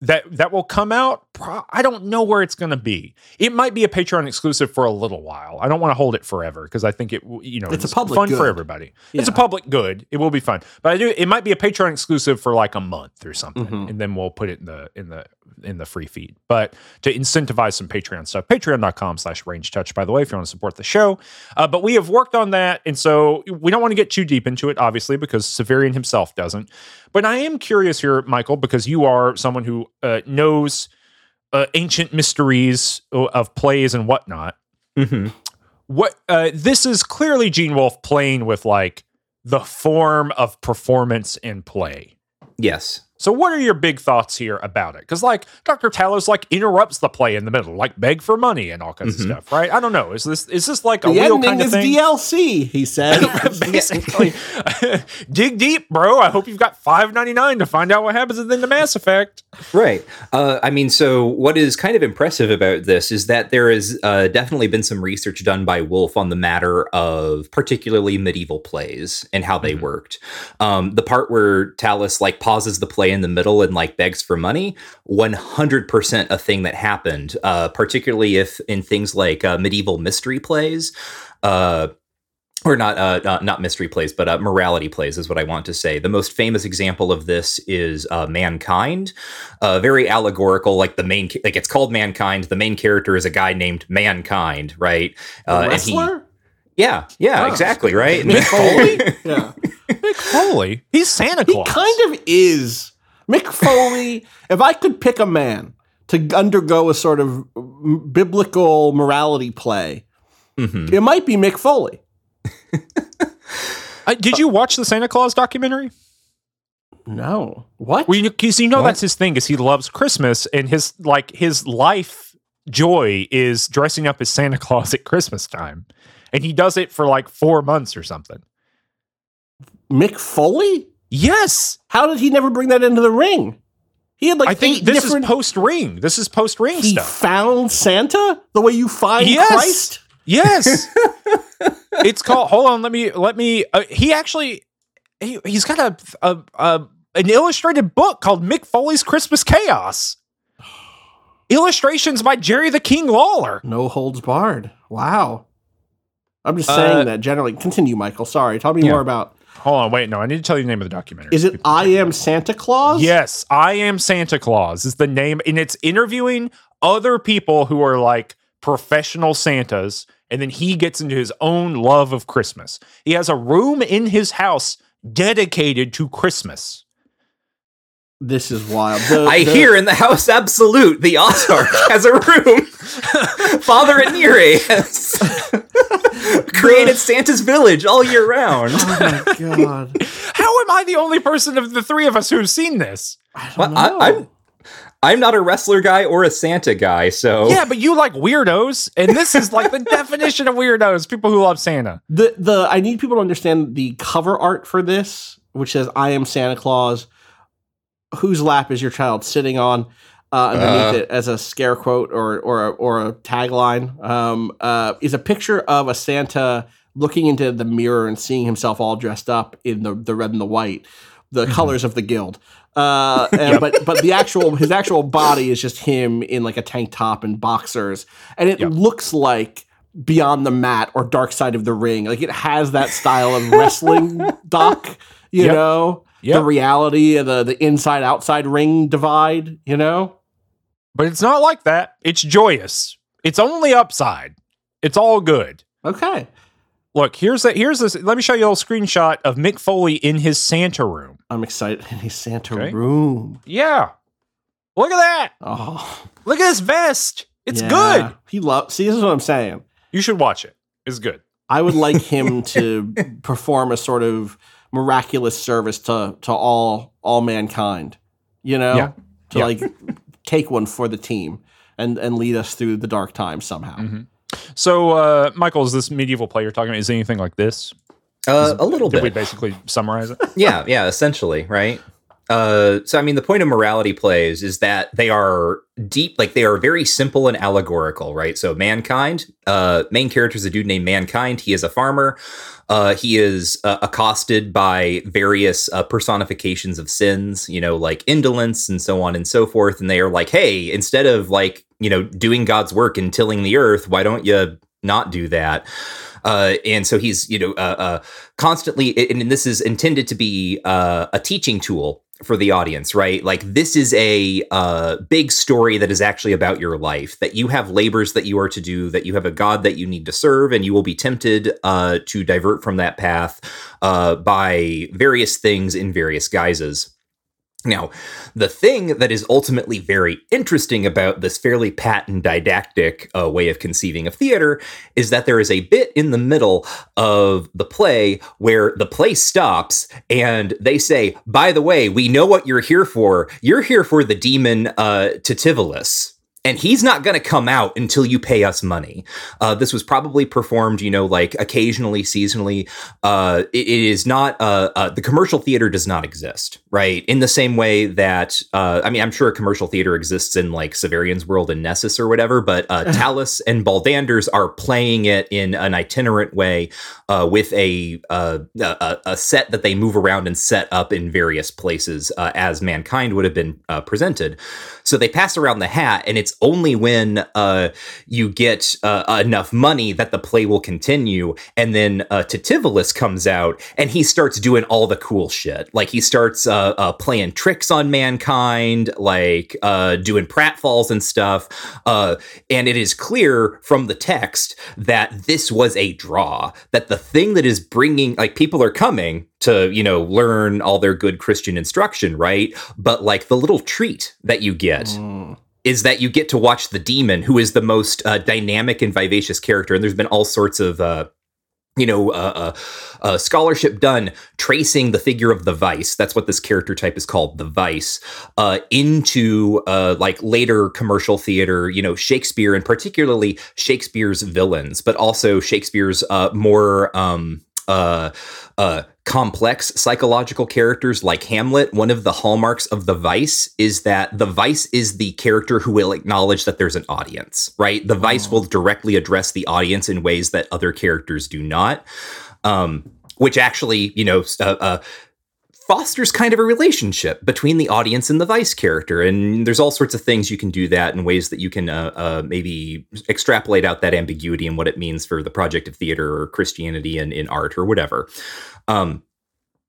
That that will come out. Pro- I don't know where it's going to be. It might be a Patreon exclusive for a little while. I don't want to hold it forever because I think it, you know, It's a public fun for good. everybody. It's a public good. It will be fun, but I do. It might be a Patreon exclusive for like a month or something, Mhm. and then we'll put it in the in the in the free feed. But to incentivize some Patreon stuff, patreon.com slash rangedtouch, by the way, if you want to support the show. Uh, but we have worked on that. And so we don't want to get too deep into it, obviously, because Severian himself doesn't. But I am curious here, Michael, because you are someone who uh, knows uh, ancient mysteries of plays and whatnot. Mm-hmm. What uh, this is clearly Gene Wolfe playing with like the form of performance in play. Yes. So, what are your big thoughts here about it? Because, like, Dr. Talos like interrupts the play in the middle, like beg for money and all kinds Mhm. of stuff, right? I don't know. Is this is this like a The real ending kind of is thing? DLC. He said. [laughs] Basically, [laughs] dig deep, bro. I hope you've got five ninety nine to find out what happens at the Mass Effect. Right. Uh, I mean, so what is kind of impressive about this is that there has uh, definitely been some research done by Wolfe on the matter of particularly medieval plays and how they Mhm. worked. Um, the part where Talos like pauses the play in the middle and like begs for money, 100% a thing that happened, uh, particularly if in things like uh, medieval mystery plays. Uh, or not, uh, not not mystery plays, but uh, morality plays is what I want to say. The most famous example of this is uh, Mankind, uh, very allegorical. Like the main, like it's called Mankind. The main character is a guy named Mankind, right? A and he, wrestler? yeah, yeah, Oh. exactly, right. Mick Foley? [laughs] yeah. Mick Foley, he's Santa Claus. He Claus. kind of is. Mick Foley, if I could pick a man to undergo a sort of biblical morality play, Mhm. it might be Mick Foley. [laughs] Uh, did you watch the Santa Claus documentary? No. What? Well, you, 'cause you know What? that's his thing is he loves Christmas and his like his life joy is dressing up as Santa Claus at Christmas time, and he does it for like four months or something. Mick Foley? Yes, How did he never bring that into the ring? He had like I think this is post ring. This is post ring he stuff. found Santa the way you find Yes. Christ. Yes, [laughs] it's called. Hold on, let me let me. Uh, he actually he, he's got a, a a an illustrated book called Mick Foley's Christmas Chaos. Illustrations by Jerry the King Lawler. No holds barred. Wow. I'm just saying Uh, that generally. Continue, Michael. Sorry. Tell me Yeah. more about. Hold on, wait, no, I need to tell you the name of the documentary. Is it I Am Santa Claus? Yes, I am Santa Claus is the name, and it's interviewing other people who are like professional Santas, and then he gets into his own love of Christmas. He has a room in his house dedicated to Christmas. This is wild. The- I the- hear in the house absolute the Autarch [laughs] has a room. [laughs] Father Inire has [laughs] created Santa's village all year round. [laughs] Oh my god. How am I the only person of the three of us who's seen this? I don't Well, know. I, I'm I'm not a wrestler guy or a Santa guy, so Yeah, but you like weirdos, and this is like the [laughs] definition of weirdos: people who love Santa. the the I need people to understand the cover art for this, which says "I am Santa Claus." Whose lap is your child sitting on? Uh, underneath Uh. it, as a scare quote or or a, or a tagline, um, uh, is a picture of a Santa looking into the mirror and seeing himself all dressed up in the the red and the white, the colors of the guild. Uh, and- but but the actual his actual body is just him in like a tank top and boxers, and it Yep. looks like Beyond the Mat or Dark Side of the Ring. Like it has that style of wrestling [laughs] doc, you Yep. know, the reality of the the inside outside ring divide, you know. But it's not like that. It's joyous. It's only upside. It's all good. Okay, Look, here's a here's this. Let me show you a little screenshot of Mick Foley in his Santa room. I'm excited. In his Santa Okay. room. Yeah, look at that. Oh, Look at this vest. It's yeah. good. He loves. See, this is what I'm saying. You should watch it. It's good. I would like him [laughs] to perform a sort of miraculous service to to all all mankind. You know, Yeah. to Yeah. like take one for the team and and lead us through the dark times somehow. Mhm. So, uh, Michael, is this medieval play you're talking about? Is it anything like this? uh, a little bit. Did we basically summarize it? [laughs] yeah, yeah, essentially, right? Uh, so I mean, the point of morality plays is that they are deep, like they are very simple and allegorical, right? So mankind, uh, main character is a dude named Mankind. He is a farmer. Uh, he is uh, accosted by various uh, personifications of sins, you know, like indolence and so on and so forth. And they are like, hey, instead of like, you know, doing God's work and tilling the earth, why don't you not do that? Uh, and so he's, you know, uh, uh, constantly, and this is intended to be a teaching tool for the audience, right? Like this is a uh, big story that is actually about your life. That you have labors that you are to do. That you have a God that you need to serve, and you will be tempted uh, to divert from that path uh, by various things in various guises. Now, the thing that is ultimately very interesting about this fairly pat and didactic uh, way of conceiving of theater is that there is a bit in the middle of the play where the play stops and they say, by the way, we know what you're here for. You're here for the demon uh. And he's not going to come out until you pay us money. Uh, this was probably performed, you know, like occasionally, seasonally. Uh, it, it is not, uh, uh, the commercial theater does not exist, right? In the same way that, uh, I mean, I'm sure a commercial theater exists in like Severian's World and Nessus or whatever, but uh, Talos and Baldanders are playing it in an itinerant way uh, with a, uh, a a set that they move around and set up in various places uh, as mankind would have been uh, presented. So they pass around the hat, and it's only when uh, you get uh, enough money that the play will continue. And then uh, comes out, and he starts doing all the cool shit. Like he starts uh, uh, playing tricks on mankind, like uh, doing pratfalls and stuff. Uh, and it is clear from the text that this was a draw. That the thing that is bringing, like, people are coming to you know learn all their good christian instruction right but like the little treat that you get Mm. Is that you get to watch the demon who is the most uh, dynamic and vivacious character and there's been all sorts of uh, you know, uh, uh, uh, scholarship done tracing the figure of the vice. That's what this character type is called, the vice, uh, into like later commercial theater. You know, Shakespeare and particularly Shakespeare's villains, but also Shakespeare's more um, uh, uh, complex psychological characters like Hamlet. One of the hallmarks of the Vice is that the Vice is the character who will acknowledge that there's an audience, right? The Vice will directly address the audience in ways that other characters do not. Um, which actually, you know, uh, uh, fosters kind of a relationship between the audience and the vice character and there's all sorts of things you can do that in ways that you can uh, uh, maybe extrapolate out that ambiguity and what it means for the project of theater or christianity and in art or whatever um,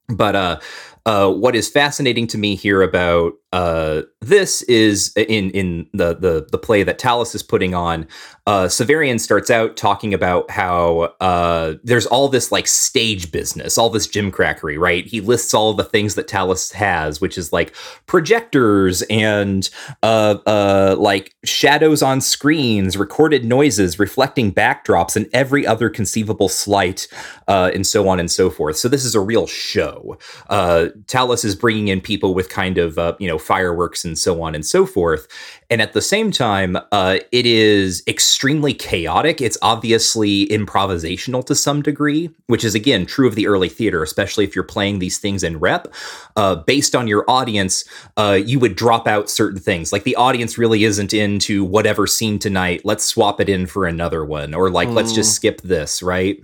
but uh, uh, what is fascinating to me here about uh, this is in in the the the play that Talos is putting on. Uh, Severian starts out talking about how uh, there's all this like stage business, all this gimcrackery, right? He lists all the things that Talos has, which is like projectors and uh, uh, like shadows on screens, recorded noises, reflecting backdrops, and every other conceivable slight, uh, and so on and so forth. So this is a real show. Uh, Talos is bringing in people with kind of uh, you know fireworks and so on and so forth. And at the same time, uh, it is extremely chaotic. It's obviously improvisational to some degree, which is again true of the early theater, especially if you're playing these things in rep. Uh, based on your audience, uh, you would drop out certain things. Like the audience really isn't into whatever scene tonight. Let's swap it in for another one, or like mm. let's just mm. skip this, right?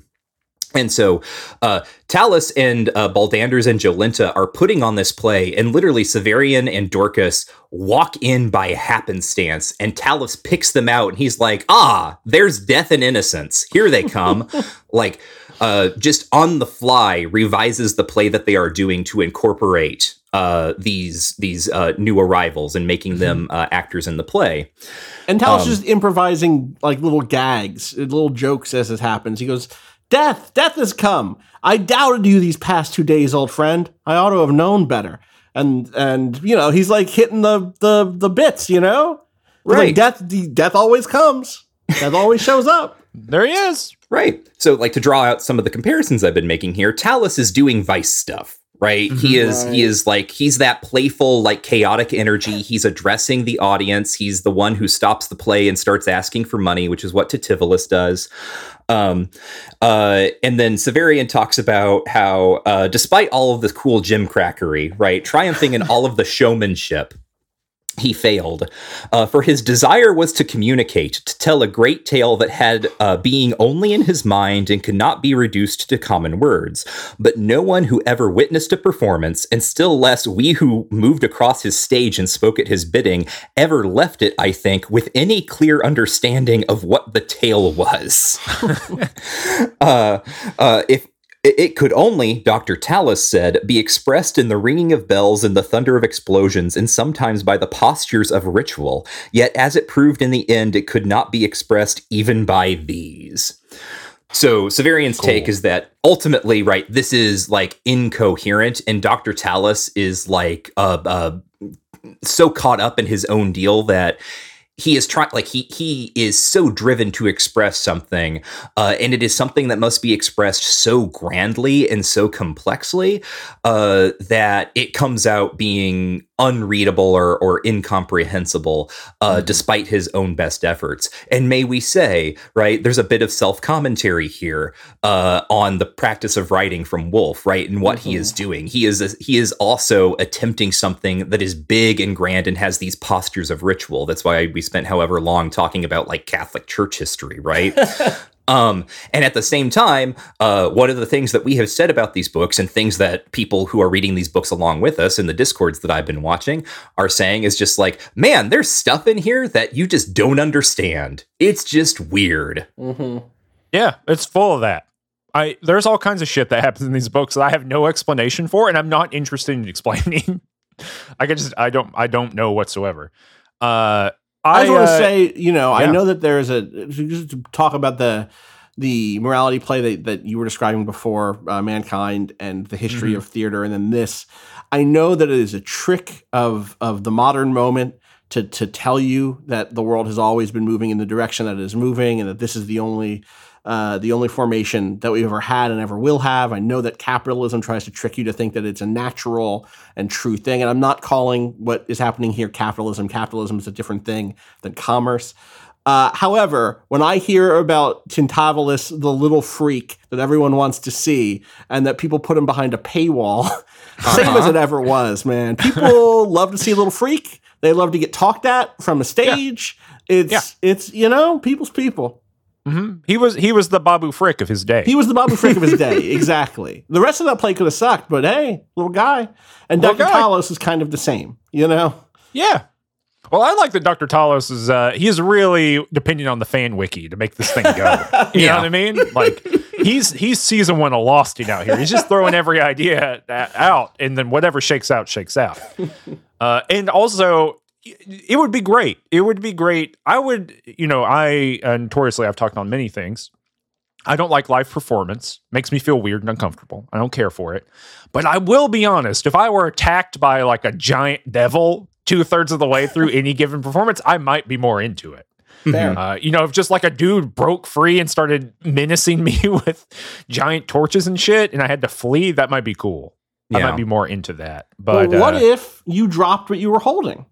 And so uh, Talos and uh, Baldanders and Jolenta are putting on this play, and literally Severian and Dorcas walk in by happenstance, and Talos picks them out, and he's like, "Ah, there's death and innocence. Here they come!" [laughs] like, uh, just on the fly, revises the play that they are doing to incorporate uh, these these uh, new arrivals and making mm-hmm. them uh, actors in the play. And Talos um, just improvising like little gags, little jokes as it happens. He goes Death, death has come. I doubted you these past two days, old friend. I ought to have known better. And and you know, he's like hitting the the the bits, you know? Right. Like death death always comes. Death always shows up. [laughs] There he is. Right. So like to draw out some of the comparisons I've been making here, Talos is doing vice stuff right mm-hmm, he is right. he is like he's that playful like chaotic energy he's addressing the audience he's the one who stops the play and starts asking for money which is what Titivillus does um, uh, and then Severian talks about how, uh, despite all of the cool gimcrackery, right, triumphing in all of the showmanship, he failed. Uh, for his desire was to communicate, to tell a great tale that had uh, being only in his mind and could not be reduced to common words. But no one who ever witnessed a performance, and still less we who moved across his stage and spoke at his bidding, ever left it, I think, with any clear understanding of what the tale was. [laughs] uh, uh if it could only, Dr. Talos said, be expressed in the ringing of bells and the thunder of explosions, and sometimes by the postures of ritual. Yet, as it proved in the end, it could not be expressed even by these. So, Severian's cool. take is that ultimately, right, this is like incoherent, and Dr. Talos is like uh, uh, so caught up in his own deal that he is trying like he he is so driven to express something uh, and it is something that must be expressed so grandly and so complexly uh, that it comes out being unreadable or, or incomprehensible uh, mm-hmm. despite his own best efforts and may we say right there's a bit of self-commentary here uh, on the practice of writing from Wolfe right and what mm-hmm. he is mm-hmm. doing he is he is also attempting something that is big and grand and has these postures of ritual that's why we spent however long talking about like catholic church history right [laughs] Um, and at the same time, uh, one of the things that we have said about these books and things that people who are reading these books along with us in the discords that I've been watching are saying is just like, man, there's stuff in here that you just don't understand. It's just weird. Mm-hmm. Yeah, it's full of that. I there's all kinds of shit that happens in these books that I have no explanation for, and I'm not interested in explaining. [laughs] I can just I don't I don't know whatsoever. Uh, I, I just want to uh, say, you know, yeah. I know that there's a just to talk about the the morality play that, that you were describing before, uh, mankind and the history mm-hmm. of theater, and then this. I know that it is a trick of of the modern moment to to tell you that the world has always been moving in the direction that it is moving, and that this is the only uh, the only formation that we've ever had and ever will have. I know that capitalism tries to trick you to think that it's a natural and true thing. And I'm not calling what is happening here capitalism. Capitalism is a different thing than commerce. Uh, however, when I hear about Titivillus, the little freak that everyone wants to see, and that people put him behind a paywall, uh-huh. [laughs] same as it ever was, man. People [laughs] love to see a little freak. They love to get talked at from a stage. Yeah. It's yeah. it's you know people's people. Mhm. He was he was the Babu Frick of his day. He was the Babu Frick of his day, [laughs] exactly. The rest of that play could have sucked, but hey, little guy. And Little Dr. guy. Talos is kind of the same, you know? yeah. Well, I like that Dr. Talos is uh he is really depending on the fan wiki to make this thing go. [laughs] You know what I mean? Like he's he's season one of Losting out here. He's just throwing every idea out, and then whatever shakes out, shakes out. [laughs] Uh, and also, it would be great. It would be great. I would, you know, I uh, notoriously I've talked on many things. I don't like live performance. Makes me feel weird and uncomfortable. I don't care for it. But I will be honest, if I were attacked by like a giant devil two thirds of the way through any given performance, I might be more into it. Uh, you know, if just like a dude broke free and started menacing [laughs] me with giant torches and shit, and I had to flee, that might be cool. I might be more into that. But But what uh, if you dropped what you were holding?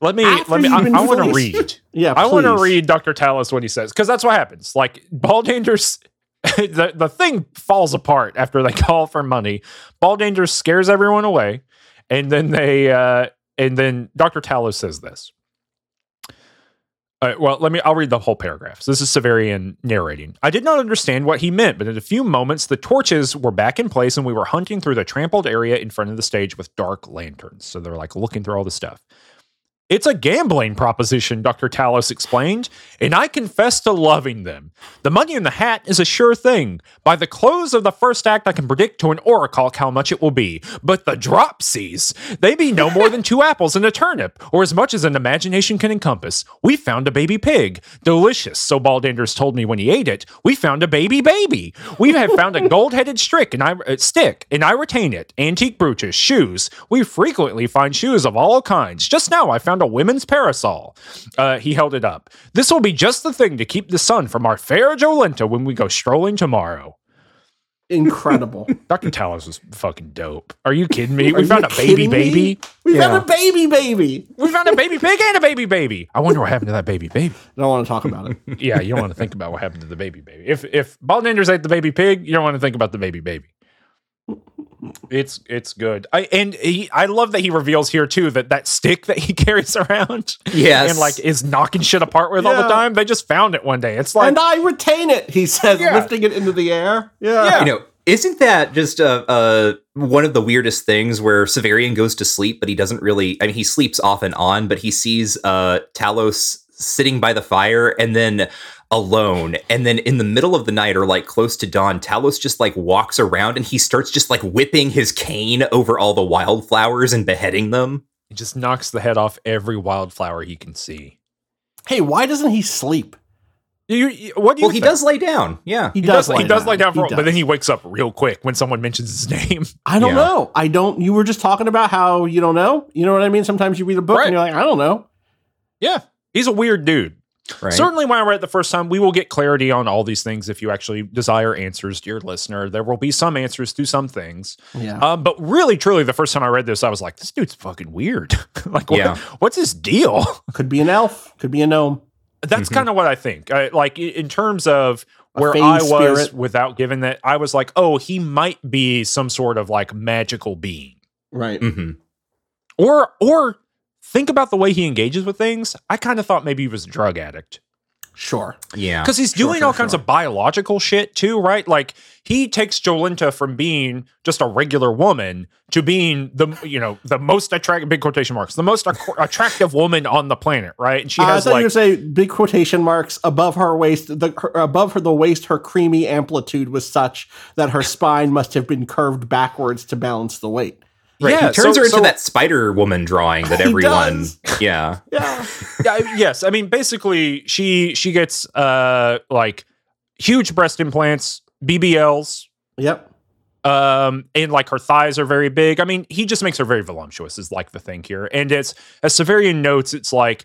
Let me after let me. I, I want to read. Yeah, I want to read Dr. Talos what he says because that's what happens. Like Baldanders, [laughs] the the thing falls apart after they [laughs] call for money. Baldanger scares everyone away, and then they uh, and then Dr. Talos says this. All right, well, let me. I'll read the whole paragraph. So this is Severian narrating. I did not understand what he meant, but in a few moments, the torches were back in place, and we were hunting through the trampled area in front of the stage with dark lanterns. So they're like looking through all the stuff. It's a gambling proposition, Dr. Talos explained, and I confess to loving them. The money in the hat is a sure thing. By the close of the first act, I can predict to an oracle how much it will be. But the dropsies, they be no more than two apples and a turnip, or as much as an imagination can encompass. We found a baby pig. Delicious, so Baldanders told me when he ate it. We found a baby baby. We have found a [laughs] gold-headed stick, and I uh, stick, and I retain it. Antique brooches, shoes. We frequently find shoes of all kinds. Just now, I found a women's parasol. Uh, he held it up. This will be just the thing to keep the sun from our fair Jolenta when we go strolling tomorrow. Incredible. [laughs] Dr. Talos was fucking dope. Are you kidding me? Are we found a baby kidding me? baby. We Yeah. found a baby baby. We found a baby pig and a baby baby. I wonder what happened to that baby baby. I don't want to talk about it. Yeah, you don't want to think about what happened to the baby baby. If if Baldanders ate the baby pig, you don't want to think about the baby baby. It's it's good. I and he, I love that he reveals here too that that stick that he [laughs] carries around Yes. and like is knocking shit apart with all the time. They just found it one day. It's like and I retain it, he says, Yeah. lifting it into the air. Yeah. Yeah. you know, isn't that just uh, uh, one of the weirdest things where Severian goes to sleep, but he doesn't really? I mean, he sleeps off and on, but he sees uh, Talos sitting by the fire and then alone. And then in the middle of the night or like close to dawn, Talos just like walks around and he starts just like whipping his cane over all the wildflowers and beheading them. he just knocks the head off every wildflower he can see. Hey, why doesn't he sleep? You, you- what do you Well, he does lay down. Yeah. He, He does, lie he does down. lay down for, He but then he wakes up real quick when someone mentions his name. [laughs] I don't Yeah. know. I don't. You were just talking about how you don't know. You know what I mean? Sometimes you read a book Right. and you're like, I don't know. Yeah, he's a weird dude. Right. Certainly, when I read it the first time, we will get clarity on all these things if you actually desire answers, dear listener. There will be some answers to some things. Yeah. Um, but really, truly, the first time I read this, I was like, this dude's fucking weird. [laughs] like, what, Yeah. what's his deal? [laughs] Could be an elf. Could be a gnome. That's Mhm. kind of what I think. I, like, in terms of A where I was spirit. without giving that, I was like, oh, he might be some sort of like magical being. Right. Mm-hmm. Or, or think about the way he engages with things. I kind of thought maybe he was a drug addict. Sure. Yeah. because he's Sure, doing sure, all kinds sure. of biological shit too, right? Like he takes Jolenta from being just a regular woman to being the you know the most attractive big quotation marks the most ac- attractive woman on the planet, right? And she Uh, I has thought you like were say big quotation marks above her waist. The her, above her the waist, her creamy amplitude was such that her spine must have been curved backwards to balance the weight. Right. Yeah, he turns so- her into so- that Spider Woman drawing that [laughs] everyone. [laughs] [laughs] Yeah. Yeah. yeah, yes. I mean, basically, she she gets uh like huge breast implants, BBLs, yep. um and like her thighs are very big i mean he just makes her very voluptuous is like the thing here and it's as severian notes it's like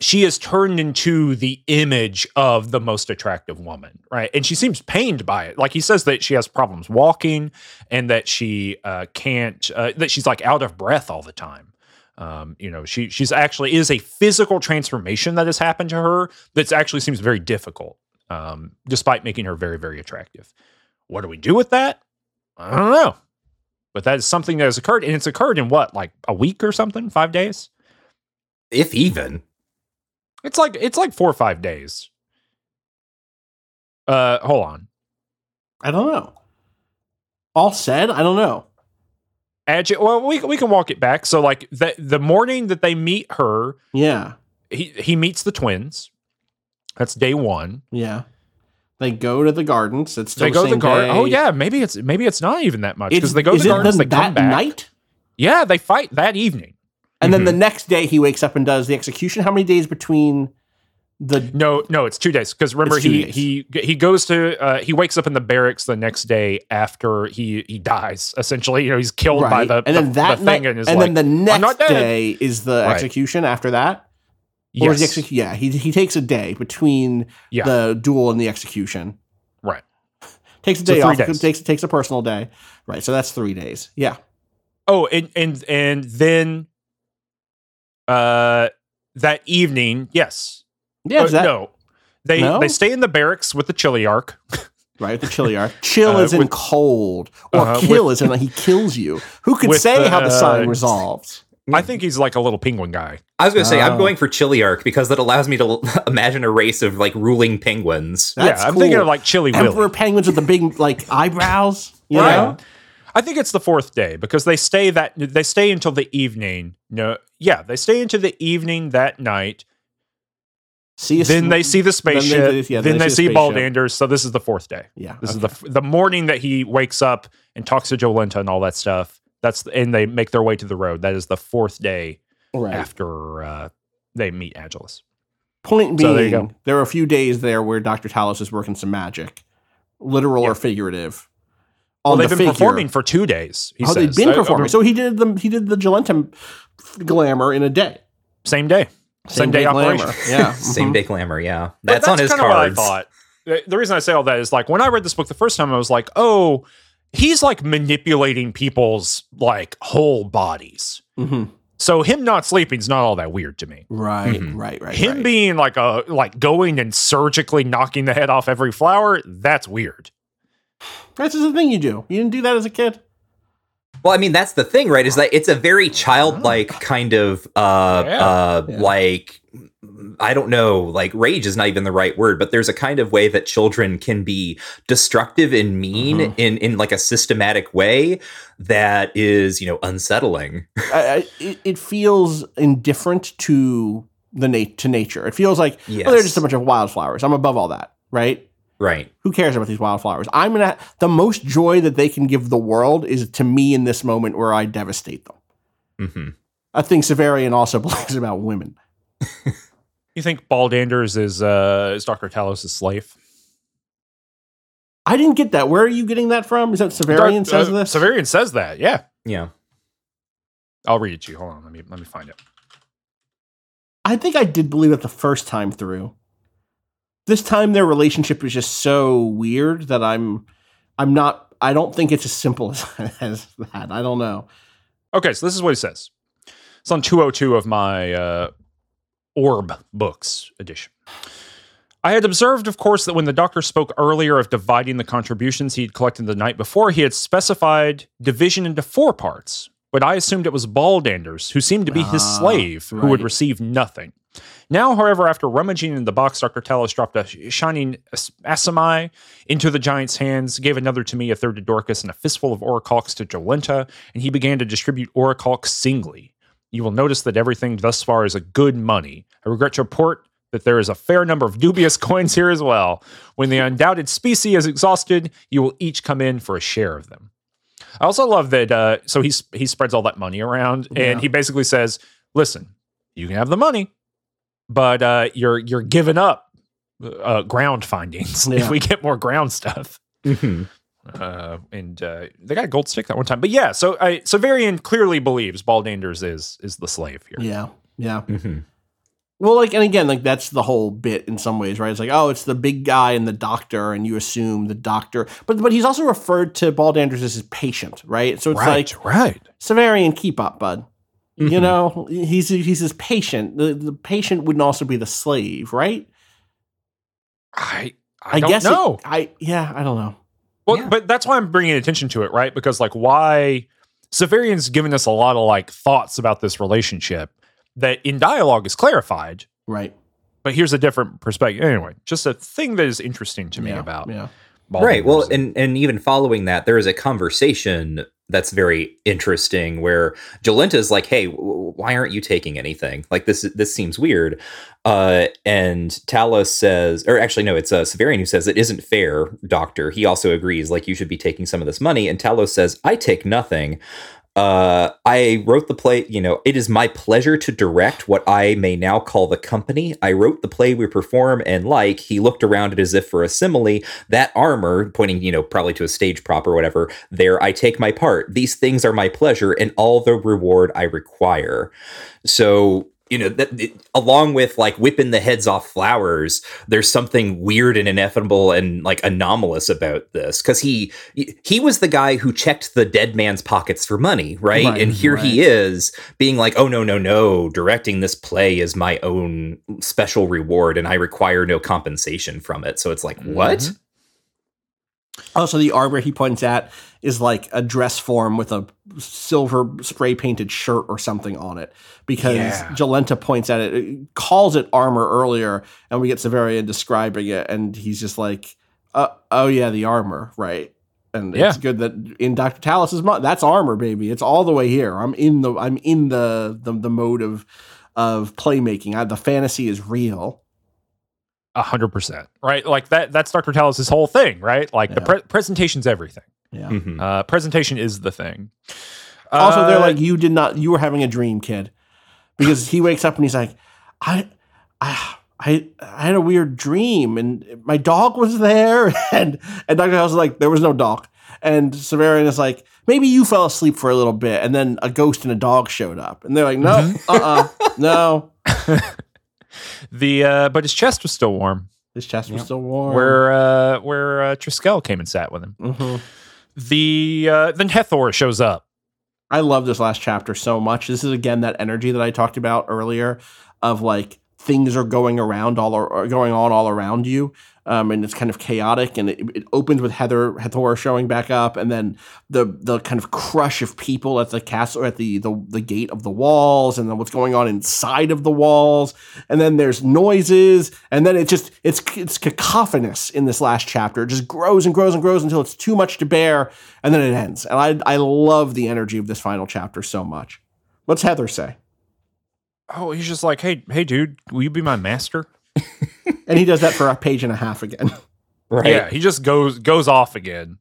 she is turned into the image of the most attractive woman right and she seems pained by it like he says that she has problems walking and that she uh can't uh, that she's like out of breath all the time um, you know, she she's actually is a physical transformation that has happened to her that actually seems very difficult, um, despite making her very very attractive. What do we do with that? I don't know. But that is something that has occurred, and it's occurred in what, like a week or something, five days? If even. It's like it's like four or five days. Uh, hold on. I don't know. All said, I don't know. Agi- well, we we can walk it back. So like the the morning that they meet her, Yeah, he he meets the twins. That's day one. yeah. They go to the gardens. It's still they go to the garden. Oh yeah, maybe it's maybe it's not even that much because they go to the gardens. They come that back. night, Yeah, they fight that evening. And then Mhm. the next day he wakes up and does the execution. How many days between the? No, no, it's two days. Because remember, he days. he he goes to uh, he wakes up in the barracks the next day after he he dies. Essentially, you know, he's killed by Right, the and then the, that the night, thing, and is and like, then the next day is the Right. execution. After that, or the Yeah, he he takes a day between Yeah. the duel and the execution. right. [laughs] Takes a day three off. days. Takes takes a personal day. Right. So that's three days. Yeah. Oh, and and and then, uh, that evening, yes, Yeah. Uh, that, no, they No? they stay in the barracks with the Chiliarch. [laughs] Right. The chili arc. Chill Uh, is in with- cold, or Uh-huh, kill is in he kills you. Who could say the, how the sign uh, resolves? I think he's like a little penguin guy. I was going to say I'm Oh. going for Chiliarch because that allows me to [laughs] imagine a race of like ruling penguins. That's yeah, I'm thinking of like Chili Emperor Willy. penguins with the big like eyebrows. You Right. know. I think it's the fourth day because they stay that they stay until the evening. No, yeah, they stay into the evening that night. See. then sm- they see the spaceship. yeah, then they, see, the Bald. Anders. So this is the fourth day. Yeah. This okay. is the the morning that he wakes up and talks to Jolenta and all that stuff. That's and they make their way to the road. That is the fourth day right. after uh, they meet Agilus. Point So being, there you go. there are a few days there where Doctor Talos is working some magic, literal Yeah. or figurative. Well, they've the been figure. performing for two days. He oh, says. they've been Uh, uh, performing. So he did the he did the Jolenta glamour in a day. same day, same, day, operation. glamour. Yeah. [laughs] Same mhm. day glamour, yeah. But That's, on his kinda cards. What I thought. The- The reason I say all that is like when I read this book the first time, I was like, oh, he's like manipulating people's like whole bodies. Mhm. So him not sleeping is not all that weird to me. Right, Mhm. right, right. him right. being like a like going and surgically knocking the head off every flower, that's weird. That's just the thing you do. You didn't do that as a kid. Well, I mean, that's the thing, right? Is that it's a very childlike kind of uh Yeah. uh Yeah. like I don't know, like rage is not even the right word, but there's a kind of way that children can be destructive and mean Mhm. in in like a systematic way that is, you know, unsettling. I, I, it, it feels indifferent to the nat- to nature. It feels like Yes. oh, they're just a bunch of wildflowers. I'm above all that, right? Right. Who cares about these wildflowers? I'm gonna. The most joy that they can give the world is to me in this moment where I devastate them. hmm I think Severian also [laughs] believes about women. [laughs] You think Baldanders is uh is Dr. Talos' slave? I didn't get that. Where are you getting that from? Is that Severian Dar- says uh, this? Severian says that, yeah. Yeah. I'll read it to you. Hold on, let me let me find it. I think I did believe it the first time through. This time their relationship is just so weird that I'm I'm not I don't think it's as simple [laughs] as, as that. I don't know. Okay, so this is what he says. It's on 202 of my uh, Orb Books edition. I had observed, of course, that when the doctor spoke earlier of dividing the contributions he had collected the night before, he had specified division into four parts. But I assumed it was Baldanders, who seemed to be his Ah, slave, who would receive nothing. Now, however, after rummaging in the box, Dr. Talos dropped a shining as- asimi into the giant's hands, gave another to me, a third to Dorcas, and a fistful of orichalcs to Jolenta, and he began to distribute orichalcs singly. You will notice that everything thus far is a good money. I regret to report that there is a fair number of dubious [laughs] coins here as well. When the undoubted specie is exhausted, you will each come in for a share of them. I also love that. Uh, so he's he spreads all that money around, and Yeah. he basically says, "Listen, you can have the money, but uh, you're you're giving up uh, ground findings [laughs] Yeah. if we get more ground stuff." hmm Uh, and uh, they got a gold stick that one time, but yeah. So I Severian clearly believes Baldanders is is the slave here. Yeah. Yeah. hmm Well, like, and again, like that's the whole bit in some ways, right? It's like, oh, it's the big guy and the doctor, and you assume the doctor, but but he's also referred to Baldanders as his patient, right? So it's right, like right. Severian, keep up, bud. You Mhm. know, he's he's his patient. The the patient wouldn't also be the slave, right? I I, don't guess it- I yeah, I don't know. Well, Yeah. but that's why I'm bringing attention to it, right? Because like, why Severian's given us a lot of like thoughts about this relationship that in dialogue is clarified, Right. but here's a different perspective. Anyway, just a thing that is interesting to me Yeah, about yeah. Baldur right well and and even following that there is a conversation that's very interesting where Jolenta is like hey w- why aren't you taking anything? Like this this seems weird. Uh and Talos says or actually no it's uh Severian who says it isn't fair doctor. He also agrees like you should be taking some of this money. And Talos says I take nothing uh, I wrote the play. You know, it is my pleasure to direct what I may now call the company. I wrote the play we perform, and like he looked around it as if for a simile. That armor, pointing, you know, probably to a stage prop or whatever. There, I take my part. These things are my pleasure, and all the reward I require. So. You know, that it, along with like whipping the heads off flowers, there's something weird and ineffable and like anomalous about this because he he was the guy who checked the dead man's pockets for money, right? Right, and here he is being like, "Oh no, no, no! Directing this play is my own special reward, and I require no compensation from it." So it's like, what? Mm-hmm. Also, the armor he points at is like a dress form with a silver spray painted shirt or something on it. Because Yeah. Jolenta points at it, it calls it armor earlier, and we get Severian describing it, and he's just like, uh, "Oh yeah, the armor, right?" And Yeah. it's good that in Doctor Talos's mind, that's armor, baby. It's all the way here. I'm in the I'm in the the, the mode of of playmaking. I, the fantasy is real. A hundred percent, right? Like that. That's Dr. Talos' whole thing, right? Like the pre- presentation's everything. Yeah. Mhm. Uh, presentation is the thing. Also, they're Uh, like, you did not, you were having a dream, kid. Because he wakes up and he's like, I, I, I, I had a weird dream and my dog was there. [laughs] And, and Dr. House is like, there was no dog. And Severian is like, maybe you fell asleep for a little bit and then a ghost and a dog showed up. And they're like, no, Mm-hmm. uh uh no. [laughs] the uh, but his chest was still warm. His chest was Yep. still warm. Where uh, where uh, Triskele came and sat with him. Mhm. The uh, then Hethor shows up. I love this last chapter so much. This is again that energy that I talked about earlier of like things are going around all or going on all around you. Um, and it's kind of chaotic and it, it opens with Heather Hathor showing back up and then the the kind of crush of people at the castle at the, the the gate of the walls and then what's going on inside of the walls and then there's noises and then it just it's it's cacophonous in this last chapter. It just grows and grows and grows until it's too much to bear and then it ends. And I I love the energy of this final chapter so much. What's Hethor say Oh, he's just like, hey, hey, dude, will you be my master? [laughs] and he does that for a page and a half again [laughs] Right? Yeah, he just goes goes off again.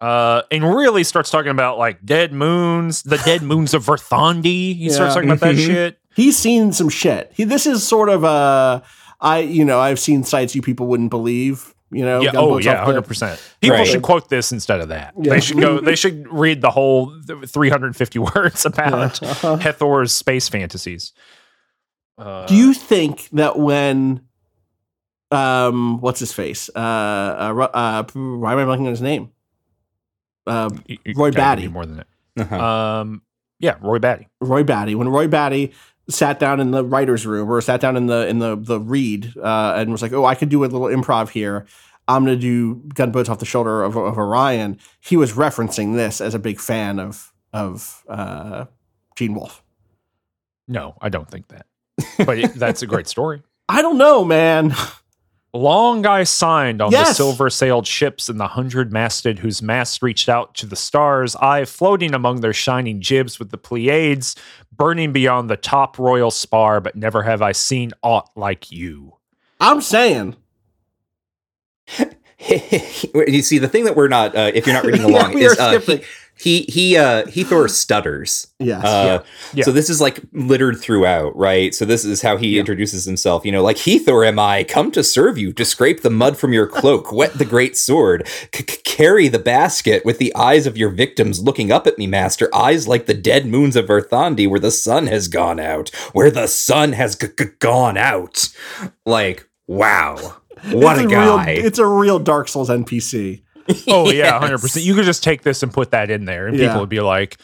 Uh, and really starts talking about like dead moons, the dead [laughs] moons of Verthandi. He starts talking about that Mhm. shit. he's seen some shit he this is sort of a I you know I've seen sites you people wouldn't believe you know Yeah. Oh, yeah. Hundred percent. People Right. should quote this instead of that. Yeah. They should go. They should read the whole three hundred and fifty words about Yeah. Uh-huh. Hethor's space fantasies. Uh, Do you think that when, um, what's his face? Uh, uh, uh why am I blanking on his name? Uh, you- you Roy gotta Batty. more than Uh-huh. that? Um, yeah, Roy Batty. Roy Batty. When Roy Batty sat down in the writers' room or sat down in the in the the read uh, and was like, "Oh, I could do a little improv here. I'm going to do gunboats off the shoulder of, of Orion." He was referencing this as a big fan of of uh, Gene Wolfe. No, I don't think that. But that's a great story. [laughs] I don't know, man. Long guy signed on the silver sailed ships and the hundred masted whose masts reached out to the stars, I floating among their shining jibs with the Pleiades, burning beyond the top royal spar, but never have I seen aught like you. I'm saying. [laughs] you see, the thing that we're not, uh, if you're not reading [laughs] along, we is uh, he, he he uh, Hethor stutters. Yes. Uh, Yeah. So this is like littered throughout, right? So this is how he Yeah. introduces himself. You know, like Hethor am I, come to serve you, to scrape the mud from your cloak, wet the great sword, c- c- carry the basket with the eyes of your victims looking up at me, master. Eyes like the dead moons of Verthandi, where the sun has gone out, where the sun has g- g- gone out. Like, wow, what it's a real, guy! it's a real Dark Souls NPC. [laughs] Oh yeah, Yes. hundred percent. You could just take this and put that in there, and Yeah. people would be like,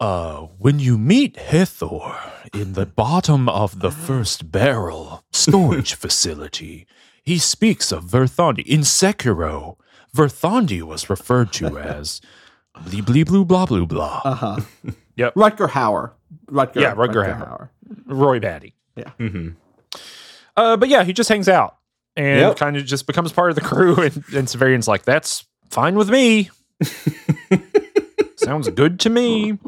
"Uh, when you meet Hethor in the bottom of the first barrel storage [laughs] facility, he speaks of Verthandi. In Sekiro, Verthandi was referred to as blee blee blue blah blue blah. Uh huh. [laughs] Yep. Rutger Hauer. Rutger. Yeah, Rutger Hauer. Roy Batty. Mhm. Uh, but yeah, he just hangs out and Yep. kind of just becomes part of the crew. And, and Severian's like, that's fine with me. [laughs] Sounds good to me.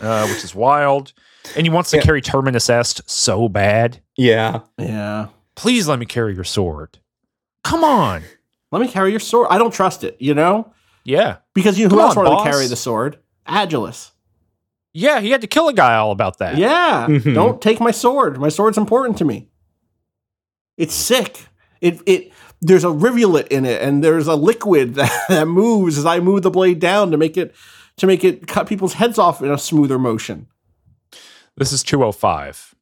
Uh, which is wild. And he wants to Yeah. carry Terminus Est so bad. Yeah. Yeah. Please let me carry your sword. Come on. Let me carry your sword. I don't trust it, you know? Yeah. Because you know who Come else on, wanted boss. to carry the sword? Agilus. Yeah, he had to kill a guy all about that. Yeah. Mhm. Don't take my sword. My sword's important to me. It's sick. It it there's a rivulet in it and there's a liquid [laughs] that, that moves as I move the blade down to make it to make it cut people's heads off in a smoother motion. This is 205.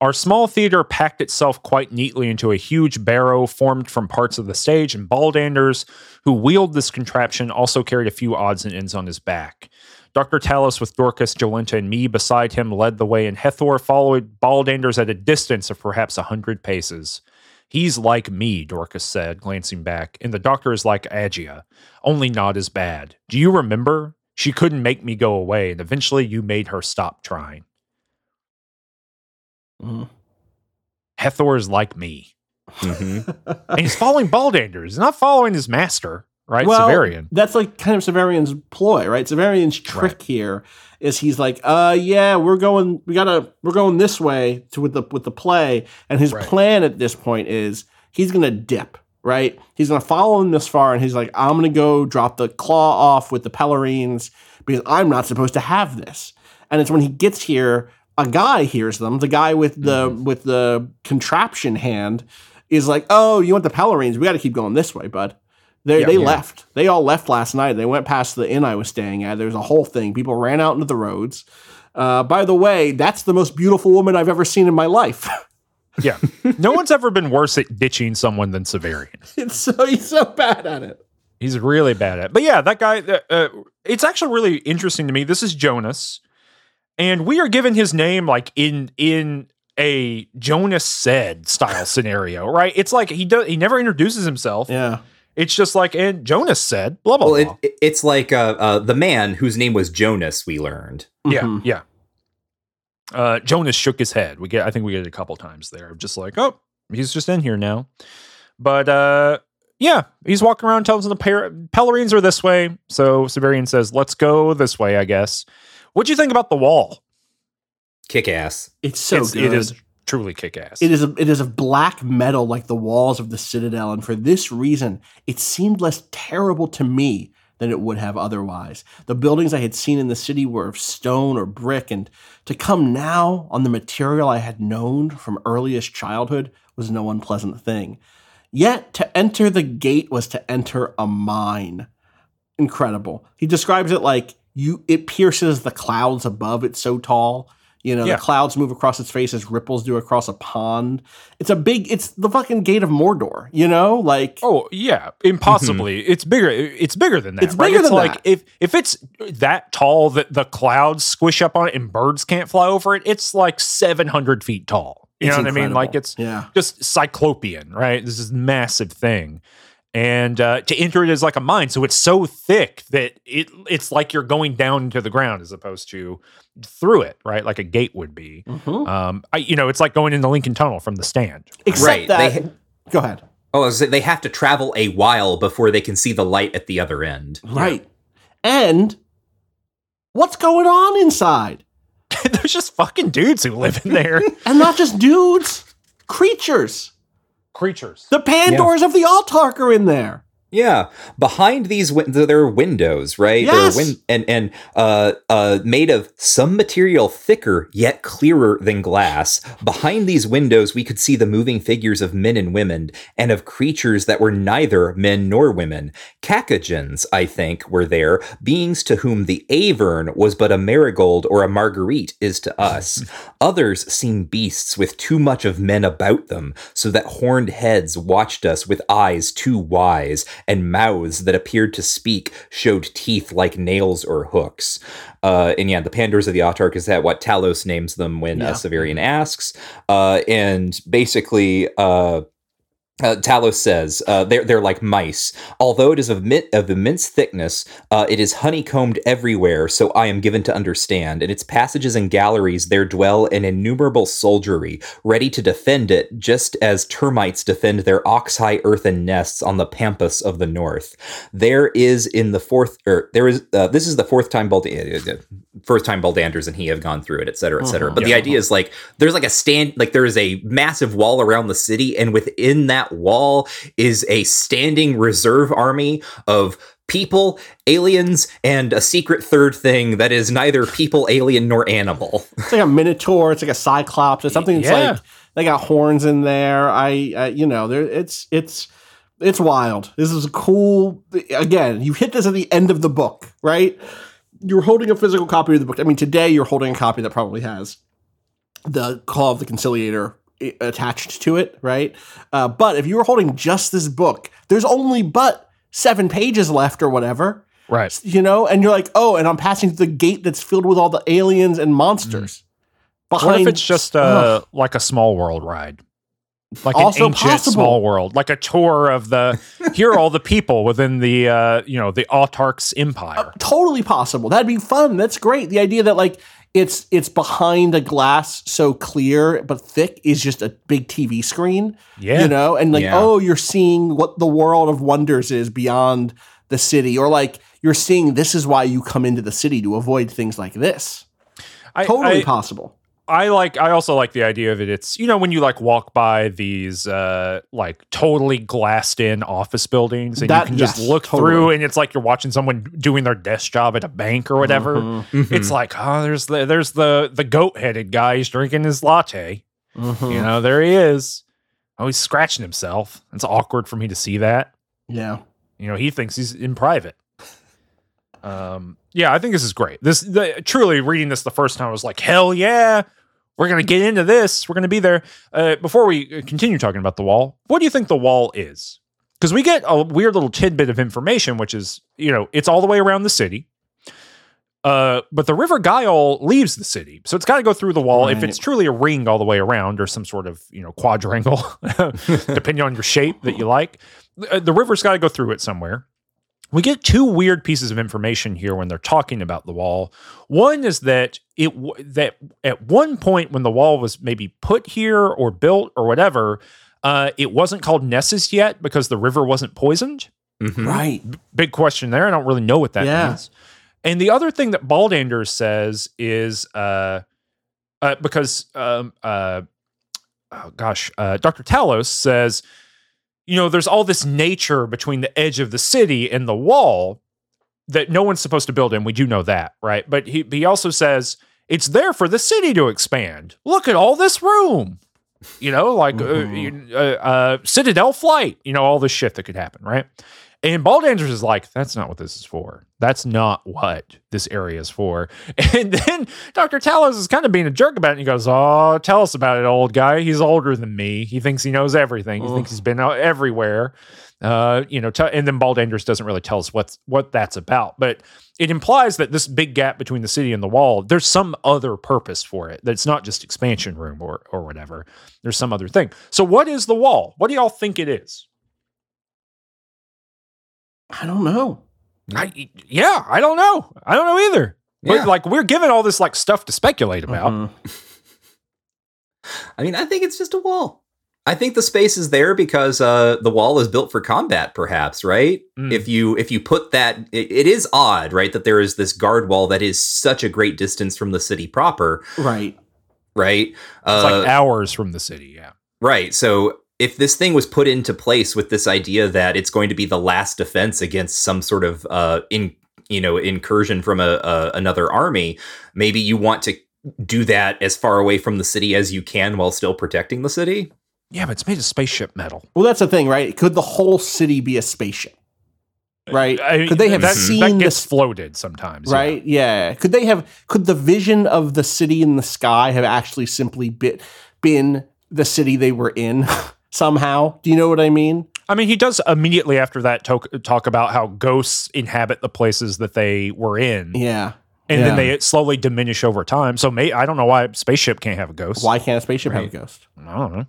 Our small theater packed itself quite neatly into a huge barrow formed from parts of the stage, and Baldanders, who wheeled this contraption, also carried a few odds and ends on his back. Dr. Talos, with Dorcas, Jolenta, and me beside him, led the way, and Hethor followed Baldanders at a distance of perhaps a hundred paces. He's like me, Dorcas said, glancing back, and the doctor is like Agia, only not as bad. Do you remember? She couldn't make me go away, and eventually you made her stop trying. Mhm. Hethor is like me. Mhm. And he's following Baldanders, He's not following his master, right? Well, Severian. That's like kind of Severian's ploy, right? Severian's trick here is he's like, uh yeah, we're going we gotta we're going this way to with the with the play. And his Right. plan at this point is he's gonna dip, right? He's gonna follow him this far and he's like, I'm gonna go drop the claw off with the Pelerines because I'm not supposed to have this. And it's when he gets here, a guy hears them, the guy with the Mm-hmm. with the contraption hand is like, Oh, you want the Pelerines? We gotta keep going this way, bud. They, Yeah. they Yeah. left. They all left last night. They went past the inn I was staying at. There was a whole thing. People ran out into the roads. Uh, by the way, that's the most beautiful woman I've ever seen in my life. [laughs] Yeah. no one's ever been worse at ditching someone than Severian. it's so he's so bad at it. He's really bad at it. But yeah, that guy, uh, uh, it's actually really interesting to me. This is Jonas. And we are given his name like in in a Jonas said style scenario, right? It's like he does he never introduces himself. Yeah. It's just like and Jonas said, blah blah Well, blah. it, it- it's like uh, uh, the man whose name was Jonas. We learned. Yeah, Mhm. yeah. Uh, Jonas shook his head. We get, I think we get it a couple times there, just like, oh, he's just in here now. But uh, yeah, he's walking around, tells them the par- Pelerines are this way. So Severian says, "Let's go this way." I guess. What do you think about the wall? Kick ass. It's so It's- good. It is truly kick ass. It is a, it is of black metal like the walls of the citadel, and for this reason, it seemed less terrible to me than it would have otherwise. The buildings I had seen in the city were of stone or brick, and to come now on the material I had known from earliest childhood was no unpleasant thing. Yet to enter the gate was to enter a mine. Incredible. He describes it like you it pierces the clouds above, it's so tall. You know, Yeah. the clouds move across its face as ripples do across a pond. It's a big it's the fucking gate of Mordor, you know? Like Oh yeah, impossibly. Mm-hmm. It's bigger. It's bigger than that. It's right? bigger it's than like that. if if it's that tall that the clouds squish up on it and birds can't fly over it. It's like seven hundred feet tall. You it's know what I mean? Like it's Yeah. just cyclopean, right? This is massive thing. And uh, to enter it is like a mine, so it's so thick that it it's like you're going down into the ground as opposed to through it, right? Like a gate would be. Mhm. Um, I, you know, it's like going in the Lincoln Tunnel from the stand. Except Right, that they- Go ahead. Oh, I was gonna say, they have to travel a while before they can see the light at the other end. Right. And what's going on inside? [laughs] There's just fucking dudes who live in there. [laughs] And not just dudes, creatures. Creatures. The Pandours of the Autarch are in there. Yeah, behind these win- there are windows, right? Yes. Win- and and uh uh made of some material thicker yet clearer than glass. Behind these windows, we could see the moving figures of men and women, and of creatures that were neither men nor women. Cacogens, I think, were there, beings to whom the Avern was but a marigold or a marguerite is to us. [laughs] Others seem beasts with too much of men about them, so that horned heads watched us with eyes too wise, and mouths that appeared to speak showed teeth like nails or hooks. Uh, and yeah, the Pandours of the Autarch is that what Talos names them when Yeah. uh, Severian asks. Uh, and basically, uh, Uh, Talos says uh, they're they're like mice. Although it is of, mi- of immense thickness, uh, it is honeycombed everywhere. So I am given to understand. In its passages and galleries, there dwell an innumerable soldiery, ready to defend it, just as termites defend their ox-high earthen nests on the pampas of the north. There is in the fourth, or there is uh, this is the fourth time Bald- uh, first time Baldanders and he have gone through it, et cetera, et cetera. Mhm. But the idea is like there's like a stand, like there is a massive wall around the city, and within that wall is a standing reserve army of people, aliens, and a secret third thing that is neither people, alien, nor animal. [laughs] It's like a minotaur. It's like a cyclops. It's something that's Yeah. like they got horns in there. I, uh, you know, there. It's it's it's wild. This is a cool. Again, you hit this at the end of the book, right? You're holding a physical copy of the book. I mean, today you're holding a copy that probably has the Claw of the Conciliator attached to it, right? Uh, but if you were holding just this book, there's only but seven pages left or whatever Right. you know, and you're like, oh, and I'm passing through the gate that's filled with all the aliens and monsters. Behind, What if it's just uh, like a small world ride? Like Also an ancient possible. small world, like a tour of the [laughs] here are all the people within the uh, you know the Autarch's empire. totally possible. That'd be fun. That's great. The idea that like it's it's behind a glass so clear but thick is just a big TV screen. yeah, You know, and like, Yeah. oh, you're seeing what the world of wonders is beyond the city, or like you're seeing this is why you come into the city to avoid things like this. I, Totally I, possible. I like. I also like the idea of it. It's you know when you like walk by these uh like totally glassed in office buildings and That- you can just look totally. through and it's like you're watching someone doing their desk job at a bank or whatever. Mhm, It's like oh, there's the there's the the goat headed guy. He's drinking his latte. mhm. You know, there he is. Oh, he's scratching himself. It's awkward for me to see that. Yeah. You know, he thinks he's in private. Um, yeah, I think this is great. This the, truly reading this the first time I was like, hell yeah, we're gonna get into this. We're gonna be there. Uh, before we continue talking about the wall, what do you think the wall is? Because we get a weird little tidbit of information, which is you know it's all the way around the city. Uh, but the River Gyoll leaves the city, so it's got to go through the wall. If it's truly a ring all the way around, or some sort of you know quadrangle, [laughs] depending on your shape that you like, the, the river's got to go through it somewhere. We get two weird pieces of information here when they're talking about the wall. One is that it that at one point when the wall was maybe put here or built or whatever, uh, it wasn't called Nessus yet because the river wasn't poisoned Mhm. Right. big question there. I don't really know what that Yeah. means. And the other thing that Baldander says is uh, uh, because um, uh, oh gosh, uh, Dr. Talos says, you know, there's all this nature between the edge of the city and the wall that no one's supposed to build in. We do know that, right? But he he also says it's there for the city to expand. Look at all this room. You know, like uh, Mhm. you- uh, uh, Citadel flight. You know, all this shit that could happen, right? And Baldanders is like, that's not what this is for. That's not what this area is for. [laughs] And then Dr. Talos is kind of being a jerk about it. And he goes, Oh, tell us about it, old guy. He's older than me. He thinks he knows everything. He Ugh. thinks he's been out everywhere. Uh, you know, t- and then Baldanders doesn't really tell us what's what that's about. But it implies that this big gap between the city and the wall, there's some other purpose for it. That's not just expansion room or or whatever. There's some other thing. So what is the wall? What do y'all think it is? I don't know. I, yeah, I don't know. I don't know either. But Yeah. like we're given all this like stuff to speculate about. Mhm. [laughs] I mean, I think it's just a wall. I think the space is there because uh, the wall is built for combat, perhaps, right? Mm. If you if you put that, it, it is odd, right, that there is this guard wall that is such a great distance from the city proper, Right. right? It's Uh, like hours from the city. Yeah. Right. So if this thing was put into place with this idea that it's going to be the last defense against some sort of uh in you know incursion from a, a another army, maybe you want to do that as far away from the city as you can while still protecting the city. Yeah, but it's made of spaceship metal. Well, that's the thing, right? Could the whole city be a spaceship? Right? I mean, could they have that, seen that this? floated sometimes? yeah. Right? Yeah. Could they have? Could the vision of the city in the sky have actually simply bit, been the city they were in [laughs] somehow? Do you know what I mean? I mean, he does immediately after that talk, talk about how ghosts inhabit the places that they were in, Yeah. and yeah. then they slowly diminish over time. So, may, I don't know why a spaceship can't have a ghost. Why can't a spaceship Right. have a ghost? I don't know.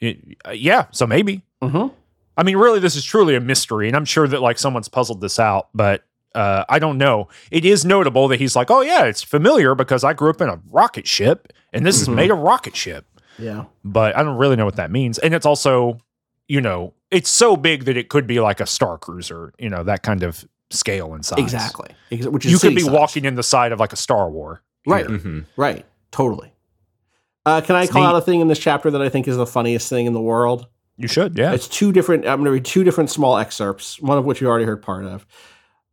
It- uh, yeah, so maybe Mm-hmm. I mean, really, this is truly a mystery, and I'm sure that like someone's puzzled this out, but uh, I don't know. It is notable that he's like, oh yeah, it's familiar because I grew up in a rocket ship, and this is Mhm. made of rocket ship. Yeah. But I don't really know what that means, and it's also, you know, it's so big that it could be like a star cruiser, you know, that kind of scale and size. Exactly. Ex- Which is You could be city-size. walking in the side of like a Star War. Right. here. Mhm. Right. Totally. Uh, can I It's call neat. out a thing in this chapter that I think is the funniest thing in the world? You should, yeah. It's two different. I'm going to read two different small excerpts, one of which you already heard part of.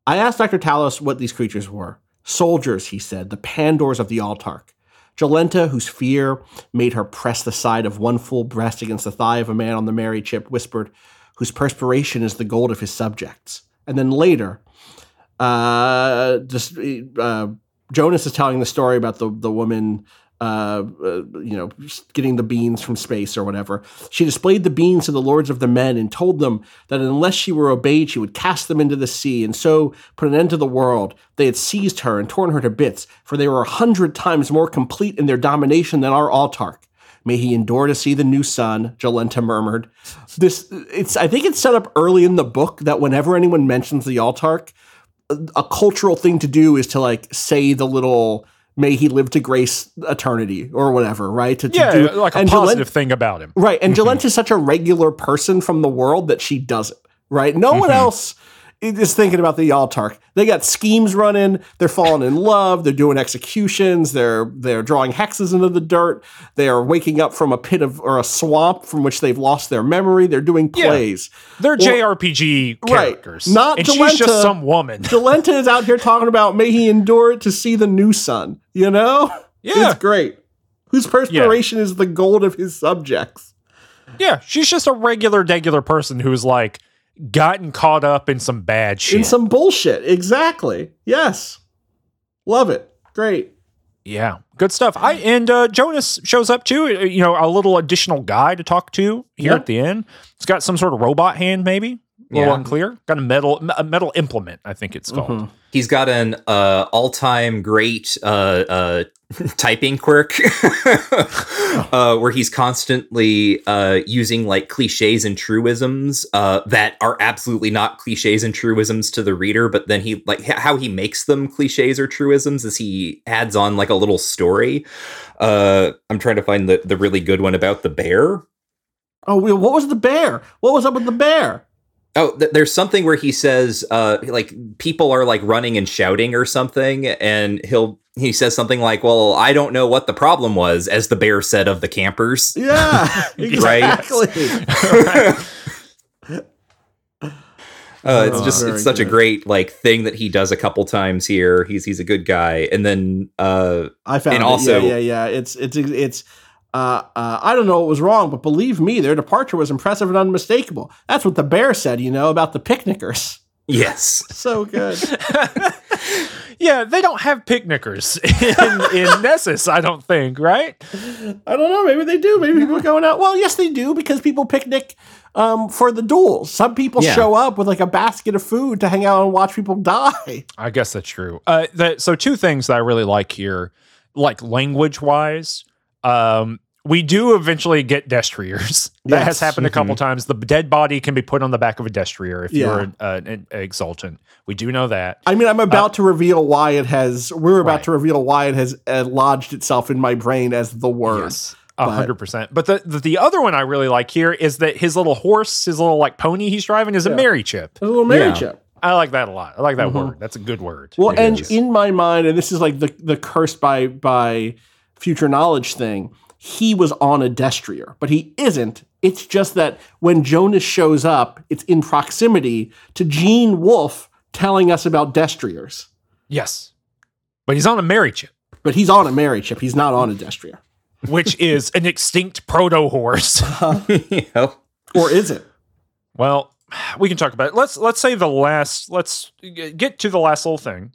I asked Dr. Talos what these creatures were. Soldiers, he said, the Pandours of the Autarch. Jolenta, whose fear made her press the side of one full breast against the thigh of a man on the merychip, whispered, whose perspiration is the gold of his subjects. And then later, uh, just, uh, Jonas is telling the story about the, the woman uh, uh, you know, getting the beans from space or whatever. She displayed the beans to the lords of the men and told them that unless she were obeyed, she would cast them into the sea and so put an end to the world. They had seized her and torn her to bits, for they were a hundred times more complete in their domination than our Autarch. May he endure to see the new sun, Jolenta murmured. This it's I think it's set up early in the book that whenever anyone mentions the Autarch, a, a cultural thing to do is to like say the little may he live to grace eternity or whatever, right? To, to yeah, do- like a and positive thing about him. Right. And Jolenta is such a regular person from the world that she does it. Right. No one Mhm. else is thinking about the Autarch. They got schemes running. They're falling in love. They're doing executions. They're they're drawing hexes into the dirt. They are waking up from a pit of or a swamp from which they've lost their memory. They're doing Yeah. plays. They're JRPG Right. characters. Not and she's just some woman. [laughs] Jolenta is out here talking about may he endure it to see the new sun. You know? Yeah. It's great. Whose perspiration is the gold of his subjects. Yeah, she's just a regular, regular person who's like gotten caught up in some bad shit. in some bullshit. Exactly. Yes. Love it. Great. yeah, good stuff. I and uh, Jonas shows up too. You know, a little additional guy to talk to here Yeah. at the end. It's got some sort of robot hand, maybe. A little Yeah. unclear. Got a metal, a metal implement. I think it's called. Mhm. He's got an uh, all-time great uh, uh, [laughs] typing quirk, [laughs] uh, where he's constantly uh, using like cliches and truisms uh, that are absolutely not cliches and truisms to the reader. But then he like h- how he makes them cliches or truisms is he adds on like a little story. Uh, I'm trying to find the the really good one about the bear. Oh, what was the bear? What was up with the bear? Oh, th- there's something where he says, uh, like people are like running and shouting or something, and he'll he says something like, "Well, I don't know what the problem was," as the bear said of the campers. Yeah, [laughs] Right. exactly. [laughs] [laughs] Uh, it's Oh, just very it's such a great like thing that he does a couple times here. He's he's a good guy, and then uh, I found And it. also- yeah, yeah, yeah. It's it's it's. Uh, uh, I don't know what was wrong, but believe me, their departure was impressive and unmistakable. That's what the bear said, you know, about the picnickers. yes, [laughs] So good. [laughs] yeah, they don't have picnickers in, in [laughs] Nessus, I don't think, right? I don't know. Maybe they do. Maybe people are going out. Well, yes, they do because people picnic um, for the duels. Some people Yeah. show up with like a basket of food to hang out and watch people die. I guess that's true. Uh, the, so two things that I really like here, like language wise, um, we do eventually get destriers. [laughs] That Yes. has happened a couple times. The dead body can be put on the back of a destrier if Yeah. you're an, uh, an exultant. We do know that. I mean, I'm about to reveal why it has. We're about Right. to reveal why it has uh, lodged itself in my brain as the word. Yes. A hundred percent. But the, the the other one I really like here is that his little horse, his little like pony he's driving is a merychip. A little Mary Yeah. chip. I like that a lot. I like that Mhm. word. That's a good word. Well, It and is. in my mind, and this is like the the cursed by by future knowledge thing. He was on a destrier, but he isn't. It's just that when Jonas shows up, it's in proximity to Gene Wolfe telling us about destriers. yes. But he's on a merychip. But he's on a merychip. He's not on a destrier. which [laughs] is an extinct proto horse. [laughs] Yep. Or is it? well, we can talk about it. Let's let's say the last. Let's get to the last little thing.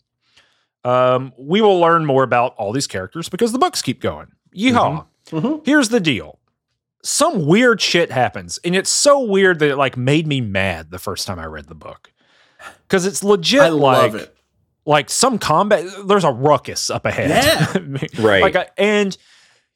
Um, we will learn more about all these characters because the books keep going. Yeehaw! Mhm. Here's the deal. Some weird shit happens, and it's so weird that it like made me mad the first time I read the book because it's legit. I love like, it. like some combat there's a ruckus up ahead Yeah. [laughs] Right. like a, and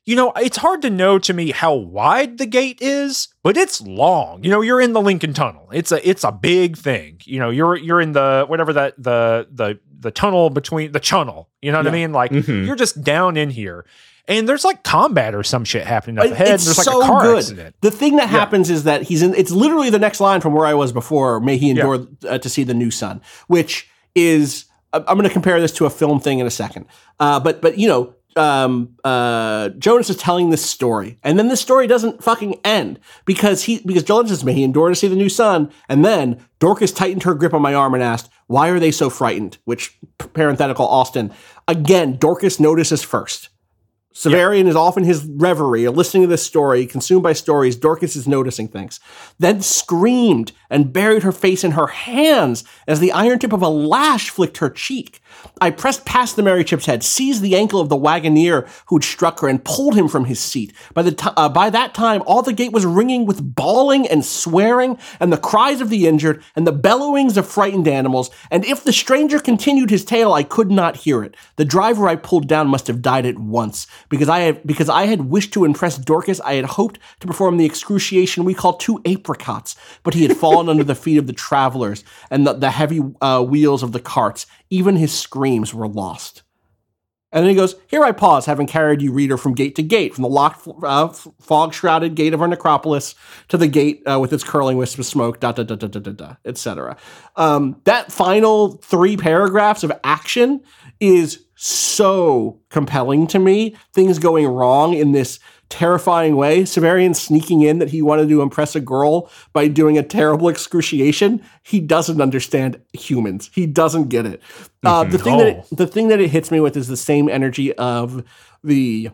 you know, it's hard to know to me how wide the gate is, but it's long. You know, you're in the Lincoln Tunnel. It's a it's a big thing. You know, you're you're in the whatever that the the the tunnel between the channel. You know what I mean? Like Mhm. you're just down in here, and there's like combat or some shit happening up ahead. and it's there's like so a car good. accident. The thing that happens is that he's in. It's literally the next line from where I was before. May he endure uh, to see the new sun, which is. I'm going to compare this to a film thing in a second. Uh, but but you know, um, uh, Jonas is telling this story, and then this story doesn't fucking end because he because Jonas says, "May he endure to see the new sun," and then Dorcas tightened her grip on my arm and asked, "Why are they so frightened?" Which parenthetical Austin again. Dorcas notices first. Severian is off in his reverie, listening to this story, consumed by stories. Dorcas is noticing things. Then screamed and buried her face in her hands as the iron tip of a lash flicked her cheek. I pressed past the merychip's head, seized the ankle of the wagoneer who'd struck her, and pulled him from his seat. By, the ti- uh, by that time, all the gate was ringing with bawling and swearing, and the cries of the injured, and the bellowings of frightened animals. And if the stranger continued his tale, I could not hear it. The driver I pulled down must have died at once, because I had because I had wished to impress Dorcas. I had hoped to perform the excruciation we call two apricots, but he had fallen under the feet of the travelers and the, the heavy uh, wheels of the carts. Even his screams were lost. And then he goes, Here I pause, having carried you, reader, from gate to gate, from the locked, uh, fog shrouded gate of our necropolis to the gate uh, with its curling wisp of smoke, da da da da da da da, etc. Um, that final three paragraphs of action is so compelling to me. Things going wrong in this terrifying way. Severian sneaking in that he wanted to impress a girl by doing a terrible excruciation. He doesn't understand humans. He doesn't get it. Uh, the thing that it, the thing that it hits me with is the same energy of the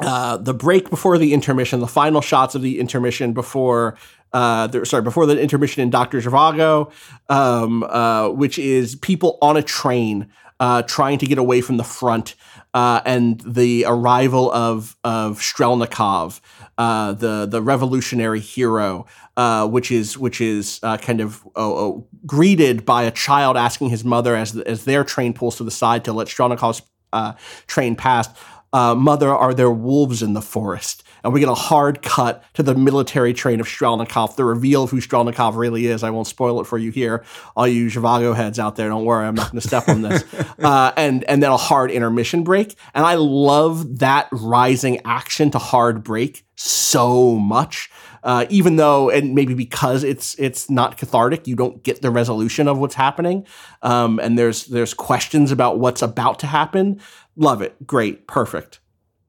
uh, the break before the intermission, the final shots of the intermission before, uh, the, sorry, before the intermission in Doctor Zhivago, um, uh, which is people on a train uh, trying to get away from the front, uh, and the arrival of of Strelnikov, uh, the the revolutionary hero, uh, which is which is uh, kind of oh, oh, greeted by a child asking his mother as as their train pulls to the side to let Strelnikov's uh, train past uh, Mother, are there wolves in the forest? And we get a hard cut to the military train of Strelnikov, the reveal of who Strelnikov really is. I won't spoil it for you here. All you Zhivago heads out there, don't worry, I'm not going to step on this. [laughs] Uh, and, and then a hard intermission break. And I love that rising action to hard break so much. Uh, even though, and maybe because it's it's not cathartic, you don't get the resolution of what's happening, um, and there's there's questions about what's about to happen. Love it, great, perfect.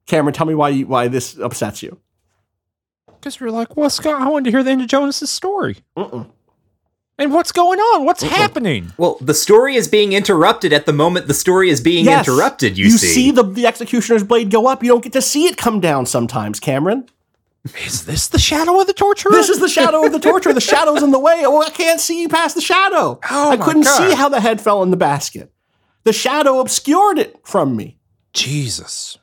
Cameron, tell me why you, why this upsets you. Because you're like, well, Scott, I wanted to hear the end of Jonas's story. Mm-mm. And what's going on? What's happening? Well, the story is being interrupted at the moment the story is being Yes, interrupted. You, you see, see the the executioner's blade go up. You don't get to see it come down sometimes, Cameron. Is this the shadow of the torturer? This is the shadow of the torturer. The shadow's in the way. Oh, I can't see past the shadow. [laughs] Oh I couldn't God. see how the head fell in the basket. The shadow obscured it from me. Jesus.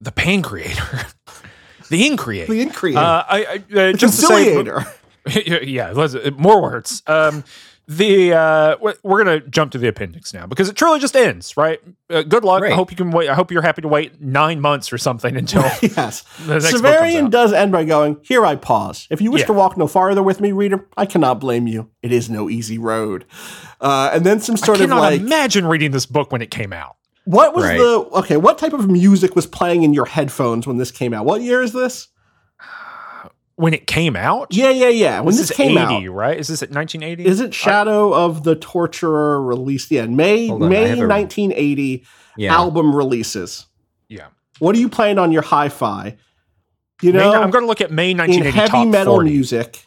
The pain creator. [laughs] the increator. The increator. Uh, I, I, uh, the just say, conciliator. [laughs] yeah, more words. Um, the uh, we're gonna jump to the appendix now because it truly just ends, right? Uh, good luck. I hope you can wait. I hope you're happy to wait nine months or something until [laughs] yes. the next book comes Severian does end by going, Here I pause. If you wish Yeah. to walk no farther with me, reader, I cannot blame you. It is no easy road. Uh, and then some I sort of cannot like, imagine reading this book when it came out. What was Right. the, okay, what type of music was playing in your headphones when this came out? What year is this? When it came out, Yeah, yeah, yeah. When this, is came 80, out. right? Is this at 1980? Is it Shadow of the Torturer released? Yeah, May on, May have a- 1980 yeah. album releases. yeah. What are you playing on your hi-fi? You May- know, I'm going to look at May 1980 in 1980 heavy top metal 40. music.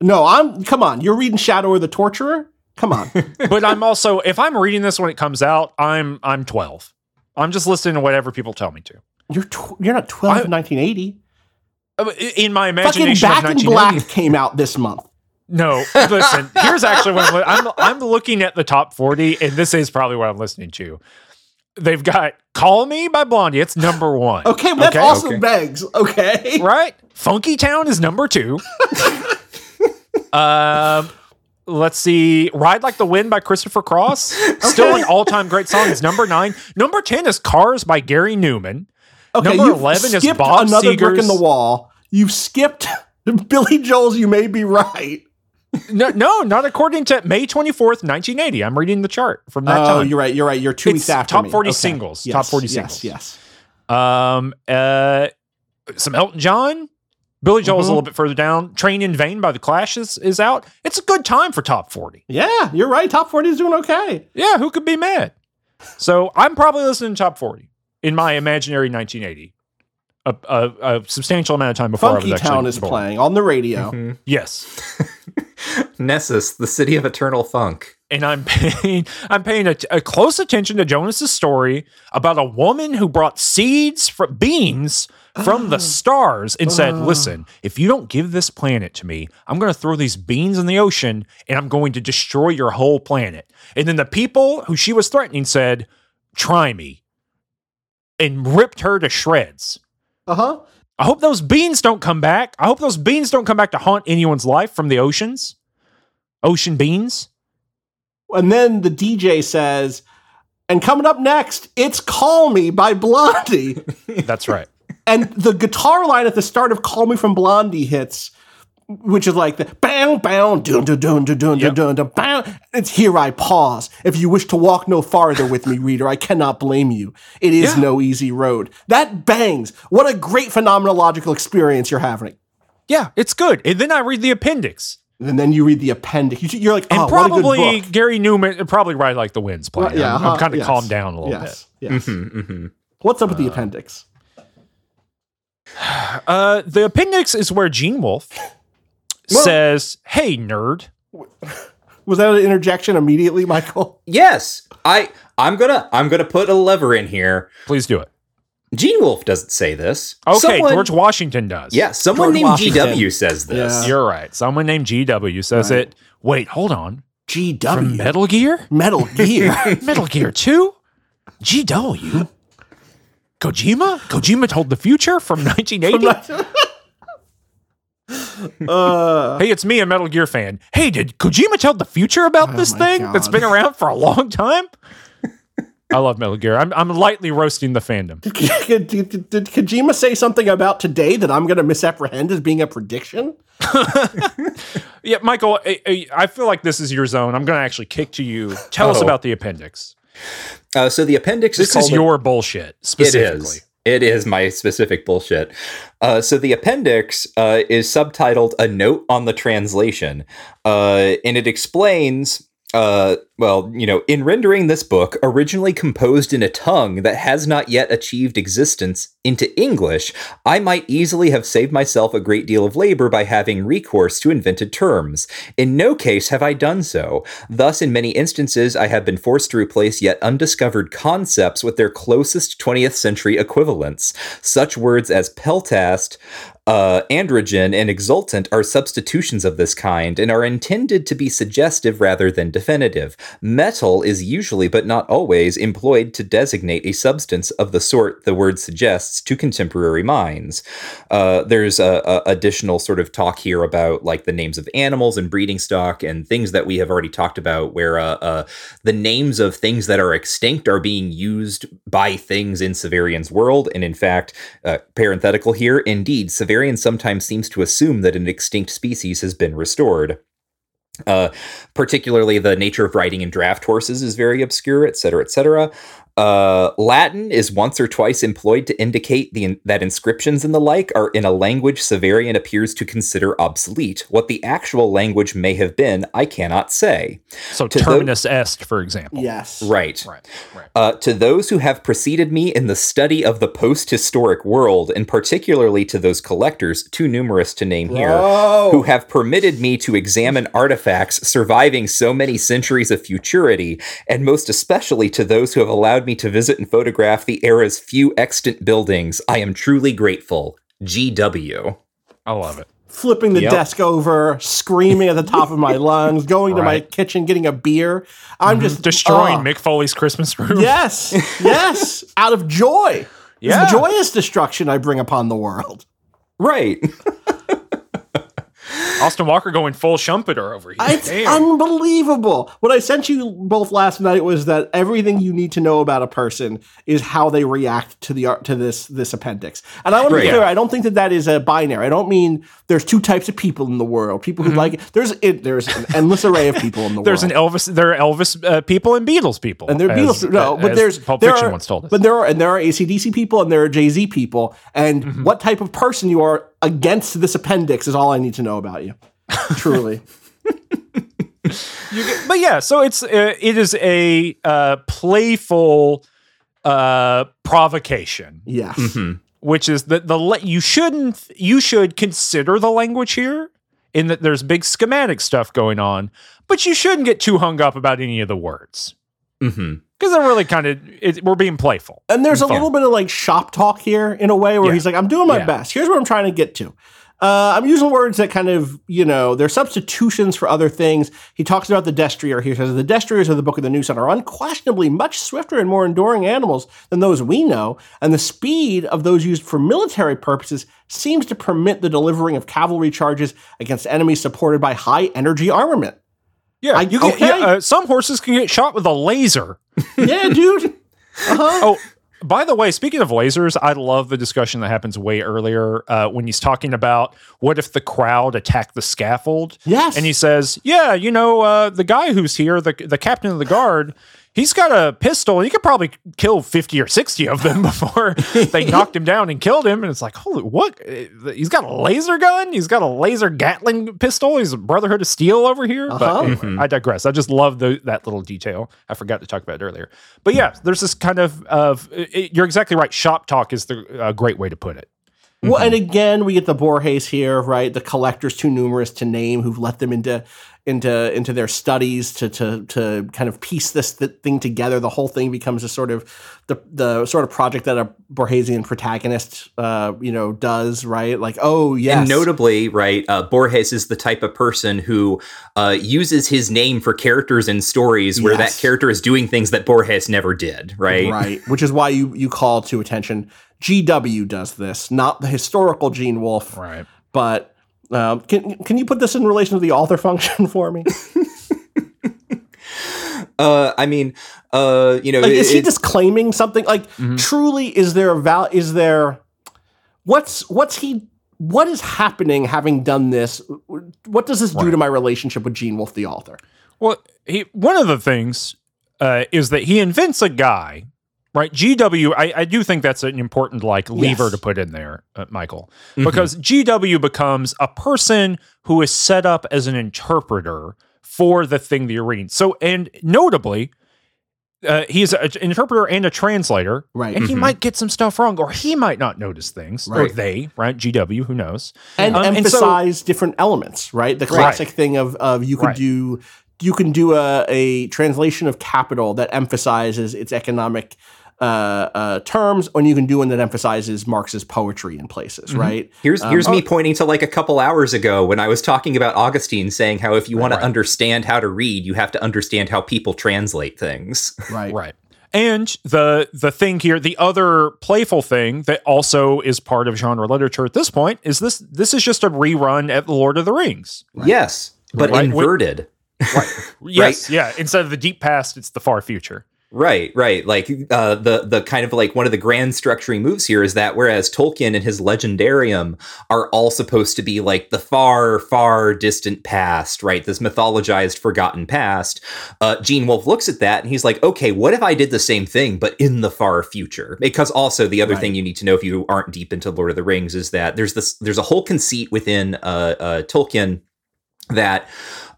No, I'm. Come on, you're reading Shadow of the Torturer. Come on. [laughs] but I'm also if I'm reading this when it comes out, I'm I'm 12. I'm just listening to whatever people tell me to. You're tw- you're not 12 in 1980. Uh, In my Fucking imagination Back of in Black came out this month. No, listen. [laughs] Here's actually what I'm, I'm. I'm looking at the top 40, and this is probably what I'm listening to. They've got "Call Me" by Blondie. It's number one. Okay, but that's Okay. also Okay. Begs. Okay. right? Funky Town is number two. [laughs] um, let's see. Ride Like the Wind by Christopher Cross. [laughs] Still an all time great song. It's number nine. Number 10 is Cars by Gary Numan. Okay, Number 11 is Bob another brick in the wall. You've skipped [laughs] Billy Joel's. You may be right. No, no, not according to May 24th, 1980. I'm reading the chart from that Oh, time. Oh, you're right. You're right. You're two It's weeks after top me. 40 Okay. singles, Yes, top 40 yes, singles. Yes. Um, uh, some Elton John. Billy Joel's Mhm. a little bit further down. Train in Vain by the Clash is, is out. It's a good time for top 40. Yeah, you're right. Top 40 is doing okay. Yeah, who could be mad? So I'm probably listening to top 40 in my imaginary 1980. A, a, a substantial amount of time before I Funky was actually Town is born. playing on the radio. Mhm. Yes. [laughs] Nessus, the city of eternal funk. and I'm [laughs] paying I'm paying a, a close attention to Jonas's story about a woman who brought seeds from beans from the stars and said, "Listen, if you don't give this planet to me, I'm going to throw these beans in the ocean and I'm going to destroy your whole planet." And then the people who she was threatening said, "Try me." And ripped her to shreds. Uh huh. I hope those beans don't come back. I hope those beans don't come back to haunt anyone's life from the oceans. Ocean beans. And then the DJ says, and coming up next, it's Call Me by Blondie. [laughs] That's right. And the guitar line at the start of Call Me from Blondie hits, which is like the bow, bow, dun, dun, dun, dun, dun, Yep. dun, dun, bow. It's here I pause. If you wish to walk no farther with me, reader, I cannot blame you. It is Yeah. no easy road. That bangs. What a great phenomenological experience you're having. Yeah, it's good. And then I read the appendix. And then you read the appendix. You- You're like, And oh, what a probably good book. Gary Numan, probably right like the wind's playing. Right, yeah, I'm, uh-huh, kind of yes. calmed down a little yes, Yes. hmm What's up with the appendix? Bit. Uh, the appendix is where Gene Wolfe Well- says, Hey, nerd. [laughs] Was that an interjection immediately, Michael? Yes, I I'm gonna I'm gonna put a lever in here. Please do it. Gene Wolfe doesn't say this. Okay, Someone- George Washington does. Yeah, someone George named Washington. GW says this. Yeah. You're right. Someone named GW says Right. it. Wait, hold on. GW. From Metal Gear? Metal Gear. [laughs] Metal Gear 2? GW? Kojima? Kojima told the future from [laughs] 1980? [laughs] uh, Hey, it's me, a Metal Gear fan. Hey, did Kojima tell the future about Oh this thing that's been around for a long time? [laughs] I love Metal Gear. I'm, I'm lightly roasting the fandom. did, did, did Kojima say something about today that I'm going to misapprehend as being a prediction? Yeah, Michael, I, I- feel like this is your zone. I'm going to actually kick to you. Tell us Oh. about the appendix. Uh, so the appendix This is called is your bullshit, It specifically. is. It is my specific bullshit. Uh, so the appendix uh, is subtitled "A Note on the Translation," uh, and it explains. Well, you know, in rendering this book, originally composed in a tongue that has not yet achieved existence into English, I might easily have saved myself a great deal of labor by having recourse to invented terms. In no case have I done so. Thus, in many instances, I have been forced to replace yet undiscovered concepts with their closest 20th century equivalents. Such words as peltast, uh, androgyn, and exultant are substitutions of this kind and are intended to be suggestive rather than definitive. Metal is usually, but not always, employed to designate a substance of the sort the word suggests to contemporary minds. Uh, there's a, a additional sort of talk here about like the names of animals and breeding stock and things that we have already talked about, where uh, uh, the names of things that are extinct are being used by things in Severian's world. And in fact, uh, parenthetical here, indeed, Severian sometimes seems to assume that an extinct species has been restored. Uh, particularly, the nature of riding in draft horses is very obscure, et cetera, et cetera. Uh, Latin is once or twice employed to indicate the, that inscriptions and the like are in a language Severian appears to consider obsolete. What the actual language may have been, I cannot say. So To terminus est, for example. Yes. Right. Right. Right. Uh, to those who have preceded me in the study of the post historic world, and particularly to those collectors, too numerous to name here, who have permitted me to examine artifacts surviving so many centuries of futurity, and most especially to those who have allowed me to visit and photograph the era's few extant buildings, I am truly grateful. GW. I love it. Flipping the Yep. desk over, screaming at the top of my lungs, [laughs] going to my kitchen, getting a beer. I'm mm-hmm. just Destroying oh. Mick Foley's Christmas room. Yes, [laughs] yes, out of joy. Yeah. It's joyous destruction I bring upon the world. Right. [laughs] Austin Walker going full Schumpeter over here. It's Damn. unbelievable. What I sent you both last night was that everything you need to know about a person is how they react to the art to this this appendix. And I want to be Right. clear. I don't think that that is a binary. I don't mean there's two types of people in the world. People who like it. There's it, there's an endless array of people in the Mm-hmm. [laughs] There's an Elvis. There are Elvis uh, people and Beatles people, and there are Beatles. No, but as there's Pulp there Fiction are, once told us. But there are and there are ACDC people and there are Jay Z people. And Mm-hmm. what type of person you are against this appendix is all I need to know about you. Truly. [laughs] but yeah, so it's uh, it is a uh, playful uh, provocation, Yes. Mhm. which is that the le- you shouldn't you should consider the language here in that there's big schematic stuff going on, but you shouldn't get too hung up about any of the words Mhm. Because they're really kind of we're being playful. And there's a Fun. little bit of like shop talk here in a way where Yeah. he's like, I'm doing my Yeah. best. Here's what I'm trying to get to. Uh, I'm using words that kind of, you know, they're substitutions for other things. He talks about the destrier. He says the destriers of the Book of the New Sun are unquestionably much swifter and more enduring animals than those we know, and the speed of those used for military purposes seems to permit the delivering of cavalry charges against enemies supported by high energy armament. Yeah, I- you get, okay. yeah, uh, some horses can get shot with a laser. [laughs] yeah, dude. Uh-huh. Oh, by the way, speaking of lasers, I love the discussion that happens way earlier uh, when he's talking about what if the crowd attacked the scaffold. Yes. And he says, "Yeah, you know, uh, the guy who's here, the the captain of the guard, he's got a pistol. He could probably kill fifty or sixty of them [laughs] before they [laughs] knocked him down and killed him." And it's like, holy, what? He's got a laser gun. He's got a laser Gatling pistol. He's a Brotherhood of Steel over here. Uh-huh. But anyway, I digress. I just love the, that little detail. I forgot to talk about it earlier. But yeah, there's this kind of of it, you're exactly right. Shop talk is the a great way to put it. Well, and again, we get the Borges here, right? The collectors too numerous to name who've let them into into into their studies to to to kind of piece this th- thing together. The whole thing becomes a sort of the the sort of project that a Borgesian protagonist, uh, you know, does, right? Like, oh yes, And notably, right, uh, Borges is the type of person who uh, uses his name for characters in stories where Yes. that character is doing things that Borges never did, right? right? Which is why you you call to attention. GW does this, not the historical Gene Wolfe, Right. but. Um, can can you put this in relation to the author [laughs] function for me? Uh, I mean, uh, you know, like is it- he it- just claiming something? Like truly is there a val is there what's what's he what is happening having done this? What does this do to my relationship with gene wolfe the author? Well, he one of the things uh, is that he invents a guy, right? GW. I, I do think that's an important like lever Yes. to put in there, uh, Michael, because GW becomes a person who is set up as an interpreter for the thing that you're reading. So, and notably. Uh, he's an interpreter and a translator, Right. And he might get some stuff wrong, or he might not notice things, or they, right? GW, who knows? and Um, and so- emphasize different elements right the classic thing of of you can Right. do you can do a, a translation of capital that emphasizes its economic uh, uh, terms, and you can do one that emphasizes Marx's poetry in places, Mm-hmm. right? Here's Um, here's oh- me pointing to like a couple hours ago when I was talking about Augustine saying how if you want Right. to understand how to read, you have to understand how people translate things. Right. [laughs] Right. And the the thing here, the other playful thing that also is part of genre literature at this point is this this is just a rerun at the Lord of the Rings. Yes, but Right. inverted. [laughs] Yes, yeah. Instead of the deep past, it's the far future. Right, right. Like uh, the the kind of like one of the grand structuring moves here is that whereas Tolkien and his legendarium are all supposed to be like the far, far distant past, right? This mythologized, forgotten past. Uh, Gene Wolfe looks at that and he's like, okay, what if I did the same thing but in the far future? Because also the other Right. thing you need to know if you aren't deep into Lord of the Rings is that there's this there's a whole conceit within uh, uh, Tolkien that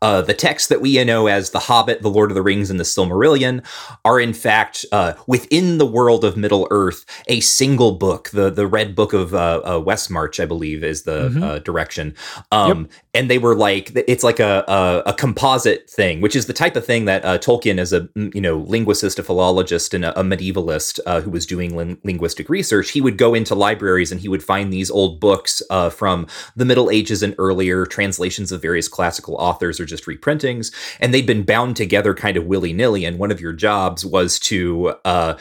uh, the texts that we know as The Hobbit, The Lord of the Rings, and The Silmarillion are in fact uh, within the world of Middle Earth a single book. The the Red Book of uh, uh, Westmarch, I believe, is the Mhm. uh, direction. Um, And they were like, it's like a, a a composite thing, which is the type of thing that uh, Tolkien, as a you know linguist, a philologist, and a, a medievalist uh, who was doing lin- linguistic research, he would go into libraries and he would find these old books uh, from the Middle Ages and earlier, translations of various classical authors or just reprintings, and they'd been bound together kind of willy nilly. And one of your jobs was to uh,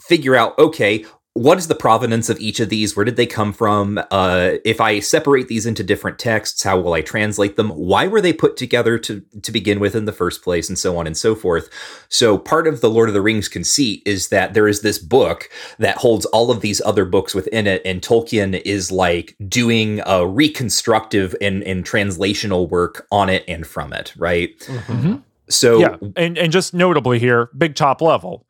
figure out, okay, what is the provenance of each of these? Where did they come from? Uh, if I separate these into different texts, how will I translate them? Why were they put together to to begin with in the first place, and so on and so forth? So part of the Lord of the Rings conceit is that there is this book that holds all of these other books within it, and Tolkien is like doing a reconstructive and, and translational work on it and from it, right? Mm-hmm. So yeah, and and just notably here, big top level,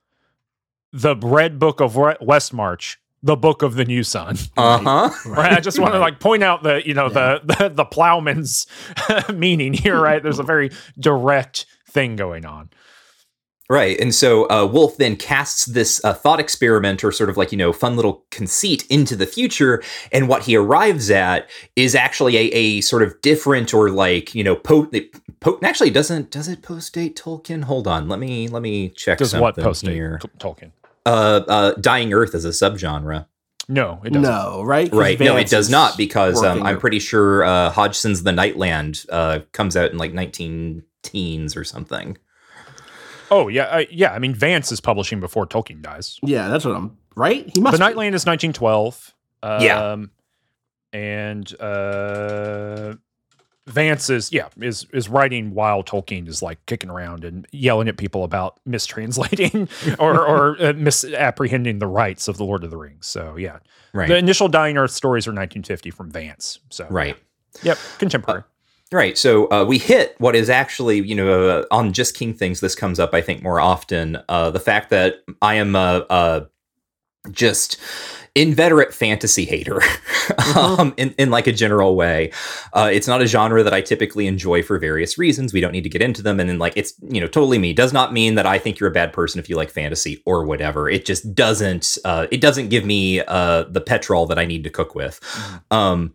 the Red Book of Re- Westmarch, the Book of the New Sun. [laughs] uh huh. Right. I just want to like point out the you know the the, the plowman's [laughs] meaning here. Right. There's a very direct thing going on. Right. And so uh, Wolfe then casts this uh, thought experiment or sort of like, you know, fun little conceit into the future. And what he arrives at is actually a, a sort of different or like, you know, po- po- actually doesn't, does it post date Tolkien? Hold on. Let me, let me check Does something what post here. Tolkien? Uh, uh, Dying Earth is a subgenre. No, it doesn't. No, right? 'Cause Right. No, it does not because um, I'm pretty sure uh, Hodgson's The Nightland uh, comes out in like 19 teens or something. Oh yeah, uh, yeah. I mean, Vance is publishing before Tolkien dies. Yeah, that's what I'm. Right? He must. The be. Nightland is 1912. Um, Yeah. and uh, Vance is yeah is is writing while Tolkien is like kicking around and yelling at people about [laughs] mistranslating [laughs] or or uh, misapprehending the rights of the Lord of the Rings. So yeah, Right. the initial Dying Earth stories are 1950 from Vance. So right. yep, contemporary. Right. So uh, we hit what is actually, you know, uh, on Just King Things, this comes up, I think, more often. Uh, the fact that I am a, a just inveterate fantasy hater [laughs] um, in, in like a general way. Uh, it's not a genre that I typically enjoy for various reasons. We don't need to get into them. And then, like, it's, you know, totally me. Does not mean that I think you're a bad person if you like fantasy or whatever. It just doesn't, uh, it doesn't give me uh, the petrol that I need to cook with. Um,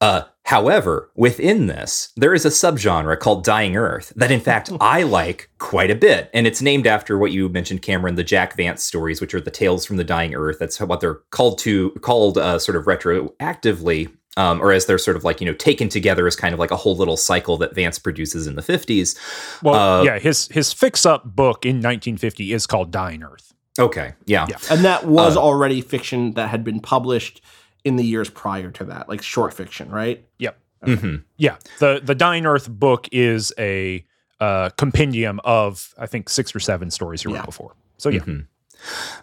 uh, however, within this, there is a subgenre called Dying Earth that, in fact, [laughs] I like quite a bit, and it's named after what you mentioned, Cameron, the Jack Vance stories, which are the tales from the Dying Earth. That's what they're called to called uh, sort of retroactively. Um, or as they're sort of like you know taken together as kind of like a whole little cycle that Vance produces in the fifties. Well, uh, yeah, his his fix up book in 1950 is called Dying Earth. Okay, yeah, Yeah. and that was Uh, already fiction that had been published in the years prior to that, like short fiction, right? Yep. Mhm. Yeah, the the Dying Earth book is a uh, compendium of I think six or seven stories he wrote Yeah. before. So yeah, Mhm.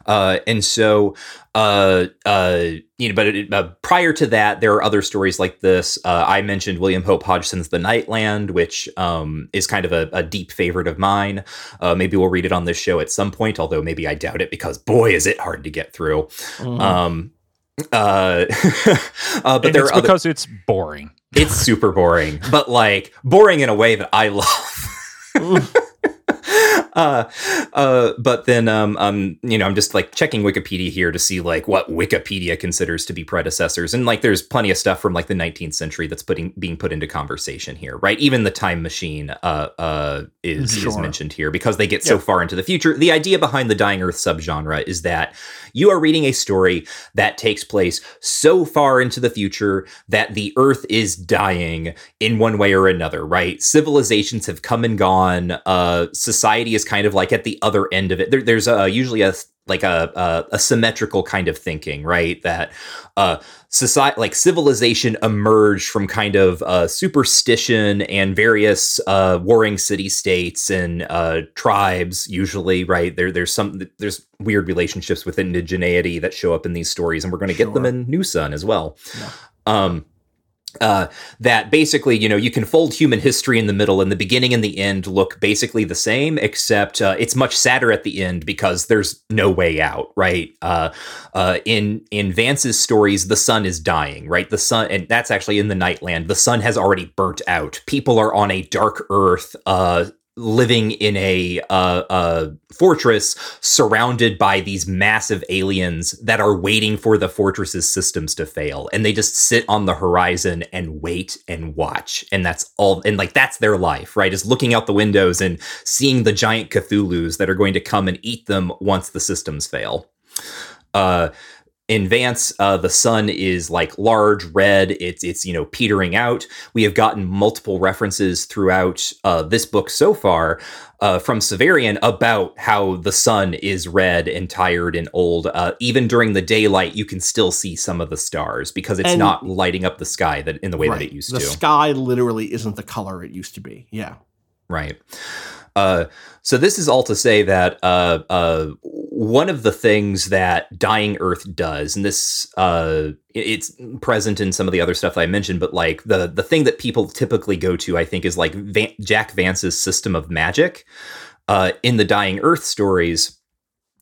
Uh, and so, uh, uh, you know, but it, uh, prior to that, there are other stories like this. Uh, I mentioned William Hope Hodgson's The Nightland, which um, is kind of a, a deep favorite of mine. Uh, maybe we'll read it on this show at some point, although maybe I doubt it because boy, is it hard to get through. Um, uh, [laughs] uh, but and there it's are other. because it's boring. It's super boring, but like boring in a way that I love. [laughs] uh, uh, but then, um, um, you know, I'm just like checking Wikipedia here to see like what Wikipedia considers to be predecessors, and like there's plenty of stuff from like the 19th century that's putting being put into conversation here, right? Even the time machine, uh, uh, is is mentioned here because they get so far into the future. The idea behind the Dying Earth subgenre is that you are reading a story that takes place so far into the future that the Earth is dying in one way or another, right? Civilizations have come and gone. Uh, society is kind of like at the other end of it. There, there's uh, usually a like a, a a symmetrical kind of thinking, right? That uh, society, like civilization, emerged from kind of uh, superstition and various uh, warring city states and uh, tribes. Usually, right? There, there's some there's weird relationships with indigeneity that show up in these stories, and we're going to get them in New Sun as well. Yeah. Um, uh, that basically, you know, you can fold human history in the middle, and the beginning and the end look basically the same, except uh, it's much sadder at the end because there's no way out, right? Uh, uh, in in Vance's stories, the sun is dying, right? The sun, and that's actually in the Nightland. The sun has already burnt out. People are on a dark Earth. Living in a uh, uh, fortress surrounded by these massive aliens that are waiting for the fortress's systems to fail. And they just sit on the horizon and wait and watch. And that's all and like that's their life right? Is looking out the windows and seeing the giant cthulhus that are going to come and eat them once the systems fail. Uh in Vance, uh, the sun is like large, red. It's it's you know petering out. We have gotten multiple references throughout uh, this book so far uh, from Severian about how the sun is red and tired and old. Uh, even during the daylight, you can still see some of the stars because it's And- not lighting up the sky that in the way that it used the to. The sky literally isn't the color it used to be. Yeah. Right. Uh, so this is all to say that uh, uh, one of the things that Dying Earth does, and this uh, it's present in some of the other stuff that I mentioned, but like the the thing that people typically go to, I think, is like Van- Jack Vance's system of magic uh, in the Dying Earth stories.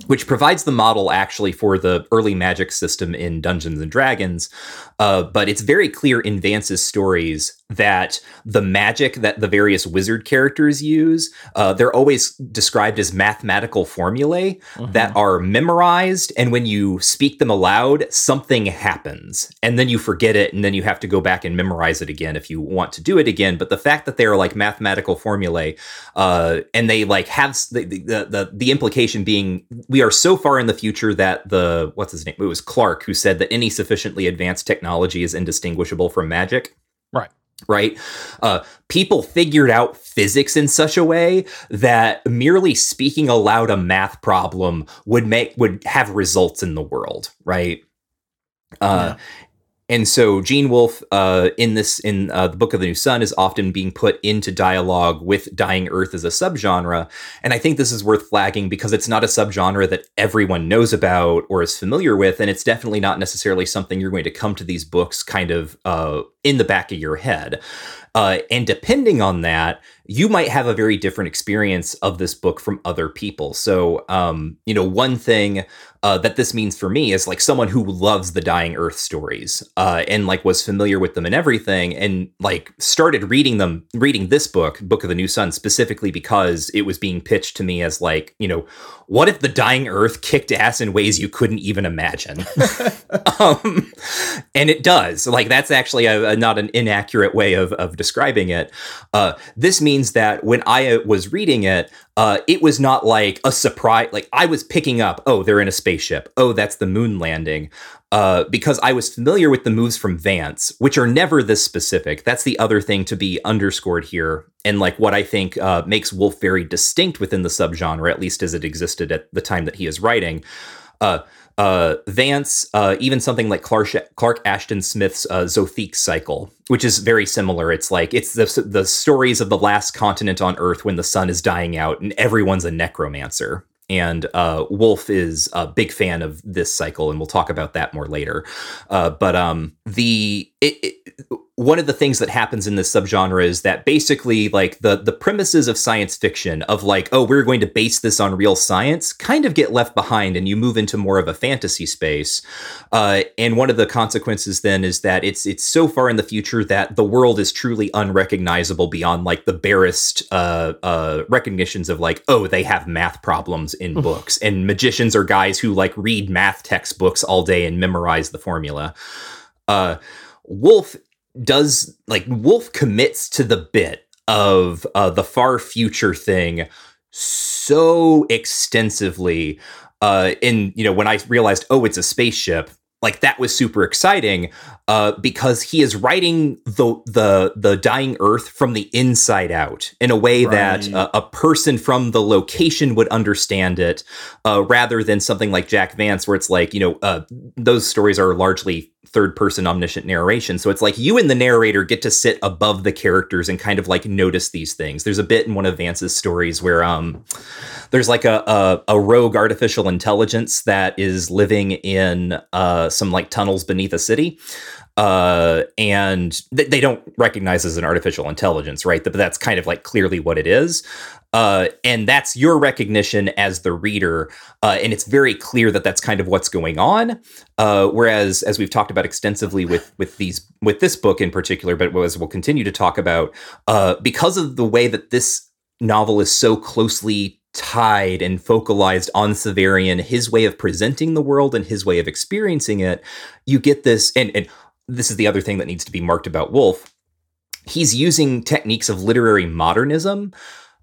Which provides the model actually for the early magic system in Dungeons and Dragons, but it's very clear in Vance's stories that the magic that the various wizard characters use, uh, they're always described as mathematical formulae that are memorized. And when you speak them aloud, something happens. And then you forget it. And then you have to go back and memorize it again if you want to do it again. But the fact that they're like mathematical formulae, uh, and they like have the, the, the, the implication being we are so far in the future that the, what's his name? It was Clarke who said that any sufficiently advanced technology is indistinguishable from magic Right. Right? Uh, people figured out physics in such a way that merely speaking aloud a math problem would make would have results in the world, right? Uh, And so Gene Wolfe, uh, in this in uh, the Book of the New Sun, is often being put into dialogue with Dying Earth as a subgenre, and I think this is worth flagging because it's not a subgenre that everyone knows about or is familiar with, and it's definitely not necessarily something you're going to come to these books kind of uh, in the back of your head. Uh, and depending on that, you might have a very different experience of this book from other people. So, um, you know, one thing uh, that this means for me is like someone who loves the Dying Earth stories uh, and like was familiar with them and everything, and like started reading them, reading this book, Book of the New Sun, specifically because it was being pitched to me as like, you know, what if the Dying Earth kicked ass in ways you couldn't even imagine? [laughs] um, and it does. Like that's actually a, a- not an inaccurate way of of describing it. Uh, this means that when I uh, was reading it, uh, it was not like a surprise. Like I was picking up, oh, they're in a spaceship. Oh, that's the moon landing. Uh, because I was familiar with the moves from Vance, which are never this specific. That's the other thing to be underscored here, and like what I think uh, makes Wolfe very distinct within the subgenre, at least as it existed at the time that he is writing. Uh, uh, Vance, uh, even something like Clark, Clark Ashton Smith's uh, Zothique cycle, which is very similar. It's like it's the the stories of the last continent on Earth when the sun is dying out and everyone's a necromancer. And uh, Wolfe is a big fan of this cycle, and we'll talk about that more later. Uh, but um, the it, it, one of the things that happens in this subgenre is that basically, like the the premises of science fiction, of like, oh, we're going to base this on real science, kind of get left behind, and you move into more of a fantasy space. Uh, and one of the consequences then is that it's it's so far in the future that the world is truly unrecognizable beyond like the barest uh, uh, recognitions of like, oh, they have math problems in books, and magicians are guys who like read math textbooks all day and memorize the formula. Uh, Wolfe does like Wolfe commits to the bit of uh, the far future thing so extensively. Uh, and you know, when I realized, oh, it's a spaceship, like that was super exciting uh, because he is writing the the the dying Earth from the inside out in a way that uh, a person from the location would understand it, uh, rather than something like Jack Vance, where it's like you know uh, those stories are largely third person omniscient narration. So it's like you and the narrator get to sit above the characters and kind of like notice these things. There's a bit in one of Vance's stories where um there's like a a, a rogue artificial intelligence that is living in uh some like tunnels beneath a city. Uh, and th- they don't recognize as an artificial intelligence, right? But that's kind of like clearly what it is. Uh, and that's your recognition as the reader. Uh, and it's very clear that that's kind of what's going on. Uh, whereas, as we've talked about extensively with with these with this book in particular, but as we'll continue to talk about, uh, because of the way that this novel is so closely tied and focalized on Severian, his way of presenting the world and his way of experiencing it, you get this. And and this is the other thing that needs to be marked about Wolfe. He's using techniques of literary modernism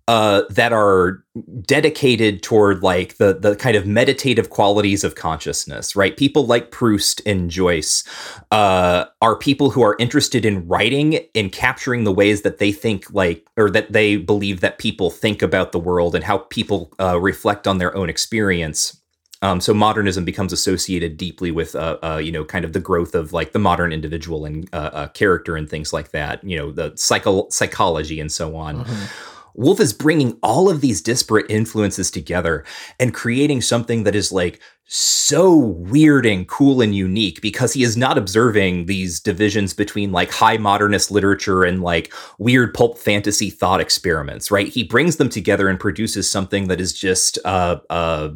uh, that are dedicated toward like the the kind of meditative qualities of consciousness, right? People like Proust and Joyce uh, are people who are interested in writing in capturing the ways that they think like or that they believe that people think about the world and how people uh, reflect on their own experience. Um, so modernism becomes associated deeply with, uh, uh, you know, kind of the growth of like the modern individual and uh, uh character and things like that. You know, the psycho- psychology and so on. Mm-hmm. Wolfe is bringing all of these disparate influences together and creating something that is like so weird and cool and unique because he is not observing these divisions between like high modernist literature and like weird pulp fantasy thought experiments, right? He brings them together and produces something that is just uh, uh,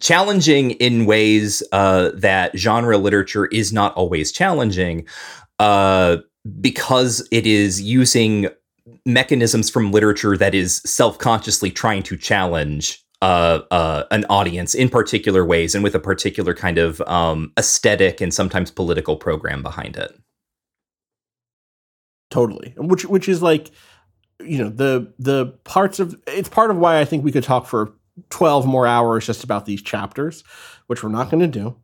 challenging in ways uh, that genre literature is not always challenging uh, because it is using mechanisms from literature that is self-consciously trying to challenge uh, uh, an audience in particular ways and with a particular kind of um, aesthetic and sometimes political program behind it. Totally, which which is like, you know, the the parts of it's part of why I think we could talk for twelve more hours just about these chapters, which we're not going to do.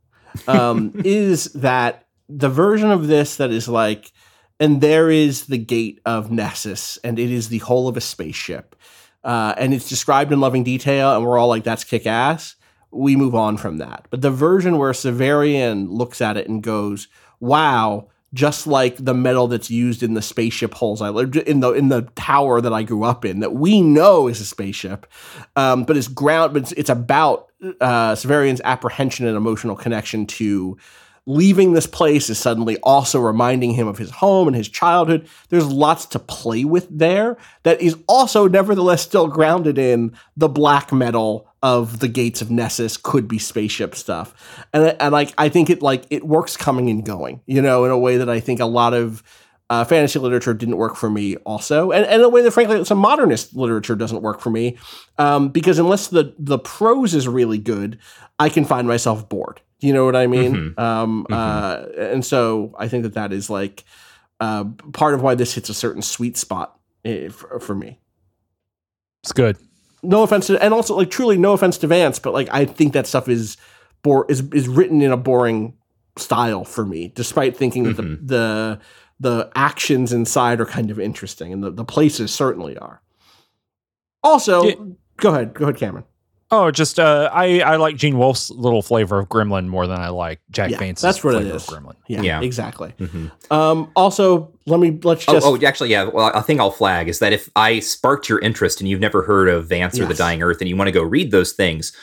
Um, [laughs] is that the version of this that is like and there is the gate of Nessus, and it is the hull of a spaceship. Uh, and it's described in loving detail, and we're all like, that's kick ass. We move on from that. But the version where Severian looks at it and goes, wow, just like the metal that's used in the spaceship holes I lived in the in the tower that I grew up in that we know is a spaceship, um, but it's ground, but it's, it's about uh, Severian's apprehension and emotional connection to leaving this place is suddenly also reminding him of his home and his childhood. There's lots to play with there that is also nevertheless still grounded in the black metal of the gates of Nessus could be spaceship stuff. And and like I think it like it works coming and going, you know, in a way that I think a lot of uh, fantasy literature didn't work for me also and, and in a way that frankly some modernist literature doesn't work for me um, because unless the the prose is really good i can find myself bored you know what I mean? Mm-hmm. Um, mm-hmm. Uh, and so I think that that is like uh, part of why this hits a certain sweet spot eh, for, for me. It's good. No offense to, and also like truly no offense to Vance, but like I think that stuff is bore is is written in a boring style for me, despite thinking that mm-hmm. the the the actions inside are kind of interesting, and the, the places certainly are. Also, yeah. go ahead, go ahead, Cameron. Oh, just uh, I I like Gene Wolfe's little flavor of Gremlin more than I like Jack yeah, Vance's that's what flavor it is. of Gremlin. Yeah, yeah. exactly. Mm-hmm. Um, also, let me let's oh, just. Oh, oh, actually, yeah. Well, I think I'll flag is that if I sparked your interest and you've never heard of Vance yes. or the Dying Earth and you want to go read those things,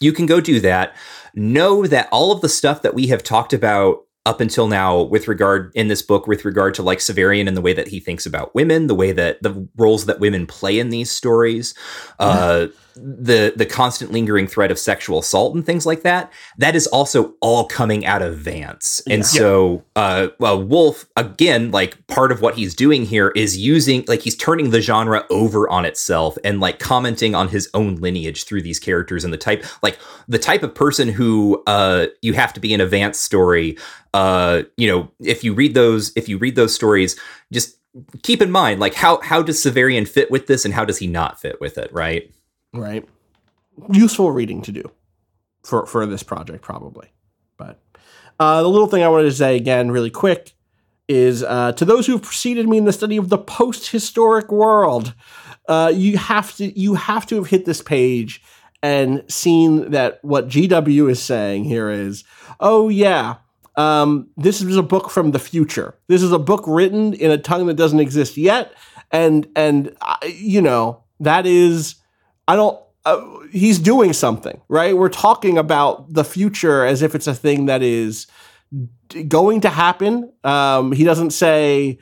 you can go do that. Know that all of the stuff that we have talked about up until now with regard in this book with regard to like Severian and the way that he thinks about women, the way that the roles that women play in these stories, uh, the the constant lingering threat of sexual assault and things like that that is also all coming out of vance and yeah. so uh well Wolfe again like part of what he's doing here is using like he's turning the genre over on itself and like commenting on his own lineage through these characters and the type like the type of person who uh you have to be in a vance story uh you know if you read those if you read those stories just keep in mind like how how does severian fit with this and how does he not fit with it right right? Useful reading to do for for this project, probably. But uh, the little thing I wanted to say again, really quick, is uh, to those who've preceded me in the study of the post-historic world, uh, you have to you have to have hit this page and seen that what GW is saying here is, oh yeah, um, this is a book from the future. This is a book written in a tongue that doesn't exist yet, and and uh, you know that is I don't. Uh, he's doing something, right? We're talking about the future as if it's a thing that is going to happen. Um, he doesn't say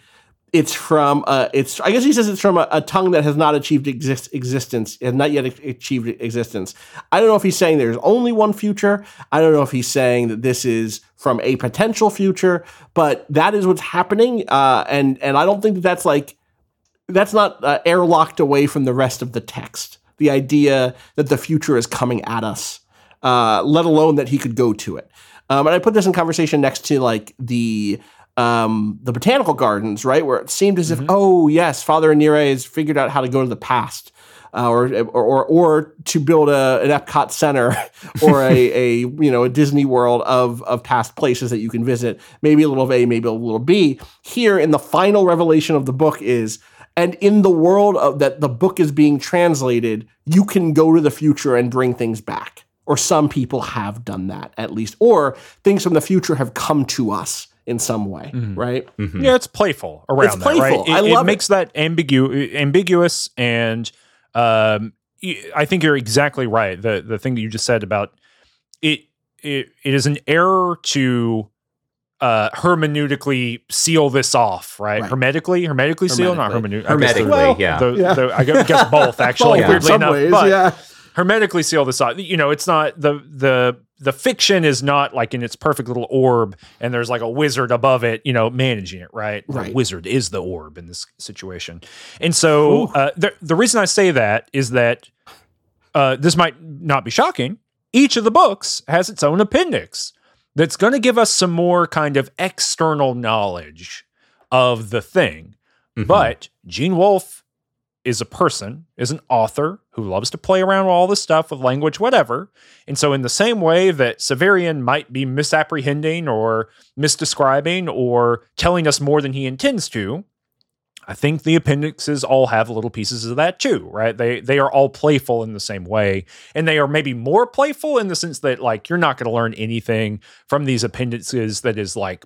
it's from uh, it's I guess he says it's from a, a tongue that has not achieved exist, existence, has not yet achieved existence. I don't know if he's saying there's only one future. I don't know if he's saying that this is from a potential future, but that is what's happening. Uh, and and I don't think that that's like that's not uh, airlocked away from the rest of the text the idea that the future is coming at us, uh, let alone that he could go to it. Um, and I put this in conversation next to like the um, the botanical gardens, right, where it seemed as mm-hmm. if, oh yes, Father Inire has figured out how to go to the past. uh, or, or or to build a an Epcot Center [laughs] or a, a you know a Disney World of of past places that you can visit. Maybe a little of A, maybe a little B. Here in the final revelation of the book is. And in the world of that the book is being translated, you can go to the future and bring things back. Or some people have done that at least. Or things from the future have come to us in some way, right? Yeah, it's playful around It's that, playful. right? I it, love it. makes that ambigu- ambiguous, and um, y- I think you're exactly right. The the thing that you just said about it, it, it is an error to uh, hermeneutically seal this off, right? Right. Hermetically, hermetically seal, not hermeneutic. Hermetically, Well, yeah. The, Yeah. the- I guess guess both [laughs] actually. Both, in weirdly some enough, ways, but yeah. hermetically seal this off. You know, it's not the the the fiction is not like in its perfect little orb, and there's like a wizard above it, you know, managing it. Right, Right. The wizard is the orb in this situation, and so uh, the the reason I say that is that uh, this might not be shocking. Each of the books has its own appendix that's going to give us some more kind of external knowledge of the thing. Mhm. But Gene Wolfe is a person, is an author who loves to play around with all this stuff with language, whatever. And so, in the same way that Severian might be misapprehending or misdescribing or telling us more than he intends to, I think the appendixes all have little pieces of that too, right? They they are all playful in the same way, and they are maybe more playful in the sense that like you're not going to learn anything from these appendices that is like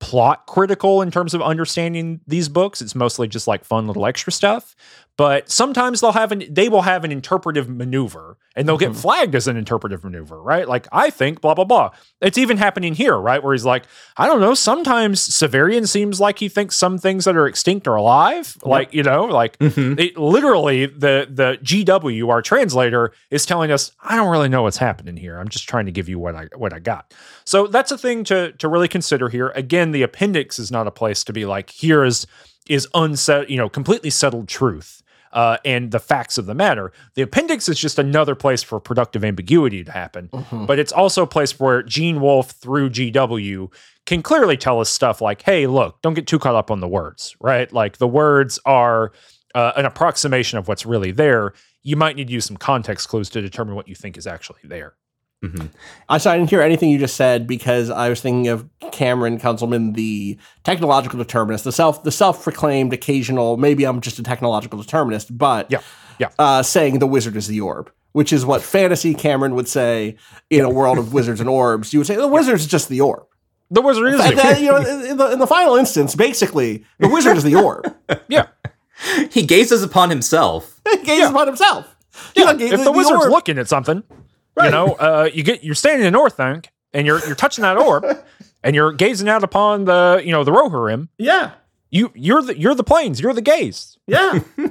plot critical in terms of understanding these books. It's mostly just like fun little extra stuff. But sometimes they'll have an they will have an interpretive maneuver and they'll get flagged as an interpretive maneuver, right? Like I think blah blah blah. It's even happening here, right? Where he's like, I don't know, sometimes Severian seems like he thinks some things that are extinct are alive. Like, you know, like Mhm. it literally the the GW, our translator, is telling us, I don't really know what's happening here. I'm just trying to give you what I what I got. So that's a thing to to really consider here. Again, the appendix is not a place to be like, here is is unset, you know, completely settled truth. Uh, and the facts of the matter. The appendix is just another place for productive ambiguity to happen, but it's also a place where Gene Wolfe through GW can clearly tell us stuff like, hey, look, don't get too caught up on the words, right? Like the words are uh, an approximation of what's really there. You might need to use some context clues to determine what you think is actually there. Mhm. I, so I didn't hear anything you just said because I was thinking of Cameron Kunzelman, the technological determinist, the self the self proclaimed occasional. Maybe I'm just a technological determinist, but Yeah, yeah. uh, saying the wizard is the orb, which is what fantasy Cameron would say in a world of [laughs] wizards and orbs. You would say the wizard is just the orb. The wizard is the- that, you know, in the, in the final instance, basically, the wizard is the orb. [laughs] yeah. He gazes upon himself. [laughs] He gazes Yeah. upon himself. Yeah, You know, if the, wizard's orb- looking at something, you know, uh, you get you're standing in Orthanc and you're you're touching that orb [laughs] and you're gazing out upon the you know the Rohirrim. yeah, You you're the you're the planes. You're the gaze. yeah. [laughs]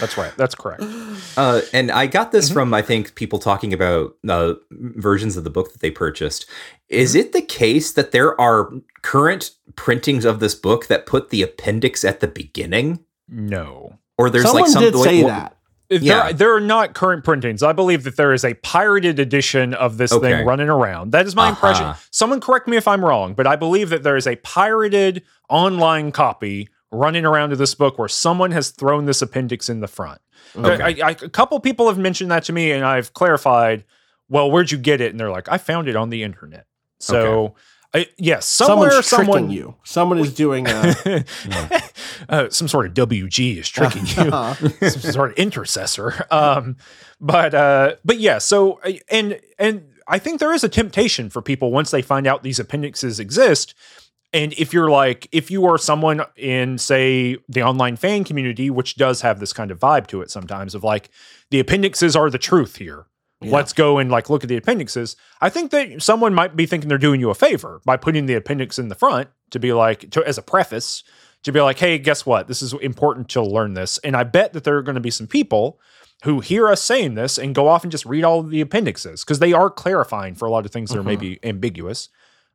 That's right. That's correct. [gasps] Uh, and I got this Mm-hmm. from, I think, people talking about uh, versions of the book that they purchased. Is Mm-hmm. it the case that there are current printings of this book that put the appendix at the beginning? No. Or there's Someone like some did like, say wh- that. There, Yeah. there are not current printings. I believe that there is a pirated edition of this Okay. thing running around. That is my impression. Uh-huh. Someone correct me if I'm wrong, but I believe that there is a pirated online copy running around of this book where someone has thrown this appendix in the front. Okay. I, I, a couple people have mentioned that to me, and I've clarified. Well, where'd you get it? And they're like, I found it on the internet. So, I, yes, somewhere Someone's someone tricking you. Someone is doing a. [laughs] uh, some sort of WG is tricking you, [laughs] some sort of intercessor. Um, but uh, but yeah, so uh, and and I think there is a temptation for people once they find out these appendixes exist. And if you're like, if you are someone in, say, the online fan community, which does have this kind of vibe to it sometimes, of like, the appendixes are the truth here. Let's go and like look at the appendixes. I think that someone might be thinking they're doing you a favor by putting the appendix in the front to be like, to, as a preface, to be like, hey, guess what? This is important to learn this. And I bet that there are going to be some people who hear us saying this and go off and just read all the appendixes because they are clarifying for a lot of things that are maybe ambiguous.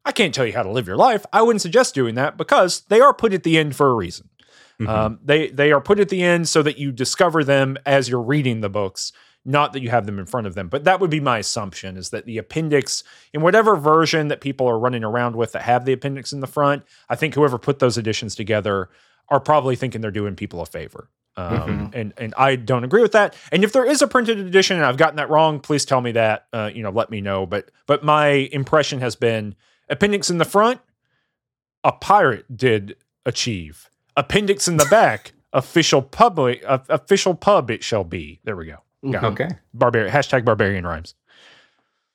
I can't tell you how to live your life. I wouldn't suggest doing that because they are put at the end for a reason. Um, they they are put at the end so that you discover them as you're reading the books, not that you have them in front of them. But that would be my assumption is that the appendix in whatever version that people are running around with that have the appendix in the front, I think whoever put those editions together are probably thinking they're doing people a favor. Um, and and I don't agree with that. And if there is a printed edition and I've gotten that wrong, please tell me that. Uh, you know, let me know. But but my impression has been appendix in the front, a pirate did achieve. Appendix in the back, [laughs] official public, uh, official pub it shall be. There we go. Yeah. Okay. Barbarian hashtag barbarian rhymes.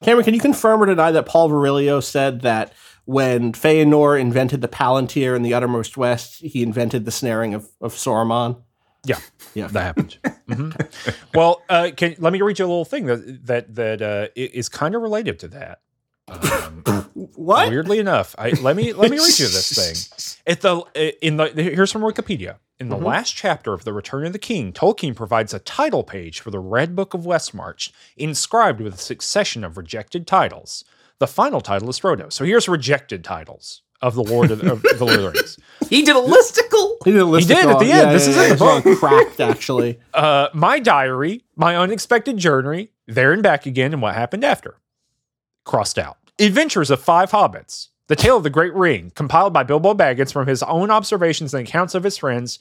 Cameron, can you confirm or deny that Paul Virilio said that when Feanor invented the Palantir in the Uttermost West, he invented the snaring of, of Sauron? Yeah, Yeah. that happened. Mhm. Well, uh, can let me read you a little thing that that that uh, is kind of related to that. Um, [laughs] What? weirdly enough, I let me let me read you this [laughs] thing. At the in the here's from Wikipedia. In the Mhm. last chapter of The Return of the King, Tolkien provides a title page for the Red Book of Westmarch, inscribed with a succession of rejected titles. The final title is Frodo. So here's rejected titles of the Lord of, of the Lord of the Rings. [laughs] He did a listicle. He did, a list did at the end. This is in the book. cracked, actually. Uh, my diary, my unexpected journey, there and back again, and what happened after. Crossed out. Adventures of Five Hobbits. The Tale of the Great Ring, compiled by Bilbo Baggins from his own observations and accounts of his friends.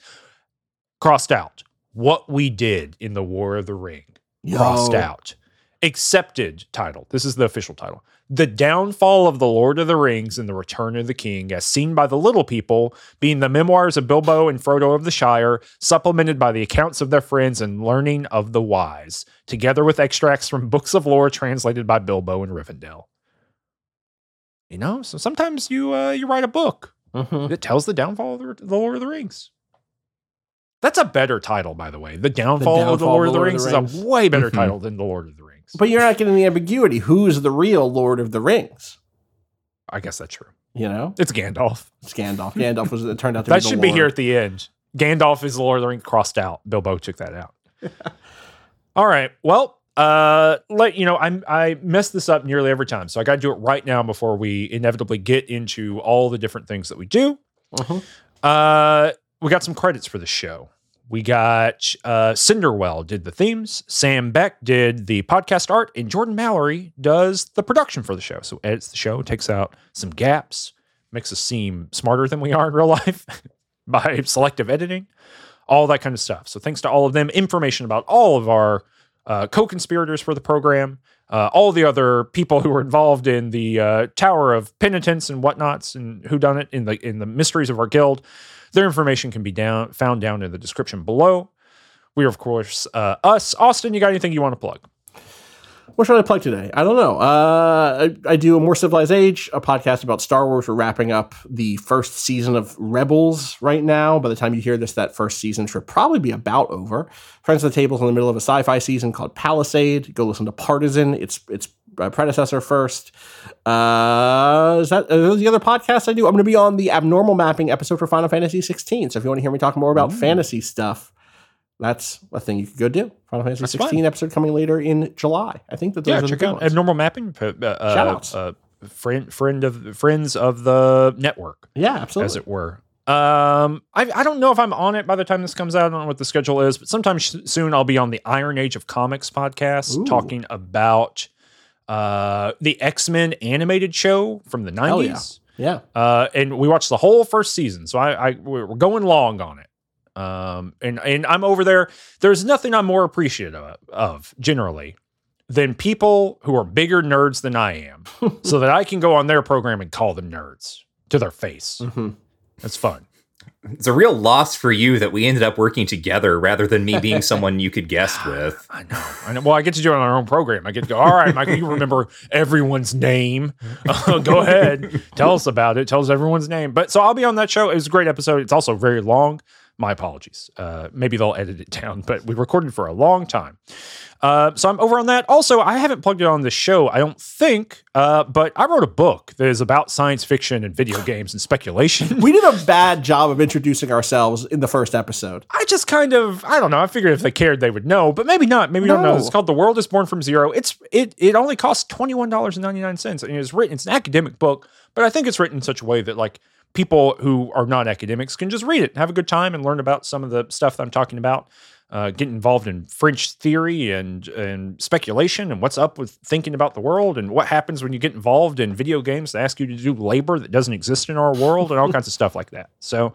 Crossed out. What we did in the War of the Ring. Crossed Yo. out. Accepted title. This is the official title. The Downfall of the Lord of the Rings and the Return of the King, as seen by the little people, being the memoirs of Bilbo and Frodo of the Shire, supplemented by the accounts of their friends and learning of the wise, together with extracts from books of lore translated by Bilbo and Rivendell. You know, so sometimes you uh, you write a book Mhm. that tells the downfall of the, the Lord of the Rings. That's a better title, by the way. The Downfall, of the Downfall Lord of the Rings, is a way better Mhm. title than the Lord of the Rings. But you're not getting the ambiguity. Who's the real Lord of the Rings? I guess that's true. You know? It's Gandalf. It's Gandalf. Gandalf was it turned out to That be should be here at the end. Gandalf is the Lord of the Rings crossed out. Bilbo took that out. [laughs] All right. Well, uh, let you know, I I mess this up nearly every time, so I got to do it right now before we inevitably get into all the different things that we do. Mhm. Uh, we got some credits for the show. We got uh, Cinder Well did the themes, Sam Beck did the podcast art, and Jordan Mallory does the production for the show. So edits the show, takes out some gaps, makes us seem smarter than we are in real [laughs] life [laughs] by selective editing, all that kind of stuff. So thanks to all of them. Information about all of our uh, co-conspirators for the program, uh, all the other people who were involved in the uh, Tower of Penitence and whatnots, and who done it in the in the mysteries of our guild. Their information can be down found down in the description below. We are, of course, uh, us. Austin, you got anything you want to plug? What should I plug today? I don't know. Uh, I, I do a more civilized age, a podcast about Star Wars. We're wrapping up the first season of Rebels right now. By the time you hear this, that first season should probably be about over. Friends of the Table's in the middle of a sci-fi season called Palisade. Go listen to Partisan. It's its predecessor first. Uh, is that those the other podcasts I do? I'm going to be on the abnormal mapping episode for Final Fantasy 16. So if you want to hear me talk more about fantasy stuff, that's a thing you could go do. Final Fantasy That's 16 episode coming later in July. I think that those yeah, are check big out ones. abnormal mapping. Uh, uh, Shout-outs. uh, friend, friend of friends of the network. Yeah, absolutely. as it were. Um, I, I don't know if I'm on it by the time this comes out. I don't know what the schedule is, but sometime sh- soon I'll be on the Iron Age of Comics podcast Ooh. talking about uh the X Men animated show from the Hell yeah. 90s. yeah. Uh, and we watched the whole first season, so I, I we're going long on it. Um, and and I'm over there. There's nothing I'm more appreciative of, of generally than people who are bigger nerds than I am, [laughs] so that I can go on their program and call them nerds to their face. hmm That's fun. It's a real loss for you that we ended up working together rather than me being [laughs] someone you could guest [sighs] with. I know. I know. Well, I get to do it on our own program. I get to go, all right, Michael, you remember everyone's name. [laughs] Uh, go ahead. Tell us about it. Tell us everyone's name. But so I'll be on that show. It was a great episode. It's also very long. My apologies. Uh, maybe they'll edit it [laughs] down, but we recorded for a long time. Uh, so I'm over on that. Also, I haven't plugged it on the show, I don't think, uh, but I wrote a book that is about science fiction and video [laughs] games and speculation. We did a bad job of introducing ourselves in the first episode. I just kind of I don't know. I figured if they cared, they would know, but maybe not. Maybe don't know. It's called "The World Is Born from Zero. It's it it only costs twenty one dollars and ninety nine cents, and it's written. It's an academic book, but I think it's written in such a way that like people who are not academics can just read it, have a good time, and learn about some of the stuff that I'm talking about. Uh, get involved in French theory and and speculation, and what's up with thinking about the world, and what happens when you get involved in video games that ask you to do labor that doesn't exist in our world, and all kinds of stuff like that. So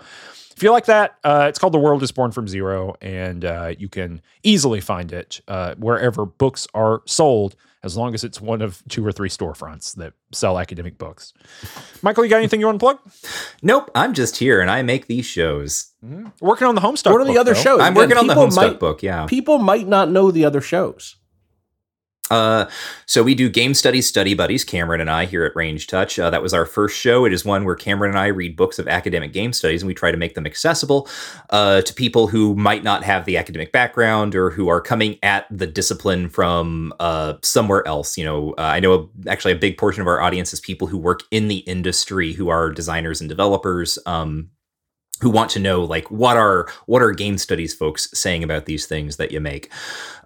if you like that, uh, it's called The World is Born from Zero, and uh, you can easily find it uh, wherever books are sold, as long as it's one of two or three storefronts that sell academic books. Michael, you got anything you want to plug? Nope, I'm just here and I make these shows. Mm-hmm. Working on the Homestuck. What are the book, other though. shows? I'm working on the people Homestuck might- book, yeah. People might not know the other shows. Uh, so we do game studies, study buddies, Cameron and I here at Ranged Touch. Uh, that was our first show. It is one where Cameron and I read books of academic game studies, and we try to make them accessible uh, to people who might not have the academic background or who are coming at the discipline from uh, somewhere else. You know, uh, I know actually a big portion of our audience is people who work in the industry, who are designers and developers. Um, who want to know like what are what are game studies folks saying about these things that you make.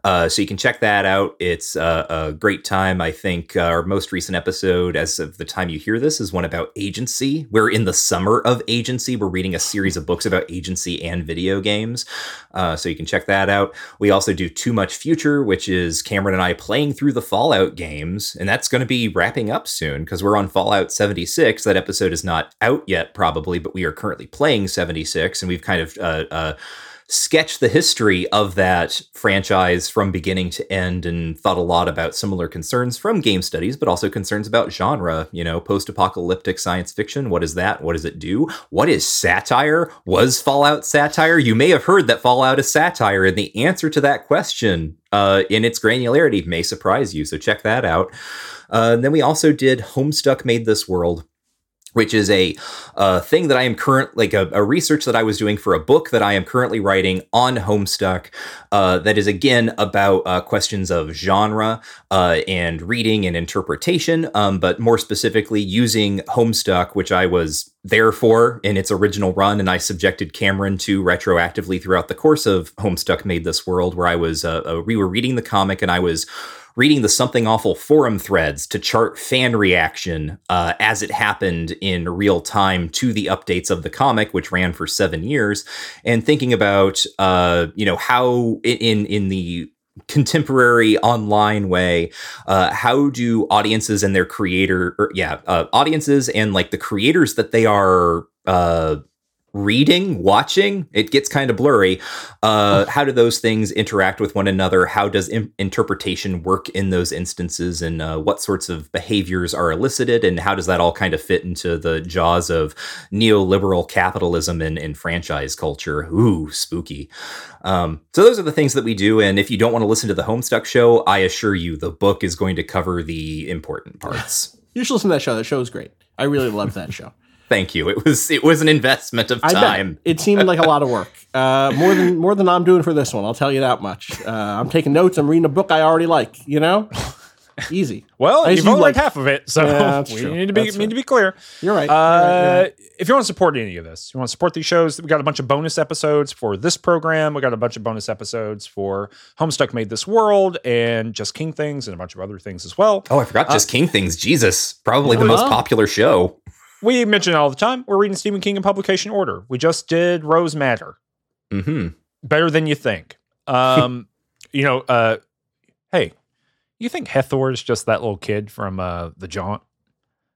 Uh, so you can check that out. It's uh, a great time. I think uh, our most recent episode as of the time you hear this is one about agency. We're in the summer of agency. We're reading a series of books about agency and video games. Uh, so you can check that out. We also do too much future which is cameron and i playing through the fallout games and that's going to be wrapping up soon because we're on fallout 76 that episode is not out yet probably but we are currently playing 76 and we've kind of uh, uh, sketched the history of that franchise from beginning to end and thought a lot about similar concerns from game studies but also concerns about genre you know post-apocalyptic science fiction. What is that what does it do? What is satire? Was fallout satire? You may have heard that fallout is satire and the answer to that question uh, in its granularity may surprise you so check that out. Uh, and then we also did homestuck made this world which is a uh, thing that I am current like a, a research that I was doing for a book that I am currently writing on Homestuck. Uh, that is again about uh, questions of genre uh, and reading and interpretation, um, but more specifically using Homestuck, which I was there for in its original run, and I subjected Cameron to retroactively throughout the course of Homestuck Made This World, where I was uh, uh, we were reading the comic and I was reading the Something Awful forum threads to chart fan reaction uh, as it happened in real time to the updates of the comic, which ran for seven years, and thinking about uh, you know how in in the contemporary online way uh, how do audiences and their creator or, yeah uh, audiences and like the creators that they are uh, reading watching it gets kind of blurry. Uh how do those things interact with one another? How does im- interpretation work in those instances? And uh, what sorts of behaviors are elicited? And how does that all kind of fit into the jaws of neoliberal capitalism and, and franchise culture? Ooh spooky. Um, so those are the things that we do. And if you don't want to listen to the homestuck show i assure you the book is going to cover the important [laughs] parts. You should listen to that show. That show is great. I really love that show. Thank you it was it was an investment of I time bet. It seemed like a lot of work. Uh, more than more than I'm doing for this one. I'll tell you that much. Uh, I'm taking notes. I'm reading a book I already like. You know, easy. [laughs] Well, I you've assume, only like- read half of it, so Yeah, [laughs] we true. need to be That's need fair. to be clear. You're right. Uh, You're right, you're right. If you want to support any of this, you want to support these shows, we got a bunch of bonus episodes for this program. We got a bunch of bonus episodes for Homestuck Made This World and Just King Things and a bunch of other things as well. Oh, I forgot just King Things. Jesus, probably the Oh, most popular show. We mention it all the time. We're reading Stephen King in publication order. We just did Rose Madder. hmm Better than you think. Um, [laughs] you know, uh, hey, you think Hethor is just that little kid from uh, the Jaunt?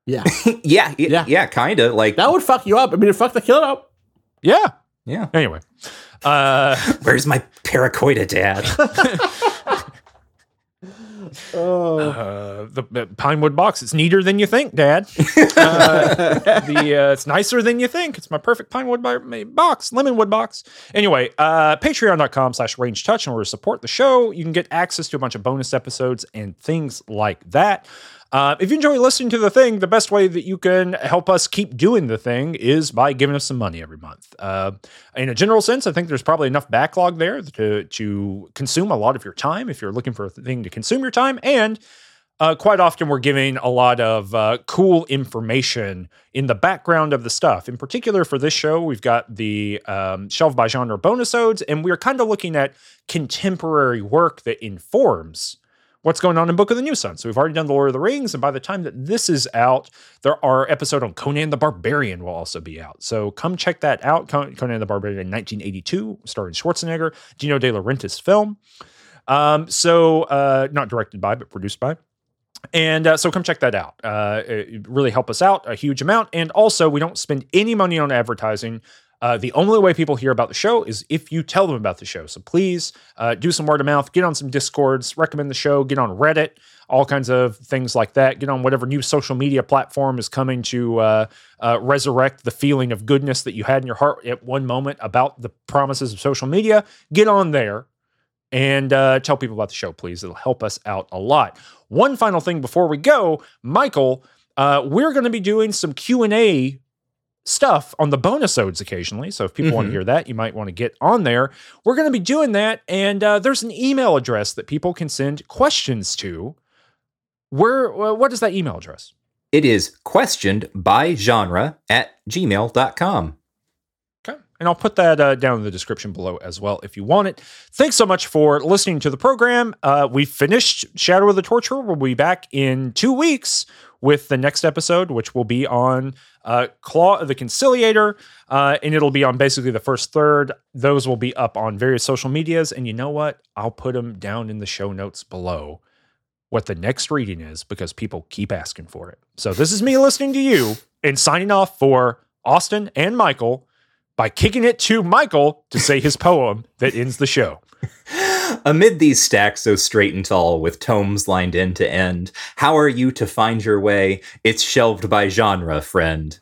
Yeah, [laughs] yeah, yeah, Yeah. yeah, kind of like. that would fuck you up. I mean, it fucked the kid up. Yeah. yeah. Anyway, uh, [laughs] Where's my paracoida dad? Oh, uh, the, the Pinewood box. It's neater than you think, Dad. [laughs] Uh, the uh, it's nicer than you think. It's my perfect Pinewood box, Lemonwood box. Anyway, uh, patreon.com slash rangedtouch in order to support the show. You can get access to a bunch of bonus episodes and things like that. Uh, if you enjoy listening to the thing, the best way that you can help us keep doing the thing is by giving us some money every month. Uh, in a general sense, I think there's probably enough backlog there to to consume a lot of your time if you're looking for a thing to consume your time. And uh, quite often, we're giving a lot of uh, cool information in the background of the stuff. In particular, for this show, we've got the um, Shelved by Genre bonus odes, and we're kind of looking at contemporary work that informs what's going on in Book of the New Sun. So we've already done the Lord of the Rings, and by the time that this is out, there our episode on Conan the Barbarian will also be out. So come check that out. Conan the Barbarian in 1982, starring Schwarzenegger, Dino De Laurentiis film. Um, so uh, not directed by, but produced by. And uh, so come check that out. Uh, really help us out a huge amount. And also, we don't spend any money on advertising. Uh, the only way people hear about the show is if you tell them about the show. So please uh, do some word of mouth, get on some discords, recommend the show, get on Reddit, all kinds of things like that. Get on whatever new social media platform is coming to uh, uh, resurrect the feeling of goodness that you had in your heart at one moment about the promises of social media. Get on there and uh, tell people about the show, please. It'll help us out a lot. One final thing before we go, Michael, uh, we're going to be doing some Q and A stuff on the bonus odes occasionally. So if people want to Mhm. hear that, you might want to get on there. We're going to be doing that, and uh, there's an email address that people can send questions to. Where? What is that email address? It is questioned by genre at gmail.com. And I'll put that uh, down in the description below as well if you want it. Thanks so much for listening to the program. Uh, we finished Shadow of the Torturer. We'll be back in two weeks with the next episode, which will be on uh, Claw of the Conciliator. Uh, and it'll be on basically the first third. Those will be up on various social medias. And you know what? I'll put them down in the show notes below what the next reading is because people keep asking for it. So this is me listening to you and signing off for Austin and Michael by kicking it to Michael to say his poem that ends the show. Amid these stacks so straight and tall, with tomes lined end to end, how are you to find your way? It's shelved by genre, friend.